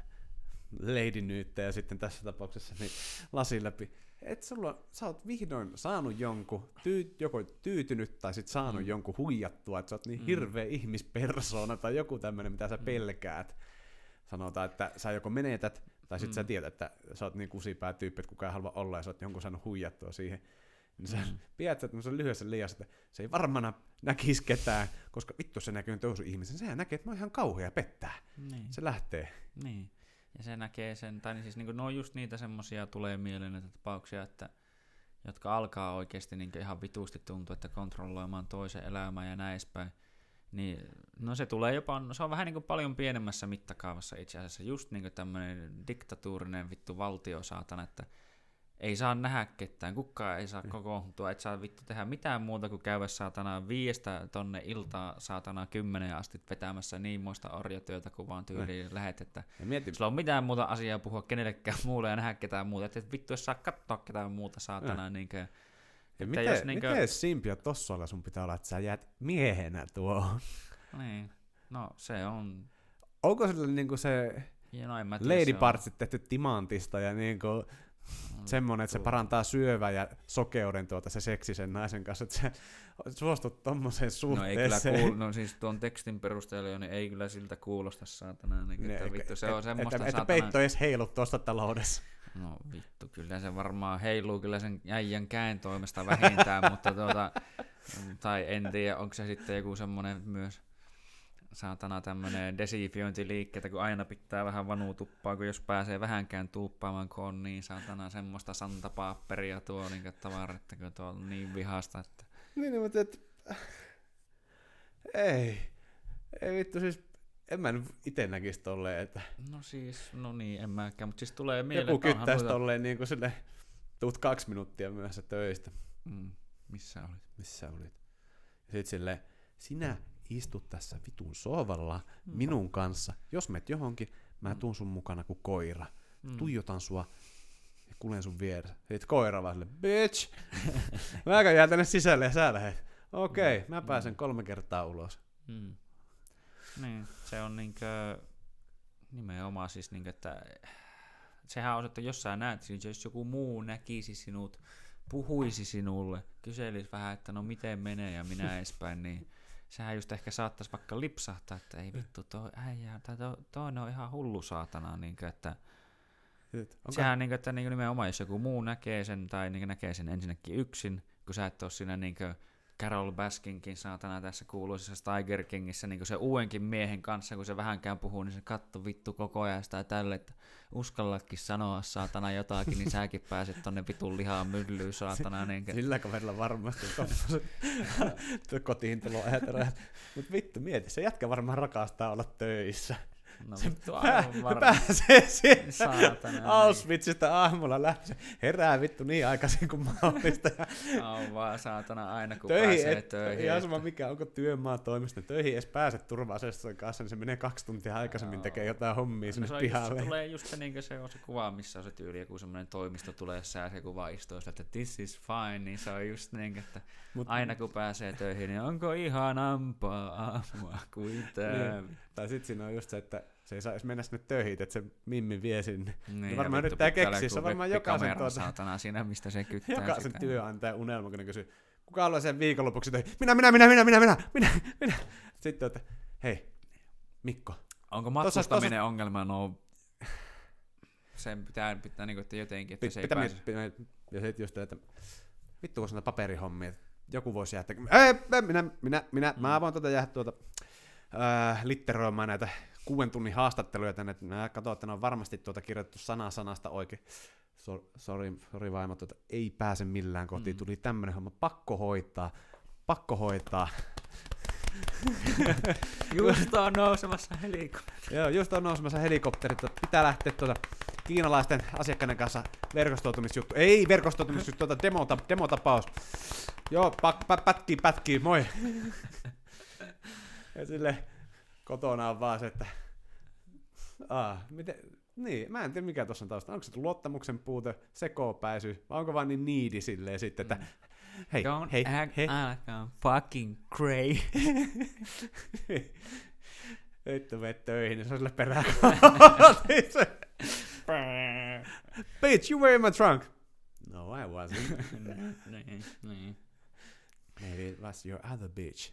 lady nyyttejä sitten tässä tapauksessa, niin lasin läpi että sulla, sä oot vihdoin saanut jonkun, tyy, joko tyytynyt tai sit saanut mm. jonkun huijattua, että sä oot niin mm. hirveä ihmispersona tai joku tämmöinen, mitä sä mm. pelkäät. Sanotaan, että sä joko menetät, tai sit mm. sä tiedät, että sä oot niin kusipää tyyppi, että kukaan ei halua olla, ja sä oot jonkun saanut huijattua siihen. Niin sä mm. pidät sä lyhyessä liiassa, että se ei varmana näkisi ketään, koska vittu se näkyy toisen ihmisen. Sehän näkee, että mä oon ihan kauhea pettää. Niin. Se lähtee. Niin. Ja se näkee sen, tai niin siis niin kuin, ne on just niitä semmoisia tulee mieleen näitä tapauksia, että jotka alkaa oikeasti niin ihan vitusti tuntua, että kontrolloimaan toisen elämää ja näin edespäin. Niin, no se tulee jopa, no se on vähän niin kuin paljon pienemmässä mittakaavassa itse asiassa, just niin kuin tämmöinen diktatuurinen vittu valtio saatana, että ei saa nähdä ketään, kukaan ei saa mm. kokoontua, et saa vittu tehdä mitään muuta kuin käydä saatana viiestä tonne iltaa saatana kymmenen asti vetämässä niin muista orjatyötä kuin vaan tyyliin mm. lähet, että mietin. sulla on mitään muuta asiaa puhua kenellekään muulle ja nähdä ketään muuta, että et vittu jos saa katsoa ketään muuta saatana, mm. niin kuin, Ja miten, jos niinkö... miten simpia tossa sun pitää olla, että sä jäät miehenä tuohon? Niin, no se on... Onko sillä niinku se ja no, Lady Partsit tehty timantista ja niinku mm, semmonen, että se parantaa syövän ja sokeuden tuota se seksisen naisen kanssa, että se suostut tommoseen suhteeseen. No ei kyllä kuul- no siis tuon tekstin perusteella niin ei kyllä siltä kuulosta saatana. Niin, ne, että vittu, se et, on semmoista että, saatana... että peitto edes heilu tuosta taloudessa. No vittu, kyllä se varmaan heiluu kyllä sen äijän käen toimesta vähintään, mutta tuota, tai en tiedä, onko se sitten joku semmoinen myös saatana tämmöinen desifiointiliikkeitä, kun aina pitää vähän vanuutuppaa, kun jos pääsee vähänkään tuuppaamaan, kun on niin saatana semmoista santapaapperia tuo niin tavarat, kun tuo on niin vihasta, että... Niin, no, mutta et... Ei. Ei vittu, siis en mä itse näkisi tolleen, että... No siis, no niin, en mäkään, mutta siis tulee mieleen... Joku kyttäisi noita... tolleen niin kuin sille, tuut kaksi minuuttia myöhässä töistä. Mm, missä olit? Missä olit? Ja sit silleen, sinä istut tässä vitun sohvalla mm. minun kanssa. Jos menet johonkin, mä mm. tuun sun mukana kuin koira. Mm. Tuijotan sua ja kulen sun vieressä. Sitten koira vaan sille, bitch! mä jää tänne sisälle ja sä lähet. Okei, okay, mm. mä pääsen mm. kolme kertaa ulos. Mm. Niin, se on niinkö, nimenomaan siis niinkö, että sehän on, että jos sä näet, siis jos joku muu näkisi sinut, puhuisi sinulle, kyselisi vähän, että no miten menee ja minä edespäin, niin sehän just ehkä saattaisi vaikka lipsahtaa, että ei vittu, toi äijä, tai to, toinen on ihan hullu saatana, niin kuin, että Onko? Sehän niin kuin, että niin nimenomaan, jos joku muu näkee sen, tai niin näkee sen ensinnäkin yksin, kun sä et ole siinä niin kuin, Carol Baskinkin saatana tässä kuuluisessa Tiger Kingissä niin se uudenkin miehen kanssa, kun se vähänkään puhuu, niin se katto vittu koko ajan sitä tälle, että uskallakin sanoa saatana jotakin, niin säkin pääset tonne vitun lihaan myllyyn saatana. Niin Sillä kaverilla varmasti kotiin tulo Mutta vittu mieti, se jätkä varmaan rakastaa olla töissä. No se aivan pääsee sieltä Auschwitzista aamulla lähtee. Herää vittu niin aikaisin kuin mahdollista. on vaan saatana aina kun töihin pääsee et, töihin. Ihan sama mikä, onko työmaa toimista. Töihin edes pääse turva-asessojen kanssa, niin se menee kaksi tuntia aikaisemmin no. tekee jotain hommia sinne no, pihalle. Se tulee just se, niin se on se kuva, missä on se tyyli, joku semmoinen toimisto tulee sää se kuva istuu, että this is fine, niin se on just niin, että Mut, aina kun pääsee töihin, niin onko ihanampaa aamua kuin tämä. Niin. Tai sitten siinä on just se, että se ei saisi mennä sinne töihin, että se Mimmi vie sinne. Niin, niin varmaan yrittää keksiä, se on varmaan jokaisen tuota... saatana siinä, mistä se kyttää Jokaisen sitä. työnantaja unelma, kun ne kysyy, kuka haluaa sen viikonlopuksi töihin? Minä, minä, minä, minä, minä, minä, minä, minä. Sitten että, hei, Mikko. Onko matkustaminen tossa, ongelma? No, sen pitää, pitää niin kuin, että jotenkin, että Pit, se ei pääse. Pitää, ja sitten just, että vittu kun on paperihommia, joku voisi jäädä, ei, minä, minä, minä, mm. mä voin tuota jäädä tuota, äh, litteroimaan näitä kuuden tunnin haastatteluja tänne, että mä katsoin, että ne on varmasti tuota kirjoitettu sana sanasta oikein. So, sorry, sorry vaimo, tuota, ei pääse millään kotiin, mm. tuli tämmönen homma, pakko hoitaa, pakko hoitaa. just on nousemassa helikopteri. Joo, just on nousemassa helikopteri. Pitää lähteä tuota kiinalaisten asiakkaiden kanssa verkostoitumisjuttu. Ei verkostoitumisjuttu, tuota demota, demotapaus. Joo, pak, pat, pätkii, pätkii, moi. ja sille kotona on vaan se, että ah, miten, niin, mä en tiedä mikä tuossa on taustalla. Onko se luottamuksen puute, sekoopäisy, vai onko vaan niin niidi silleen sitten, että mm. hei, Don't hei, act hei. Like fucking cray. Vittu mene töihin, niin se on sille perään. Bitch, you were in my trunk. No, I wasn't. niin, niin. Maybe it was your other bitch.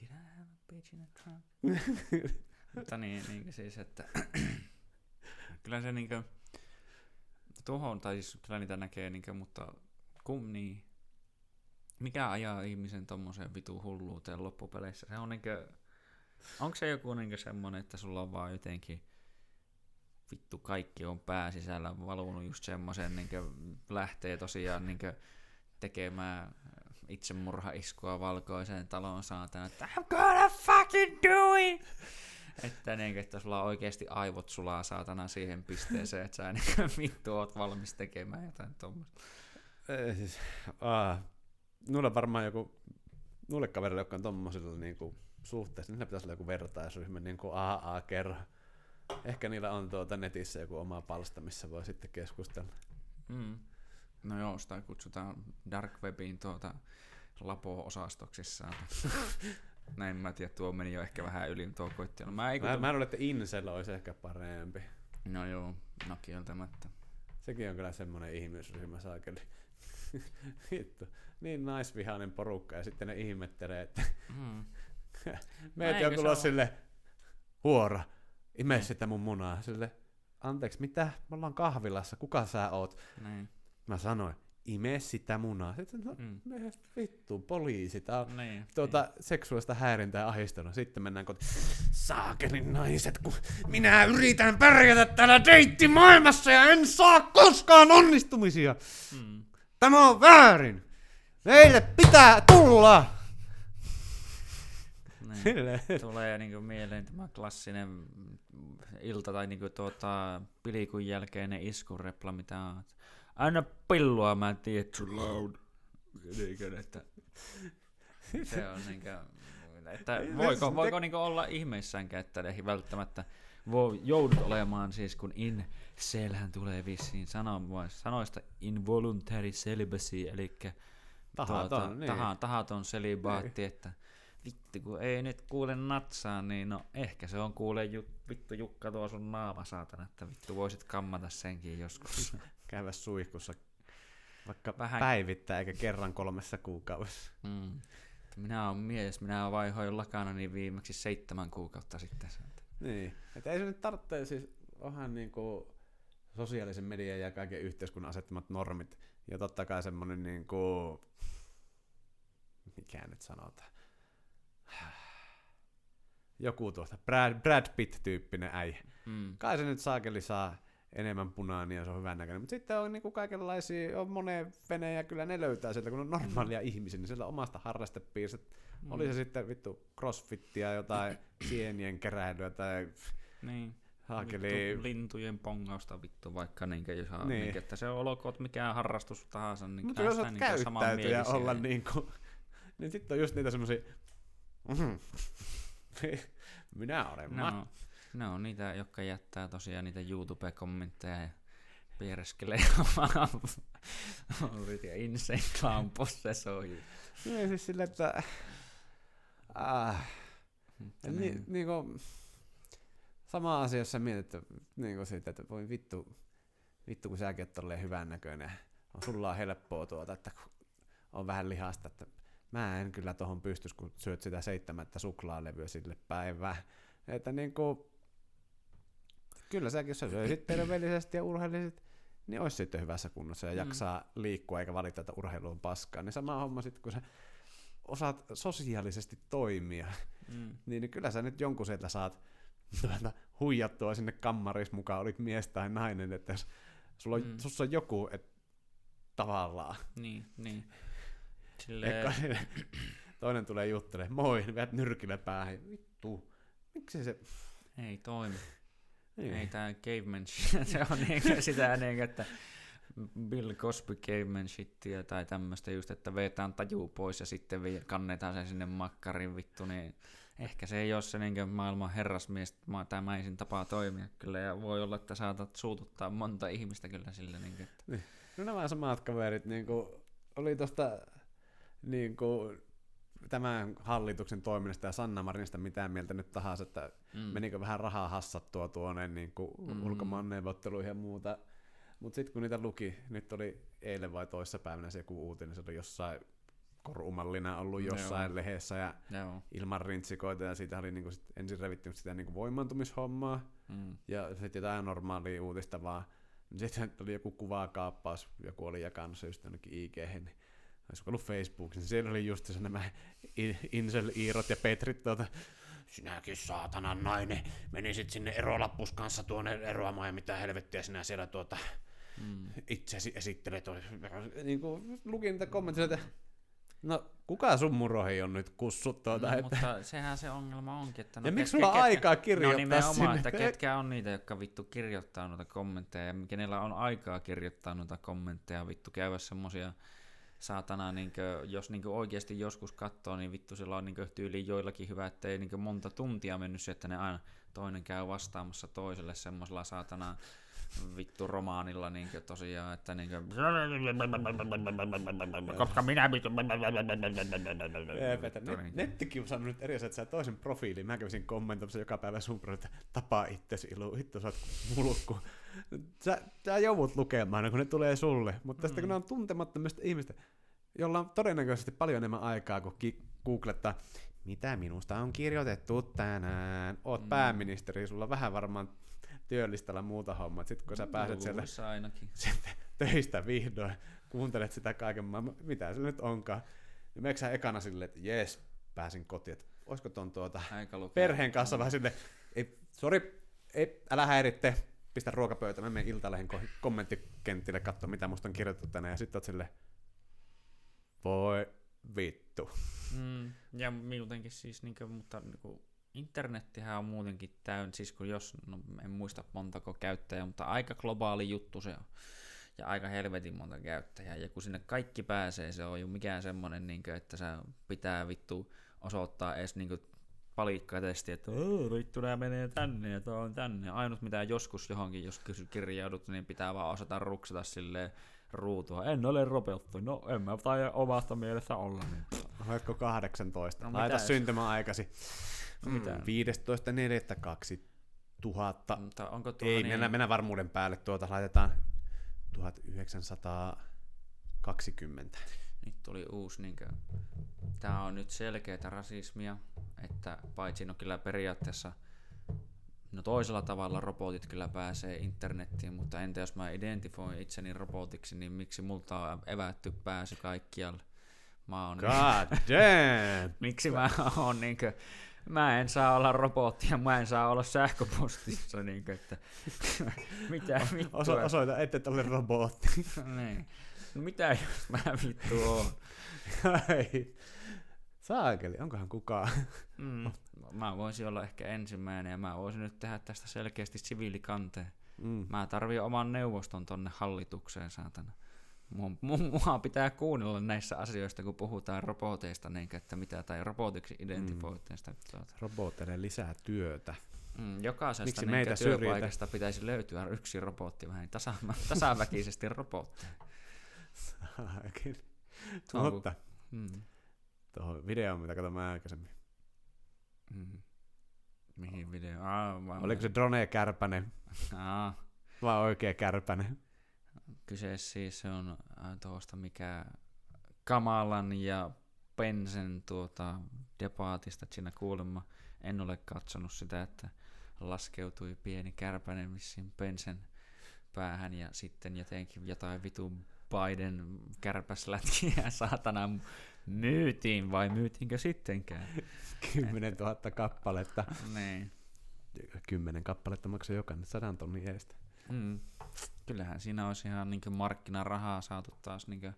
Did I bitch in the trunk? Mutta niin, niin siis, että kyllä se niinkö tuohon, tai siis kyllä niitä näkee niinkö, mutta kum niin. Mikä ajaa ihmisen tommoseen vitu hulluuteen loppupeleissä? Se on niinkö, onko se joku niinkö semmonen, että sulla on vaan jotenkin vittu kaikki on pää sisällä valunut just semmoisen, niinkö lähtee tosiaan niinkö tekemään itsemurhaiskua valkoiseen taloon saatana, että I'm gonna fucking do it! että, niin, että sulla oikeasti aivot sulaa saatana siihen pisteeseen, että sä niin, vittu oot valmis tekemään jotain tuommoista. Siis, uh, nulla varmaan joku, nulle kaverille, jotka on tuommoisilla niin suhteessa, niin pitäisi olla joku vertaisryhmä, niin kuin AA kerro. Ehkä niillä on tuota netissä joku oma palsta, missä voi sitten keskustella. Mm. No joo, sitä kutsutaan Dark Webiin tuota Lapo-osastoksissaan. Näin mä tiedän, tuo meni jo ehkä vähän yli tuo koitti. No, mä, mä, mä luulen, että Incel olisi ehkä parempi. No joo, no kieltämättä. Sekin on kyllä semmoinen ihmisryhmä saakeli. Vittu, niin naisvihainen porukka ja sitten ne ihmettelee, että mm. meitä on tulossa sille huora, ime niin. sitä mun munaa. Sille, anteeksi, mitä? Me ollaan kahvilassa, kuka sä oot? Niin. Mä sanoin, ime sitä munaa. Sitten no, mm. me vittu, poliisi, tää on niin, tuota, niin. seksuaalista häirintää ja ahistelua. Sitten mennään kotiin. Saakelin naiset, kun minä yritän pärjätä täällä deittimaailmassa ja en saa koskaan onnistumisia. Mm. Tämä on väärin. Meille pitää tulla. Niin. Tulee niinku mieleen tämä klassinen ilta tai niinku tuota, pilikun jälkeinen iskurepla, mitä on Anna pillua, mä en tiedä, too loud. Niinkö, että se on niinkö, että voiko, voiko niinkö olla ihmeissäänkään, että ei välttämättä voi, joudut olemaan siis, kun in selhän tulee vissiin sano, sanoista involuntary celibacy, eli tahaton, tuota, niin. taha, tahaton celibaatti, niin. että vittu kun ei nyt kuule natsaa, niin no ehkä se on kuule ju, vittu Jukka tuo sun naama saatana, että vittu voisit kammata senkin joskus. käydä suihkussa vaikka Vähän... päivittäin eikä kerran kolmessa kuukaudessa. Mm. Minä olen mies, minä vaihoin lakana niin viimeksi seitsemän kuukautta sitten. Niin, että ei se nyt tarvitse siis onhan niin kuin sosiaalisen median ja kaiken yhteiskunnan asettamat normit ja totta kai semmoinen niin kuin, mikä nyt sanotaan, joku tuosta Brad, Brad Pitt-tyyppinen äijä. Mm. Kai se nyt saakeli saa enemmän punainen ja se on hyvän näköinen. Mutta sitten on niinku kaikenlaisia, on moneen venejä, kyllä ne löytää sieltä, kun on normaalia mm. ihmisiä, niin sieltä omasta harrastepiiristä. Mm. Oli se sitten vittu crossfittia, jotain sienien keräilyä tai niin. Haakeli... Vittu, lintujen pongausta vittu vaikka niinkä, jos niin. Että se on olkoot mikään harrastus tahansa, niin Mutta jos olet käyttäytyjä olla niin kuin, niin sitten on just niitä semmoisia, mm-hmm. minä olen no. Ne on niitä, jotka jättää tosiaan niitä YouTube-kommentteja ja piereskelee omaa ja Insane Clown possessoi. Niin siis sille, että... Äh, ni, niin. niinku, sama asia, jos sä mietit, että, niinku siitä, että voi vittu, vittu kun säkin oot hyvän näköinen. On, sulla on helppoa tuota, että on vähän lihasta, että mä en kyllä tohon pystys, kun syöt sitä seitsemättä suklaalevyä sille päivään. Että niinku, Kyllä säkin, jos sä söisit terveellisesti ja urheilisit, niin olisi sitten hyvässä kunnossa ja mm. jaksaa liikkua eikä valita, että urheilu on paskaa. Niin sama homma sitten, kun sä osaat sosiaalisesti toimia, mm. niin, niin kyllä sä nyt jonkun sieltä saat tuota, huijattua sinne kammaris mukaan, olit mies tai nainen, että jos sulla on, mm. sussa on joku, että tavallaan. Niin, niin. Silleen... toinen tulee juttelemaan, moi, vedät nyrkillä päähän, vittu, miksi se... Ei toimi. Niin. Ei tämä caveman shit, se on niin, sitä niin, että Bill Cosby caveman shittiä tai tämmöistä just, että vetään tajuu pois ja sitten kannetaan sen sinne makkarin vittu, niin ehkä se ei ole se niin maailman herrasmies tämäisin tapaa toimia kyllä, ja voi olla, että saatat suututtaa monta ihmistä kyllä sillä. Niin, että... Niin. No nämä samat kaverit niin kuin, oli tuosta niin kuin, tämän hallituksen toiminnasta ja Sanna Marinista mitään mieltä nyt tahansa, että mm. menikö vähän rahaa hassattua tuonne niin kuin mm. ulkomaan neuvotteluihin ja muuta. Mutta sitten kun niitä luki, nyt oli eilen vai toissapäivänä se joku uutinen, se oli jossain korumallina ollut jossain Joo. lehdessä ja Joo. ilman rintsikoita ja siitä oli niinku sit ensin revitty sitä niinku voimantumishommaa mm. ja sitten jotain normaalia uutista vaan. Sitten oli joku kuvakaappaus, joku oli jakanut se just jonnekin IG, niin olisiko ollut Facebook, niin siellä oli just se nämä Insel, Iirot ja Petrit tuota, sinäkin saatana nainen, menisit sinne erolappus kanssa tuonne eroamaan ja mitä helvettiä sinä siellä tuota mm. itsesi esittelet. Niin kuin lukin niitä kommentteja, että No, kuka sun murohi on nyt kussut tuota? No, että... Mutta sehän se ongelma onkin, että... No, ja miksi sulla on aikaa kirjoittaa no, nimenomaan, sinne? että ketkä on niitä, jotka vittu kirjoittaa noita kommentteja, ja kenellä on aikaa kirjoittaa noita kommentteja, vittu käydä semmosia saatana, niin kuin, jos niin kuin oikeasti joskus katsoo, niin vittu sillä on niin kuin, tyyli joillakin hyvä, ettei niin kuin, monta tuntia mennyt se, että ne aina toinen käy vastaamassa toiselle semmoisella saatana vittu romaanilla niin tosiaan, että niin kuin, koska minä vittu... Net, nettikiusaaminen nyt eri asia, että sä toisen profiiliin, mä kävisin kommentoimassa joka päivä sun että tapaa itsesi ilu, hitto sä oot mulkku. Sä, sä joudut lukemaan, kun ne tulee sulle, mutta tästä mm. kun ne on tuntemattomista ihmistä, jolla on todennäköisesti paljon enemmän aikaa kuin ki- googlettaa, mitä minusta on kirjoitettu tänään. Oot mm. pääministeri, sulla on vähän varmaan työllistellä muuta hommaa. Sitten kun sä pääset sieltä ainakin. Sitten töistä vihdoin, kuuntelet sitä kaiken maailman, mitä se nyt onkaan. Niin meneekö sä ekana silleen, että jes, pääsin kotiin, että olisiko ton tuota perheen kanssa vähän silleen, ei, sori, ei, älä häiritte, pistä ruokapöytä, mä menen Iltalehen kommenttikentille katsoa, mitä musta on kirjoitettu tänään, ja sitten oot silleen, voi vittu. Mm, ja muutenkin siis, niin kuin, mutta niin kuin, internettihän on muutenkin täynnä, siis kun jos, no en muista montako käyttäjää, mutta aika globaali juttu se on. Ja aika helvetin monta käyttäjää. Ja kun sinne kaikki pääsee, se on jo mikään semmonen, niin kuin, että sä pitää vittu osoittaa edes niin kuin, palikkatesti, että vittu nää menee tänne ja tuo on tänne. Ainut mitä joskus johonkin, jos kirjaudut, niin pitää vaan osata ruksata silleen ruutua. En ole ropeuttu. No en mä tai omasta mielestä olla. Niin. Oletko 18? No, Laita syntymäaikasi. No, mitä? Mm, 15.4.2000. Mutta onko tuo Ei, niin... mennä, mennä varmuuden päälle. Tuota laitetaan 1920. Nyt tuli uusi, niin kuin, tämä on nyt selkeää rasismia, että paitsi no kyllä periaatteessa No toisella tavalla robotit kyllä pääsee internettiin, mutta entä jos mä identifoin itseni robotiksi, niin miksi multa on evätty pääsy kaikkialle? Mä oon God damn! miksi mä oon niinkö mä en saa olla robotti ja mä en saa olla sähköpostissa, niin kuin, että mitä vittua. Oso, osoita, että et ole robotti. niin. No mitä jos mä vittu oon? Saakeli, onkohan kukaan? mm, mä voisin olla ehkä ensimmäinen ja mä voisin nyt tehdä tästä selkeästi siviilikanteen. Mm. Mä tarvii oman neuvoston tonne hallitukseen, saatana. Mua pitää kuunnella näissä asioista, kun puhutaan roboteista, niin, että mitä, tai robotiksi identifoiteista. Mm. Tuota. Roboteille lisää työtä. Mm, jokaisesta Miksi meitä työpaikasta syrjitä? pitäisi löytyä yksi robotti, vähän tasa, tasaväkisesti robotti. Mutta mm. tuohon videoon, mitä katsoin aikaisemmin. Mm. Mihin video? Ah, Oliko se drone kärpänen? Ah. Vai oikea kärpänen? Kyseessä siis on tuosta mikä Kamalan ja Pensen tuota debaatista siinä kuulemma. En ole katsonut sitä, että laskeutui pieni kärpänen vissiin Pensen päähän ja sitten jotenkin jotain vitun Biden kärpäslätkiä saatana myytiin vai myytiinkö sittenkään? 10 000 kappaletta. niin. Kymmenen kappaletta maksoi jokainen sadan tonnin edestä. Mm kyllähän siinä olisi ihan niin markkinarahaa saatu taas niin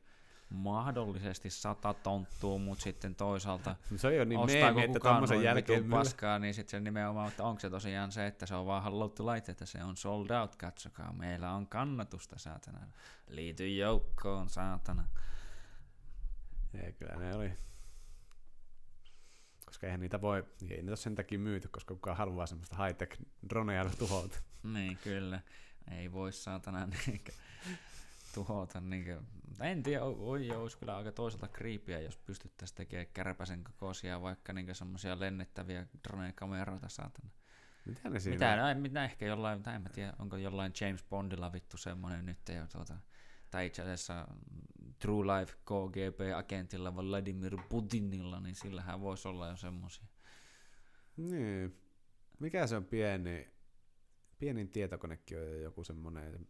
mahdollisesti sata tonttua, mutta sitten toisaalta se on jo niin meemi, että tuommoisen jälkeen paskaa, niin sitten se nimenomaan, että onko se tosiaan se, että se on vaan haluttu laittaa, että se on sold out, katsokaa, meillä on kannatusta, saatana. Liity joukkoon, saatana. Ei, kyllä ne oli. Koska eihän niitä voi, ei niitä ole sen takia myyty, koska kukaan haluaa semmoista high-tech droneja tuhota. niin, kyllä ei voi saatana tuhota. Niinkö. En tiedä, oi, olisi kyllä aika toisaalta kriipiä, jos pystyttäisiin tekemään kärpäsen kokoisia, vaikka niinkö semmoisia lennettäviä drone-kameroita saatana. Mitä ne siinä mitä, on? mitä ehkä jollain, tai en mä tiedä, onko jollain James Bondilla vittu semmoinen nyt jo tuota, tai itse asiassa True Life KGB-agentilla Vladimir Putinilla, niin sillähän voisi olla jo semmoisia. Niin. Mikä se on pieni pienin tietokonekin on jo joku semmoinen,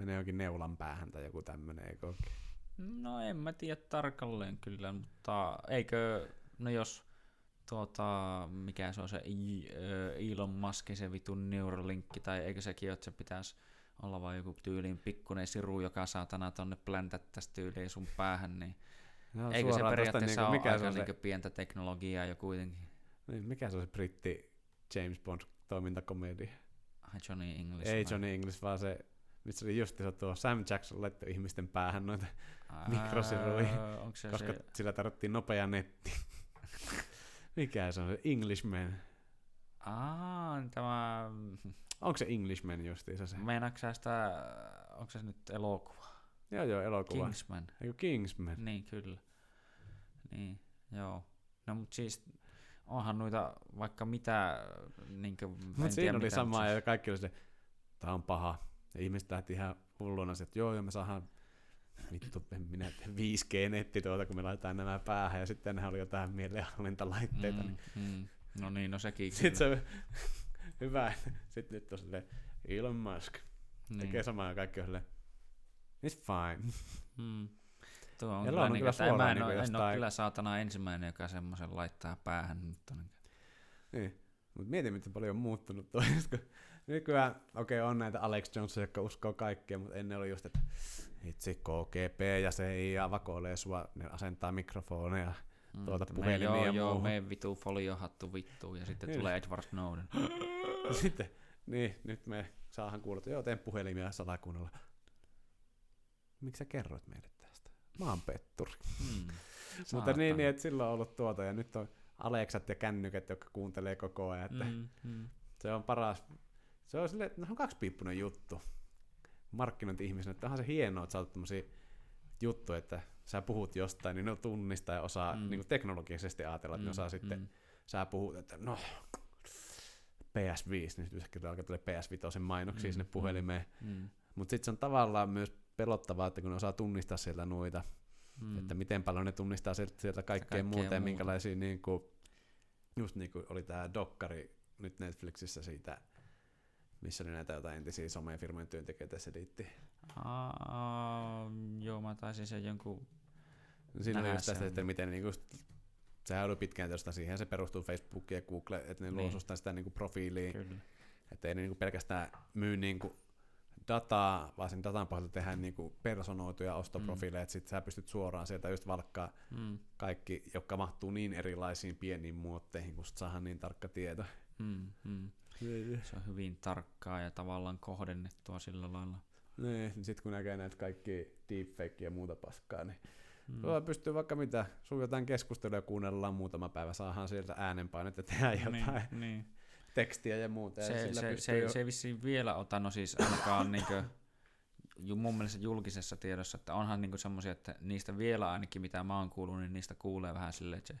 menee jokin neulan päähän tai joku tämmöinen, eikö oikein? No en mä tiedä tarkalleen kyllä, mutta eikö, no jos tuota, mikä se on se Elon Musk, se vitun Neuralinkki, tai eikö sekin ole, että se pitäisi olla vain joku tyyliin pikkunen siru, joka saatana tonne pläntättäisi tyyliin sun päähän, niin no, eikö se periaatteessa niinku, mikä ole aika se... Niinku pientä teknologiaa jo kuitenkin? Niin, mikä se on se britti James Bond toimintakomedia? Johnny English. Ei Johnny English, vaan se, missä oli just tuo Sam Jackson laittoi ihmisten päähän noita mikrosiruja, koska se... sillä tarvittiin nopea netti. Mikä se on se Englishman? Aa, tämä... Onko se Englishman justiinsa se? Meinaatko sitä, onko se nyt elokuva? Joo, joo, elokuva. Kingsman. Eikö Kingsman? Niin, kyllä. Niin, joo. No mut siis onhan noita vaikka mitä, niinkö, Mutta siinä oli sama ja kaikki oli se, tää on paha. Ja ihmiset lähti ihan hulluna, että joo, joo, me saadaan vittu, en minä 5G-netti tuota, kun me laitetaan nämä päähän, ja sitten nehän oli jotain mielenhallintalaitteita. Mm, niin. mm. No niin, no sekin Sitten se hyvä, sitten nyt on silleen, Elon Musk niin. tekee samaa ja kaikki on silleen, it's fine. Mm. Tuo on Elon kyllä, on niin, kyllä en, mä suoraan en, niinku ole, en ole jostain- kyllä saatana ensimmäinen, joka semmoisen laittaa päähän. Nyt on, Niin. Mutta mietin, miten paljon on muuttunut toi, kun nykyään, okei, okay, on näitä Alex Jones, jotka uskoo kaikkea, mutta ennen oli just, että itse KGP ja CIA vakoilee sua, ne asentaa mikrofoneja. mm, me- puhelimia joo, ja joo, muuhun. me vitu foliohattu vittu ja sitten Niin. tulee Edward Snowden. Sitten, niin, nyt me saahan kuulla, että joo, teen puhelimia salakuunnella. Miksi sä kerroit meille tästä? Mä oon petturi. Mm. Mutta niin, niin, että silloin on ollut tuota, ja nyt on Alexat ja kännykät, jotka kuuntelee koko ajan, että Mm, mm. se on paras. Se on, sille, no, se on kaksipiippunen juttu markkinointi-ihmisenä, että onhan se hienoa, että sä oot tämmösiä juttuja, että sä puhut jostain, niin ne tunnistaa ja osaa Mm. niin teknologisesti ajatella, että ne Mm, osaa sitten, mm. sä puhut, että no PS5, niin sitten yhtäkkiä alkaa tulla PS5 mainoksia Mm, sinne mm. puhelimeen. Mm. Mutta sitten se on tavallaan myös pelottavaa, että kun ne osaa tunnistaa sieltä noita, Mm. että miten paljon ne tunnistaa sieltä, sieltä kaikkea, kaikkea muuta ja minkälaisia, niin kuin, just niin kuin oli tämä dokkari nyt Netflixissä siitä, missä oli näitä jotain entisiä somefirmojen työntekijöitä selitti. Aa, joo, mä taisin sen jonkun... Siinä oli just tästä, että miten niin just, sehän oli pitkään tästä, siihen se perustuu Facebookiin ja Google, että ne Niin. luosustaa sitä niin kuin profiiliin, Kyllä. että ei ne niin kuin pelkästään myy niin kuin dataa, vaan sen datan pohjalta tehdään niin kuin personoituja ostoprofiileja, mm. että sit sä pystyt suoraan sieltä just valkkaa Mm. kaikki, jotka mahtuu niin erilaisiin pieniin muotteihin, kun saadaan niin tarkka tieto. Mm. Mm. Se on hyvin tarkkaa ja tavallaan kohdennettua sillä lailla. Niin, niin sit kun näkee näitä kaikki deepfake ja muuta paskaa, niin Mm. pystyy vaikka mitä, sun jotain keskustelua kuunnellaan muutama päivä, saadaan sieltä äänenpainetta tehdä jotain Niin, niin. tekstiä ja muuta. ja Se, sillä se, pystyy se, jo... se vissiin vielä ota, no siis ainakaan niinkö, mun mielestä julkisessa tiedossa, että onhan niinku semmoisia, että niistä vielä ainakin mitä mä oon kuullut, niin niistä kuulee vähän silleen, että se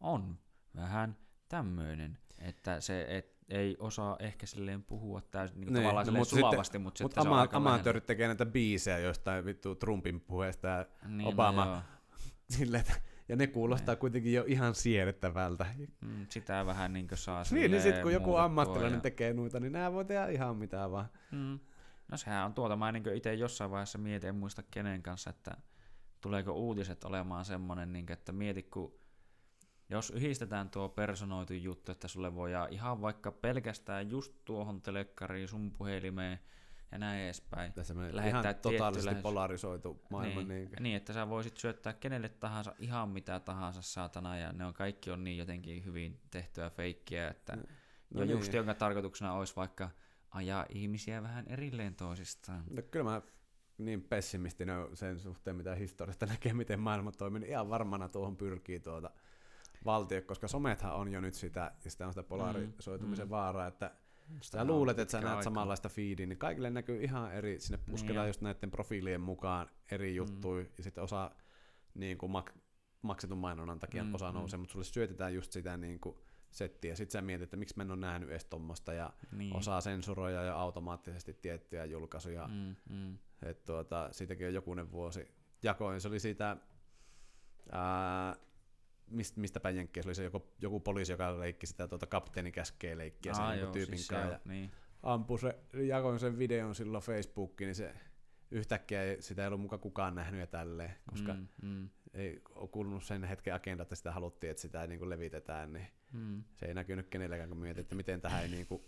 on vähän tämmöinen, että se et, ei osaa ehkä silleen puhua täysin niin Niin, tavallaan no, silleen mutta sulavasti, mutta Mutta sitten se on ama- aika amatöörit tekee näitä biisejä jostain vittu Trumpin puheesta ja, niin, Obama. No, silleen, että, ja ne kuulostaa Niin. kuitenkin jo ihan siedettävältä. Mm, sitä vähän niin saa Niin, niin sit silleen kun joku ammattilainen ja- tekee noita, niin nämä voi tehdä ihan mitä vaan. Mm. No sehän on tuota, mä niin itse jossain vaiheessa mietin, en muista kenen kanssa, että tuleeko uutiset olemaan semmoinen, niin että mieti, kun jos yhdistetään tuo personoitu juttu, että sulle voi ihan vaikka pelkästään just tuohon telekkariin, sun puhelimeen ja näin edespäin. Tässä me Lähettää ihan totaalisesti lähes- polarisoitu maailma. niin, Niin. niin, että sä voisit syöttää kenelle tahansa ihan mitä tahansa saatana, ja ne on kaikki on niin jotenkin hyvin tehtyä feikkiä, että No no niin. just jonka tarkoituksena olisi vaikka ajaa ihmisiä vähän erilleen toisistaan. No, kyllä mä niin pessimistinen on sen suhteen, mitä historiasta näkee, miten maailma toimii, niin ihan varmana tuohon pyrkii tuota valtio, koska somethan on jo nyt sitä, ja sitä on sitä polarisoitumisen mm. vaaraa, että Sitä sä luulet, että sä näet aika. samanlaista feedia, niin kaikille näkyy ihan eri, sinne pusketaan Niin just näiden profiilien mukaan eri juttuja, ja sitten osa niin kuin mak- maksetun mainonnan takia Mm, mm, osa mm. nousee, mutta sulle syötetään just sitä niin kuin settiä, ja sit sä mietit, että miksi mä en ole nähnyt edes tommosta, ja niin. osaa sensuroida jo automaattisesti tiettyjä julkaisuja, Mm, mm. et tuota, siitäkin on jokunen vuosi jakoin. Se oli siitä, ää, mist, mistäpä jenkkiä, se oli se joku, joku poliisi, joka leikki sitä tuota kapteeni käskee leikkiä sen Aa, joo, tyypin siis kanssa. ja niin. ampui se, jakoin sen videon silloin Facebookiin, niin se yhtäkkiä ei, sitä ei ollut muka kukaan nähnyt ja tälleen, koska mm. Mm, ei ole kuulunut sen hetken agenda, että sitä haluttiin, että sitä niin kuin levitetään, niin mm. se ei näkynyt kenellekään, kun mietin, että miten tähän ei niin kuin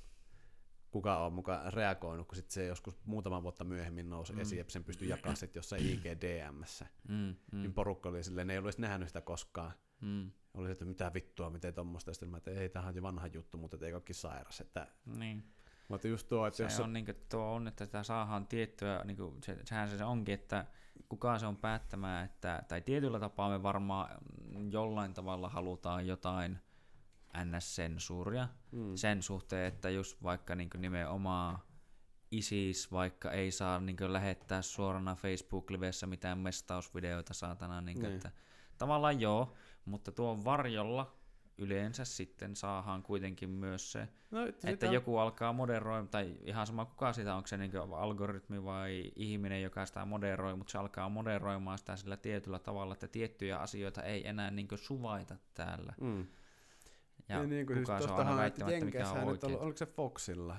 kukaan on mukaan reagoinut, kun sit se joskus muutama vuotta myöhemmin nousi Mm. esiin, ja sen pystyi jakamaan sit jossain IGDMssä. Mm, Mm. mm, Niin porukka oli silleen, ne ei ollut edes nähnyt sitä koskaan. Mm. Oli se, että mitä vittua, miten tommoista. Sitten mä että ei, tämähän on jo vanha juttu, mutta ei kaikki sairas. Että, Niin. mutta just tuo, että Se jos on, niinku, tuo on, että sitä saadaan tiettyä, niinku, se, sehän se onkin, että kukaan se on päättämään, että, tai tietyllä tapaa me varmaan jollain tavalla halutaan jotain NS-sensuuria Mm. sen suhteen, että just vaikka niin nimenomaan ISIS vaikka ei saa niin lähettää suorana Facebook-livessä mitään mestausvideoita saatana, niin Niin. että tavallaan joo, mutta tuon varjolla yleensä sitten saadaan kuitenkin myös se, No, että joku alkaa moderoida, tai ihan sama kuka sitä, onko se niin algoritmi vai ihminen, joka sitä moderoi, mutta se alkaa moderoimaan sitä sillä tietyllä tavalla, että tiettyjä asioita ei enää niin suvaita täällä. Mm. Ja niin, niin kuin kuka siis se on aina väittämättä, mikä on oikein. ollut, oliko se Foxilla?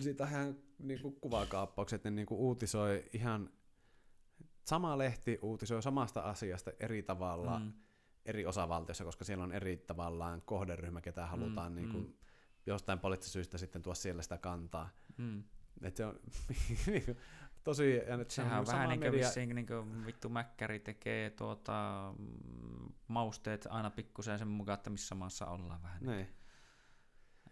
Siitähän niin kuin kuvakaappaukset, ne niin kuin uutisoi ihan, sama lehti uutisoi samasta asiasta eri tavalla Mm. Eri osavaltioissa, koska siellä on eri tavallaan kohderyhmä, ketä halutaan Mm, niin kuin, mm. jostain poliittisesta syystä sitten tuoda siellä sitä kantaa. Mm. Et se on niinku tosi... ja nyt se Sehän on vähän niin kuin media- vissiin niin kuin vittu mäkkäri tekee tuota, mm, mausteet aina pikkusen sen mukaan, että missä maassa ollaan vähän. Niin.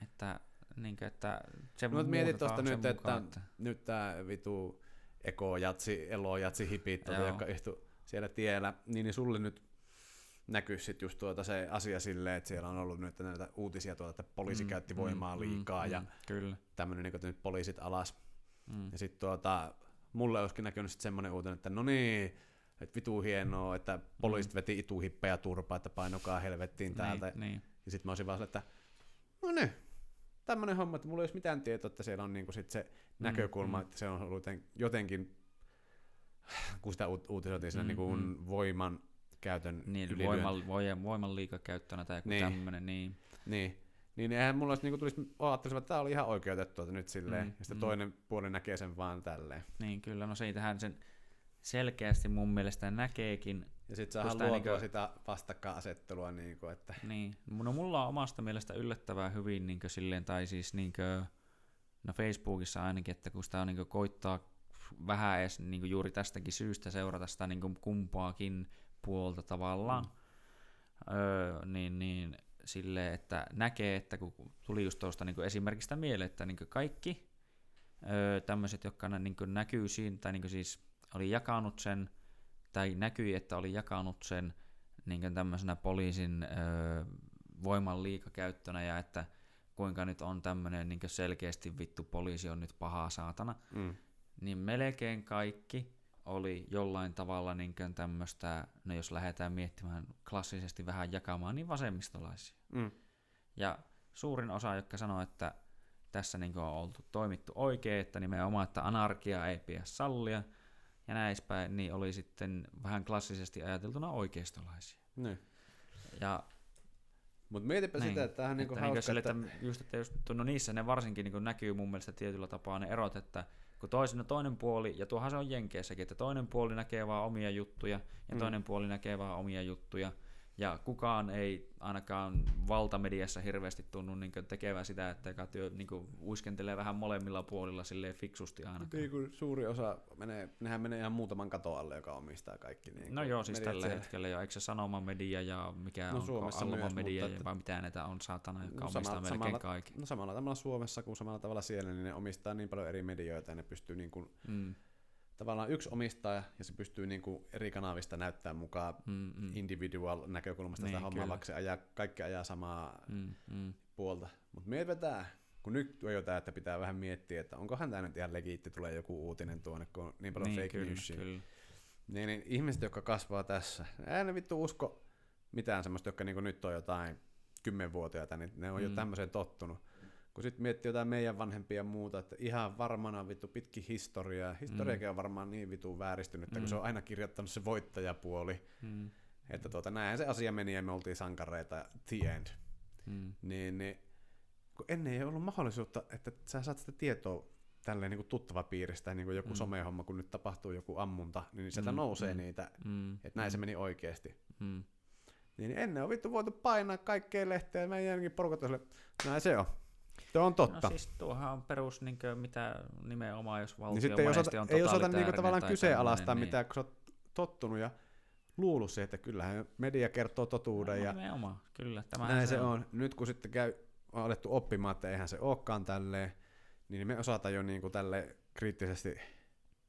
Että, niin kuin, että se No, mietit sen nyt, mukaan, että nyt tää vitu ekojatsi, elojatsi hipit, tota, Joo. jotka istu siellä tiellä, niin, niin sulle nyt näkyy sit just tuota se asia silleen, että siellä on ollut nyt näitä uutisia tuota, että poliisi Mm, käytti mm, voimaa mm, liikaa ja mm, Kyllä. tämmöinen, niin että nyt poliisit alas. Mm. Ja sitten tuota, mulle olisikin näkynyt sitten semmoinen uutinen, että no niin, että vitu hienoa, että poliisit veti ituhippeja turpaa, että painokaa helvettiin täältä. Niin, niin. Ja sitten mä olisin vaan että no niin, tämmöinen homma, että mulla ei olisi mitään tietoa, että siellä on niinku sit se näkökulma, mm. että se on ollut joten- jotenkin, kun sitä uut- uutisoitiin siinä Mm, niinku mm. voiman käytön Niin, ylilyönti. voiman, voiman, voiman liikakäyttönä tai joku Niin. niin. tämmöinen, niin. Niin, niin eihän mulla olisi, niinku tulisi, ajattelisin, että tämä oli ihan oikeutettu että nyt silleen, Mm, ja sitten mm. toinen puoli näkee sen vaan tälleen. Niin, kyllä, no siitähän sen selkeästi mun mielestä näkeekin. Ja sitten sitä luotua niinku- sitä vastakkainasettelua, niinku, että Niin, no mulla on omasta mielestä yllättävän hyvin niin silleen, tai siis niin kuin, no Facebookissa ainakin, että kun sitä niin koittaa vähän edes niin juuri tästäkin syystä seurata sitä niin kumpaakin puolta tavallaan, mm. öö, niin, niin silleen, että näkee, että kun tuli just tuosta niin esimerkiksi sitä mieleen, että niin kaikki öö, tämmöiset, jotka niin näkyy siinä, tai niin siis oli jakanut sen, tai näkyi, että oli jakanut sen niin tämmöisenä poliisin öö, voiman liikakäyttönä, ja että kuinka nyt on tämmöinen niin selkeästi vittu poliisi on nyt pahaa saatana, mm, niin melkein kaikki oli jollain tavalla niin tämmöistä, no jos lähdetään miettimään klassisesti vähän jakamaan, niin vasemmistolaisia. mm, Ja suurin osa, jotka sanoo, että tässä niin on oltu toimittu oikein, että nimenomaan, että anarkia ei pidä sallia, ja näispäin, niin oli sitten vähän klassisesti ajateltuna oikeistolaisia. niin. Ja Mutta mietipä niin, sitä, että tämähän niinku että, niin hauska, sille, että... että, just, että just, no niissä ne varsinkin niin näkyy mun mielestä tietyllä tapaa ne erot, että kun toisen, no toinen puoli, ja tuohan se on Jenkeissäkin, että toinen puoli näkee vaan omia juttuja, ja Mm. toinen puoli näkee vaan omia juttuja, ja kukaan ei ainakaan valtamediassa hirveästi tunnu niin tekevän sitä, että joka työ niin uiskentelee vähän molemmilla puolilla silleen fiksusti ainakaan. Niin kuin suuri osa menee, nehän menee ihan muutaman katon alle, joka omistaa kaikki. Niin No kuin joo, siis tällä siellä. hetkellä jo, eikö se Sanomamedia ja mikä No on Suomessa Alma myös, Media, mutta että- vai mitä näitä on saatana, jotka No omistaa sama- melkein samalla- kaikki. No samalla tavalla Suomessa kuin samalla tavalla siellä, niin ne omistaa niin paljon eri medioita ja ne pystyy niin kuin, Mm, tavallaan yksi omistaja ja se pystyy niin kuin eri kanavista näyttämään mukaan mm, mm, individual näkökulmasta sitä Niin, hommaa, kyllä. vaikka se ajaa, kaikki ajaa samaa mm, mm. puolta. Mutta mietitään, kun nyt on jo tää, että pitää vähän miettiä, että onkohan tämä nyt ihan legiitti, tulee joku uutinen tuonne, kun on niin paljon Niin, fake kyllä, newsia. kyllä. Niin, niin ihmiset, jotka kasvaa tässä, ei ne vittu usko mitään semmoista, jotka niin nyt on jotain kymmenvuotiaita, niin ne on jo Mm. tämmöiseen tottunut. Kun sitten miettii jotain meidän vanhempia ja muuta, että ihan varmana vittu pitki historiaa. Historiakin on varmaan niin vittu vääristynyt, että kun Mm. se on aina kirjoittanut se voittajapuoli, Mm, että tuota, näin se asia meni ja me oltiin sankareita, the end. mm, Niin, niin kun ennen ei ollut mahdollisuutta, että sä saat sitä tietoa tälleen niin kuin tuttava piiristä, niin kuin joku Mm. mm. somehomma, kun nyt tapahtuu joku ammunta, niin sieltä Mm, mm. nousee mm. mm. niitä, mm, että näin se meni oikeasti. mm. Niin ennen on vittu voitu painaa kaikkea lehteä, ja meidän porukat on sille, näin se on. Se on totta. No siis tuohan on perus, niin kuin, mitä nimenomaan, jos valtio niin sitten ei osata, on ei osata niinku totalitaarinen tavallaan kyseenalaistaa tämmönen, mitään, kun sä oot tottunut ja luullut siihen, että kyllähän media kertoo totuuden no, ja nimenomaan, kyllä. Tämä näin se on. Nyt kun sitten käy, on alettu oppimaan, että eihän se olekaan tälleen, niin me osataan jo niinku tälle kriittisesti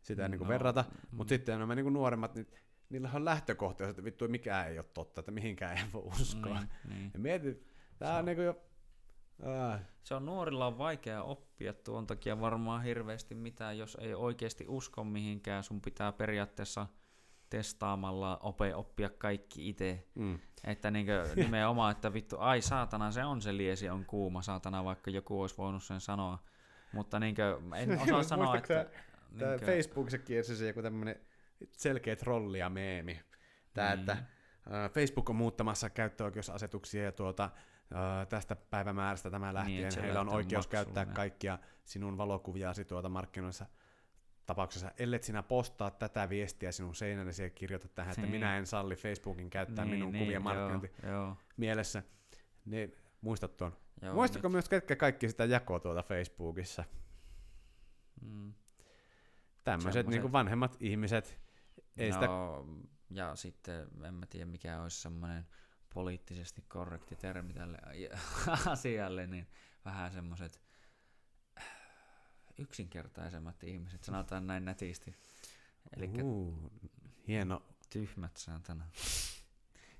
sitä niinku No, verrata. mm. Mutta sitten nämä niinku nuoremmat, niin niillä on lähtökohtaisesti, että vittu mikään ei ole totta, että mihinkään ei voi uskoa. Niin, niin. Ja mietit, Tää on niinku jo... Ää. Se on nuorilla on vaikea oppia tuon takia varmaan hirveästi mitään, jos ei oikeasti usko mihinkään. Sun pitää periaatteessa testaamalla ope oppia kaikki itse. Mm. Että niinkö nimenomaan, että vittu, ai saatana, se on se liesi, on kuuma, saatana, vaikka joku olisi voinut sen sanoa. Mutta niinkö, en osaa sanoa, että... Tää niinkö- Facebookissa kiersi se joku tämmönen selkeä trolli ja meemi. Tää, Niin. että Facebook on muuttamassa käyttöoikeusasetuksia ja tuota, tästä päivämäärästä tämä lähtien Niin, että se heillä on oikeus maksuun, käyttää ja- kaikkia sinun valokuviasi tuota markkinoissa tapauksessa, ellet sinä postaa tätä viestiä sinun seinällesi ja kirjoita tähän, että Niin. minä en salli Facebookin käyttää minun kuvien joo, markkinointi Joo, mielessä, niin muistat tuon. joo, Muistatko nyt- myös, ketkä kaikki sitä jakoo tuota Facebookissa? Mm. Tämmöiset niin vanhemmat ihmiset, ei no, sitä Ja sitten en mä tiedä mikä olisi semmoinen poliittisesti korrekti termi tälle asialle, niin vähän semmoiset yksinkertaisemmat ihmiset, sanotaan näin nätisti. Eli Uh, hieno. tyhmät saatana.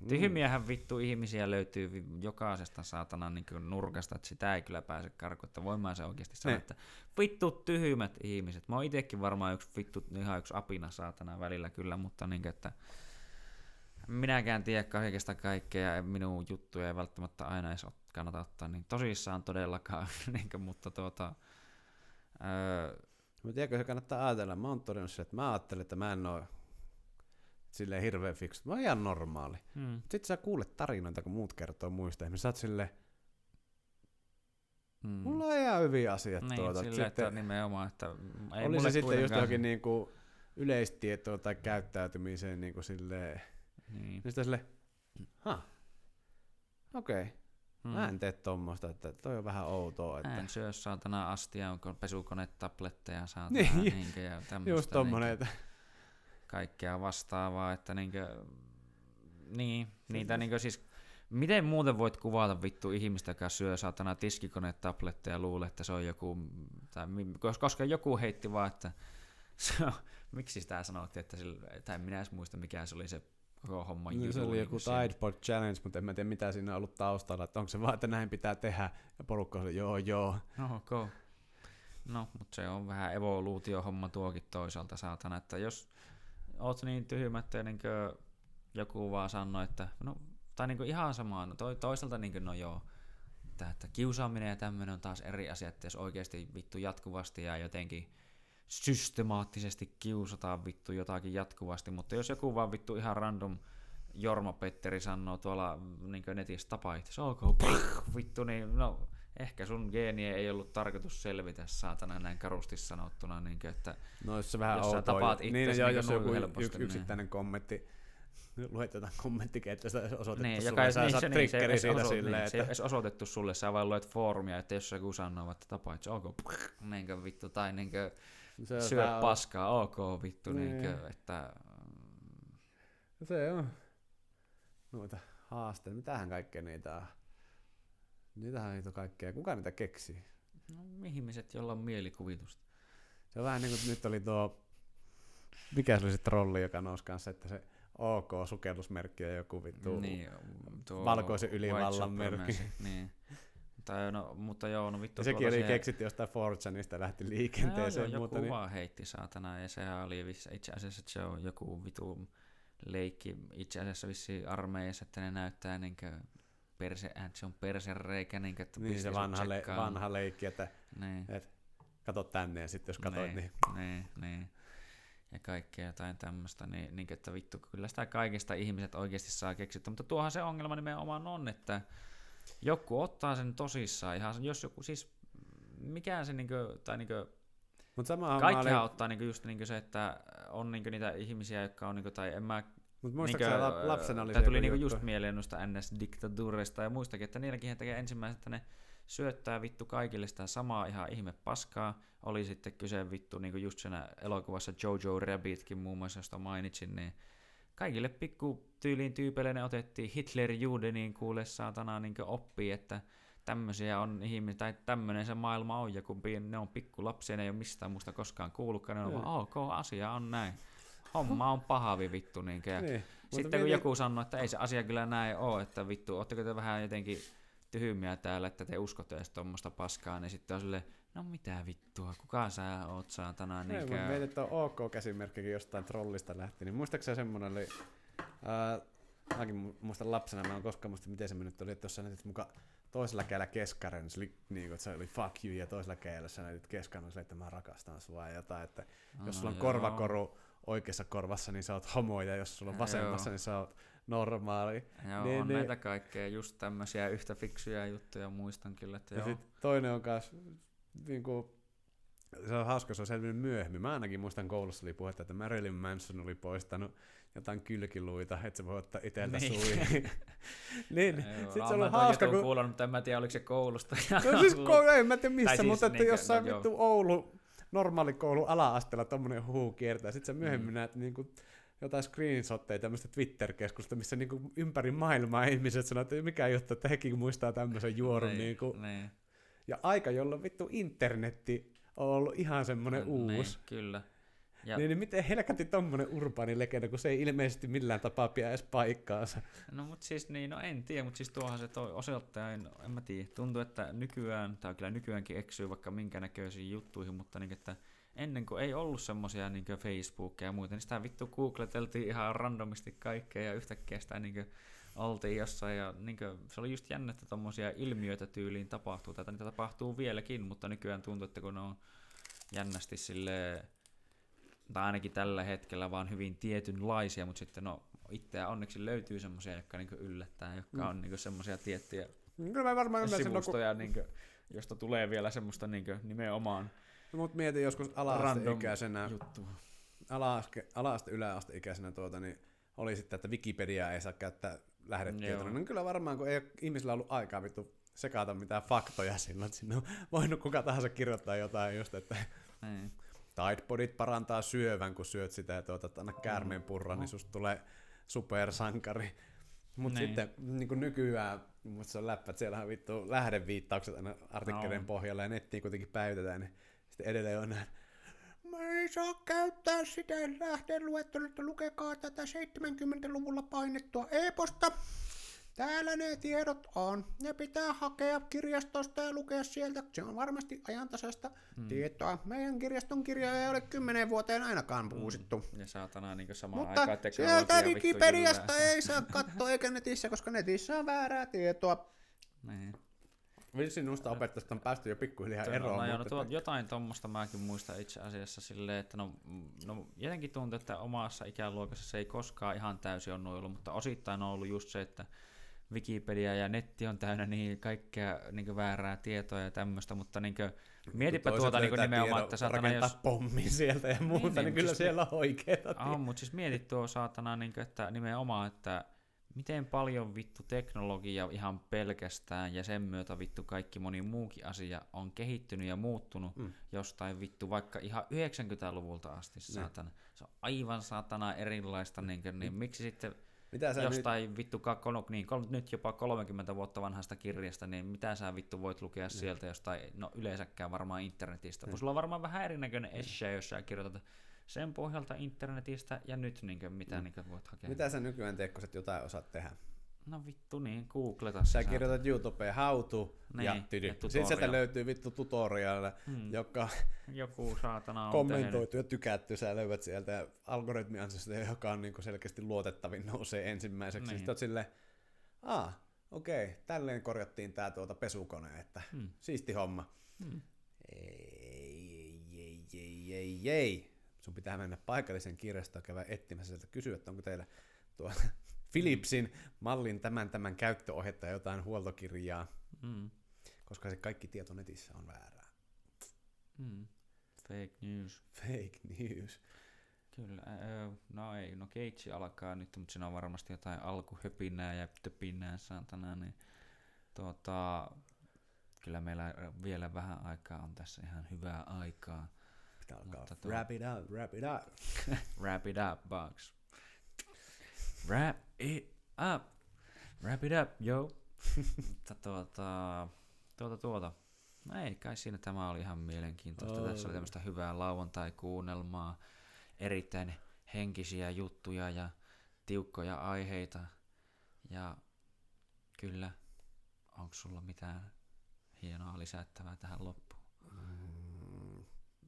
Tyhmiähän vittu ihmisiä löytyy jokaisesta saatana niin nurkasta, että sitä ei kyllä pääse karkuun, voin mä se oikeasti sanoa, Ne. että vittu tyhmät ihmiset. Mä oon itekin varmaan yksi vittu, ihan yksi apina saatana välillä kyllä, mutta niin että minäkään tiedä kaikesta kaikkea ja minun juttuja ei välttämättä aina edes kannata ottaa niin tosissaan todellakaan, niin kuin, mutta tuota, öö, Mutta tiedätkö, se kannattaa ajatella. Mä oon todennut sen, että mä ajattelen, että mä en oo silleen hirveän fiksu. Mä oon ihan normaali. hmm, Sitten sä kuulet tarinoita, kun muut kertoo muista ihmisistä. Sä oot silleen, hmm. mulla on ihan hyviä asiat niin, tuota. sillä, että Sitten, nimenomaan, että ei oli mulle se sitten just johonkin niinku yleistietoon tai käyttäytymiseen niinku silleen. Niin. Niin sitten silleen, ha, okei. Okay. Hmm. Mä en tee tommoista, että toi on vähän outoa. Että... Mä en syö saatana astia, onko pesukone, tabletteja, saatana, Niin, niin, niinkö, ja tämmöistä, Just tommonen, että kaikkea vastaavaa, että niinkö, niin, niitä niinkö siis, miten muuten voit kuvata vittu ihmistä, joka syö saatana tiskikone, tabletteja ja luulee, että se on joku, tai, koska joku heitti vaan, että se on, miksi sitä sanottiin, että sillä, tai en minä edes muista, mikä se oli se koko homma Niin, se oli joku siinä. Tide Pod Challenge, mutta en mä tiedä mitä siinä on ollut taustalla. Että onko se vaan, että näin pitää tehdä. Ja porukka on joo joo. No, ok. No, mutta se on vähän evoluutiohomma tuokin toisaalta, saatana, että jos oot niin tyhmä, että niin joku vaan sanoo, että no, tai niin ihan sama, no toi, toisaalta niin no joo, että, että kiusaaminen ja tämmöinen on taas eri asia, että jos oikeasti vittu jatkuvasti ja jotenkin systemaattisesti kiusataan vittu jotakin jatkuvasti, mutta jos joku vaan vittu ihan random Jorma Petteri sanoo tuolla niin netissä tapa itse, ok, vittu, niin no ehkä sun geenien ei ollut tarkoitus selvitä saatana näin karusti sanottuna, niin kuin, että No jos se vähän Jos sä tapaat niin, itsesi joo, niinku jos noin joku helposti, yks, niin. yksittäinen kommentti, luet jotain kommenttiketjusta osoitettu niin, sulle, sä niin, saat se, niin, siitä oso, silleen, niin, se ei että... edes osoitettu sulle, sä vaan luet foorumia, että jos joku sanoo, että tapa, että ok, niinkö vittu, tai niinkö se on syö vähän- paskaa, ok vittu, Niin. niinkö, että Se on. Noita haasteita. Mitähän kaikkea niitä on? Niitähän niitä on kaikkea. Kuka niitä keksii? no, ihmiset, joilla on mielikuvitusta. Se on vähän niin kuin nyt oli tuo, mikä se oli se trolli, joka nousi kanssa, että se OK-sukellusmerkki ja joku vittu. Niin, tuo valkoisen ylivallan merkki. Niin. Tai no, mutta joo, no vittu Ja sekin tuolla oli se- keksitty jostain Fortsanista lähti liikenteeseen. joo, mutta joku niin, vaan heitti saatana ja sehän oli itse asiassa että se on joku vitu leikki itse asiassa vissi armeijassa, että ne näyttää niinkö perse, äh, se on persereikä, niinkö, että niin se vanha, le- vanha leikki, että Niin, kato tänne ja sitten jos katoit, niin, niin, niin. Ja kaikkea jotain tämmöistä, niin, niin että vittu, kyllä sitä kaikista ihmiset oikeasti saa keksittyä, mutta tuohan se ongelma nimenomaan on, että joku ottaa sen tosissaan, ihan jos joku, siis mikä se niinkö, tai niinkö, Mutta sama Kaikkihan olin... ottaa niinku just niinku se, että on niinku niitä ihmisiä, jotka on, niinku, tai en mä... Mutta muistaakseni niinkö, lap- lapsena oli tuli niinku just mieleen noista NS-diktatuureista ja muistakin, että niilläkin he tekee ensimmäiset, että ne syöttää vittu kaikille sitä samaa ihan ihme paskaa. Oli sitten kyse vittu niinku just siinä elokuvassa Jojo Rabbitkin muun muassa, josta mainitsin, niin kaikille pikku tyyliin tyypeille ne otettiin Hitler Judeniin kuule saatana niin oppii, että tämmöisiä on ihmisiä, tai tämmöinen se maailma on, ja kun ne on pikku lapsia, ne ei ole mistään muusta koskaan kuullutkaan, ne on vaan, ok, asia on näin. Homma on pahavi vittu. Niin ja Niin. Sitten kun mietin- joku sanoo, että ei se asia kyllä näin ole, että vittu, ootteko te vähän jotenkin tyhmiä täällä, että te uskotte edes tuommoista paskaa, niin sitten on silleen, no mitä vittua, kuka sä oot saatana? Niin käy... Mietin, että on OK-käsimerkkikin jostain trollista lähti, niin muistaakseni semmonen oli, ää, mäkin muistan lapsena, mä en koskaan muista miten se nyt oli, että jos sä näytit mukaan toisella kädellä keskaren, niin se oli, niin kuin, että se oli fuck you, ja toisella kädellä sä näytit keskaren, niin että mä rakastan sua ja jotain, että no, jos sulla on joo. korvakoru oikeassa korvassa, niin sä oot homo, ja jos sulla on vasemmassa, joo. niin sä oot normaali. Joo, niin, on niin, näitä kaikkea, just tämmöisiä yhtä fiksuja juttuja muistan kyllä, että ja joo. toinen on kanssa, niin kuin, se on hauska, se on selvinnyt myöhemmin. Mä ainakin muistan koulussa oli puhetta, että Marilyn Manson oli poistanut jotain kylkiluita, että se voi ottaa itseltä niin. suihin. niin, sit se on hauska, kun... Kuullut, mutta en mä tiedä, oliko se koulusta. no siis ko- ei mä tiedä missä, siis, mutta että niin, jossain no, vittu Oulu, normaali koulu ala-asteella tommonen huu kiertää. Sitten sä myöhemmin mm. näet niin kuin, jotain screenshotteja tämmöistä Twitter-keskusta, missä niin kuin ympäri maailmaa ihmiset sanoo, että mikä juttu, että hekin muistaa tämmöisen juorun. Niin, niin kuin. Niin. Ja aika, jolloin vittu internetti on ollut ihan semmoinen no, uusi. Niin, kyllä. Ja... Niin, niin miten helkäti tommonen urbaani legenda, kun se ei ilmeisesti millään tapaa pidä edes paikkaansa. No mut siis niin, no en tiedä, mutta siis tuohan se toi osoittain, en mä tiedä, tuntuu, että nykyään, tai kyllä nykyäänkin eksyy vaikka minkä näköisiin juttuihin, mutta niin, että ennen kuin ei ollut semmosia niin Facebookia ja muita, niin sitä vittu googleteltiin ihan randomisti kaikkea ja yhtäkkiä sitä niin oltiin jossain ja niin kuin, se oli just jännä, että tommosia ilmiöitä tyyliin tapahtuu, tai niitä tapahtuu vieläkin, mutta nykyään tuntuu, että kun ne on jännästi silleen tai ainakin tällä hetkellä vaan hyvin tietynlaisia, mutta sitten no itseä onneksi löytyy semmoisia, jotka niinku yllättää, jotka mm. on niinku semmoisia tiettyjä Kyllä mä varmaan sivustoja, no, kun... niinku, josta tulee vielä semmoista niinku nimenomaan no, Mutta mietin joskus ala-asteikäisenä, ala-aste, ala-aste yläasteikäisenä tuota, niin oli sitten, että Wikipedia ei saa käyttää lähdetietona. No kyllä varmaan, kun ei ole ihmisillä ollut aikaa vittu sekata mitään faktoja sinne, että sinne on voinut kuka tahansa kirjoittaa jotain just, että niin. Tidepodit parantaa syövän, kun syöt sitä ja tuotat anna käärmeen purra, niin susta tulee supersankari. Mutta niin. sitten niin kuin nykyään, mutta se on läppä, että siellä on vittu lähdeviittaukset aina artikkeleiden no. pohjalla ja nettiin kuitenkin päivitetään, niin sitten edelleen on näin, Mä ei saa käyttää sitä lähteen luettelua, lukekaa tätä 70-luvulla painettua e-posta. Täällä ne tiedot on. Ne pitää hakea kirjastosta ja lukea sieltä. Se on varmasti ajantasasta hmm. tietoa. Meidän kirjaston kirjoja ei ole kymmenen vuoteen ainakaan puusittu. Hmm. Ja saatana niin samaan Mutta aikaan sieltä Wikipediasta ei saa katsoa eikä netissä, koska netissä on väärää tietoa. Niin. Vissi nusta opettajasta on päästy jo pikkuhiljaa eroon. No, mutta... no, tuo, jotain tuommoista mäkin muistan itse asiassa silleen, että no, no jotenkin tuntuu, että omassa ikäluokassa se ei koskaan ihan täysin ole ollut, mutta osittain on ollut just se, että Wikipedia ja netti on täynnä niin kaikkea niin väärää tietoa ja tämmöistä, mutta niin kuin, mietipä Toiset tuota niin nimenomaan, että saatana jos... pommi sieltä ja muuta, niin, niin, niin kyllä siis, siellä on oikeeta ah, mutta siis mietit tuo saatana, niin kuin, että nimenomaan, että miten paljon vittu teknologia ihan pelkästään ja sen myötä vittu kaikki moni muukin asia on kehittynyt ja muuttunut mm. jostain vittu vaikka ihan 90-luvulta asti, saatana. Se on aivan saatana erilaista, niin, kuin, niin miksi sitten mitä sä jostain nyt... vittu, niin, nyt jopa 30 vuotta vanhasta kirjasta, niin mitä sä vittu voit lukea niin. sieltä jostain, no yleensäkään varmaan internetistä, kun sulla on varmaan vähän erinäköinen niin. essay, jos sä kirjoitat sen pohjalta internetistä ja nyt niin kuin, mitä mm. niin voit hakea. Mitä sä nykyään teet, kun sä jotain osaat tehdä? No vittu niin, googleta Sä saat. kirjoitat YouTubeen how to niin, ja tydy. Ja Sitten sieltä löytyy vittu tutorial, hmm. joka Joku saatana on kommentoitu tehnyt. ja tykätty. Sä löydät sieltä ja algoritmi ansiosta, joka on niin selkeästi luotettavin, nousee ensimmäiseksi. Niin. Sitten oot silleen, aa, okei, okay, tälleen korjattiin tää tuota pesukone, että hmm. siisti homma. Hmm. Ei, ei, ei, ei, ei. Sun pitää mennä paikallisen kirjastoon käydä etsimässä sieltä kysyä, että onko teillä tuo Philipsin mallin tämän tämän käyttöohjetta jotain huoltokirjaa, mm. koska se kaikki tieto netissä on väärää. Mm. Fake news. Fake news. Kyllä, no ei, no keitsi alkaa nyt, mutta siinä on varmasti jotain alkuhöpinää ja töpinää saatana, niin tuota, kyllä meillä vielä vähän aikaa on tässä ihan hyvää aikaa. Pitää alkaa tuo... wrap it up, wrap it up. wrap it up, box. Wrap it up. Wrap it up, yo. Mutta tuota, tuota, tuota. No ei, kai siinä tämä oli ihan mielenkiintoista. Oh. Tässä oli tämmöistä hyvää lauantai-kuunnelmaa, erittäin henkisiä juttuja ja tiukkoja aiheita. Ja kyllä, onko sulla mitään hienoa lisättävää tähän loppuun?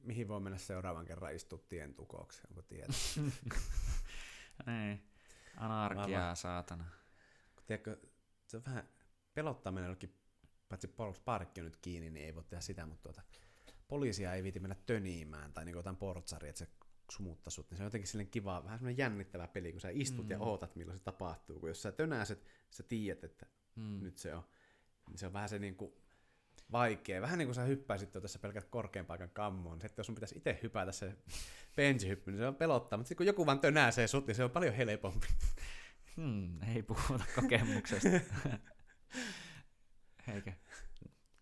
Mihin voi mennä seuraavan kerran istua tien tukoksi, onko tietä? niin, anarkiaa saatana. Tiedätkö, se on vähän pelottaa mennä jollekin, paitsi parkki on nyt kiinni, niin ei voi tehdä sitä, mutta tuota, poliisia ei viiti mennä töniimään tai niin jotain portsari, että se sumuttaa sut, niin se on jotenkin silleen kiva, vähän semmoinen jännittävä peli, kun sä istut mm. ja ootat, milloin se tapahtuu. Kun jos sä tönäset, sä tiedät, että mm. nyt se on. Niin se on vähän se niinku vaikea. Vähän niin kuin sä hyppäisit tässä pelkät korkean paikan kammoon. Sitten jos sun pitäisi itse hypätä se benchihyppy, niin se on pelottaa. Mutta sitten kun joku vaan tönäsee sut, niin se on paljon helpompi. Hmm, ei puhuta kokemuksesta. eikä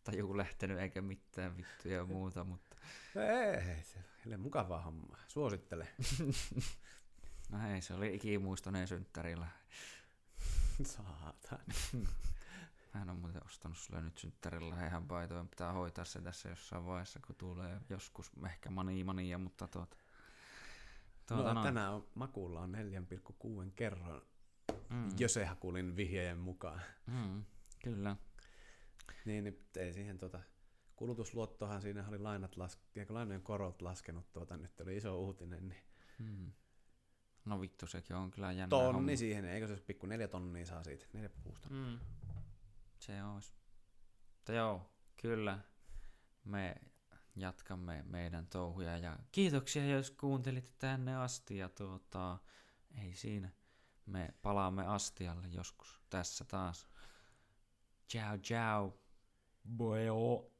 taju lähtenyt eikä mitään vittuja ja muuta, mutta... Ei, se on mukavaa hommaa. Suosittele. no ei, se oli ikimuistoneen synttärillä. Saatan. Mä en ole muuten ostanut sulle nyt synttärillä ihan paitoja. Pitää hoitaa se tässä jossain vaiheessa, kun tulee joskus ehkä mani mania, mutta tuota... tuota no, tänään on, makuulla on 4,6 kerran, mm. kuulin vihjejen mukaan. Mm, kyllä. Niin, niin ei siihen tuota, kulutusluottohan siinä oli lainat las, lainojen korot laskenut, tuota, nyt oli iso uutinen, niin mm. No vittu, sekin on kyllä jännä Tonni homma. siihen, eikö se pikku neljä tonnia saa siitä, neljä puusta. Mm. Se olisi. Mutta joo, kyllä me jatkamme meidän touhuja ja kiitoksia, jos kuuntelitte tänne asti ja tuota, ei siinä. Me palaamme astialle joskus tässä taas. Ciao ciao. Boyo.